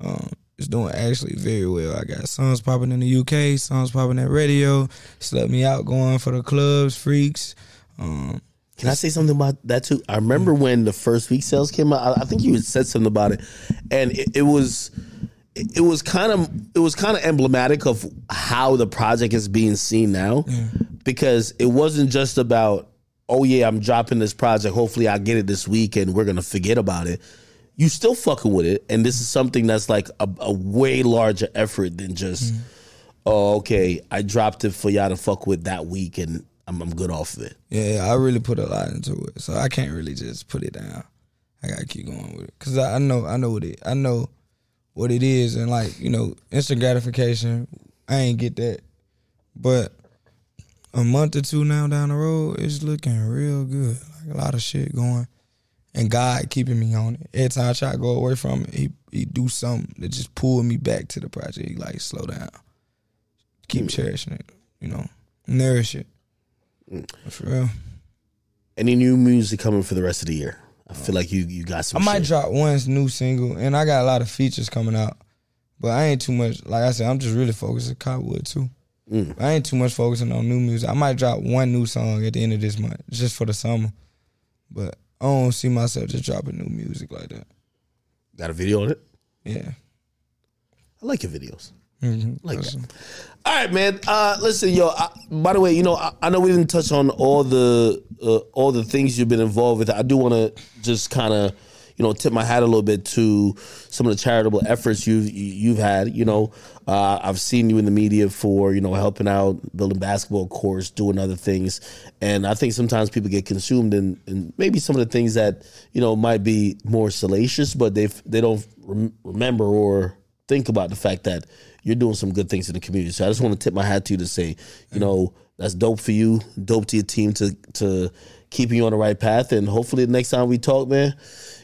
Um, it's doing actually very well. I got songs popping in the UK, songs popping at radio. Slut Me Out going for the clubs, freaks. Um, Can I say something about that too? I remember mm. when the first week sales came out. I, I think you had said something about it, and it, it was it, was kind of it was kind of emblematic of how the project is being seen now, because it wasn't just about oh yeah I'm dropping this project. Hopefully I get it this week and we're gonna forget about it. You still fucking with it, and this is something that's like a, a way larger effort than just mm. oh okay I dropped it for y'all to fuck with that week and I'm, I'm good off of it. Yeah, I really put a lot into it, so I can't really just put it down. I gotta keep going with it because I, I know I know what it I know what it is, and like you know, instant gratification. I ain't get that, but a month or two now down the road, it's looking real good. Like a lot of shit going, and God keeping me on it. Every time I try to go away from it, he he do something that just pull me back to the project. He like slow down, keep cherishing it, you know, nourish it. For real. Any new music coming for the rest of the year? I feel like you you got some. I might shit. drop one new single, and I got a lot of features coming out. But I ain't too much. Like I said, I'm just really focused on Cottonwood 2. Mm. I ain't too much focusing on new music. I might drop one new song at the end of this month, just for the summer. But I don't see myself just dropping new music like that. Got a video on it. Yeah. I like your videos. Mhm. Like That's- that. All right, man. Uh, listen, yo. I, by the way, you know, I, I know we didn't touch on all the uh, all the things you've been involved with. I do want to just kind of, you know, tip my hat a little bit to some of the charitable efforts you've you've had. You know, uh, I've seen you in the media for you know helping out, building basketball courts, doing other things, and I think sometimes people get consumed in, in maybe some of the things that you know might be more salacious, but they they don't rem- remember or think about the fact that you're doing some good things in the community. So I just want to tip my hat to you to say, you know, that's dope for you, dope to your team to to keeping you on the right path. And hopefully the next time we talk, man,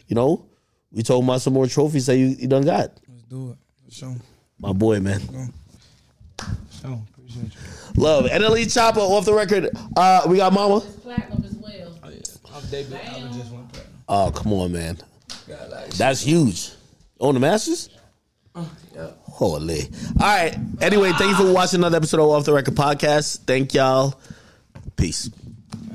you know, we talking about some more trophies that you, you done got. Let's do it. For sure. My boy, man. So appreciate you. Love. NLE Choppa off the record. Uh we got mama. Platinum as well. I'm David. I was just one platinum. Oh, come on, man. That's huge. On the Masters? Holy. All right. Anyway, thank you for watching another episode of Off the Record Podcast. Thank y'all. Peace.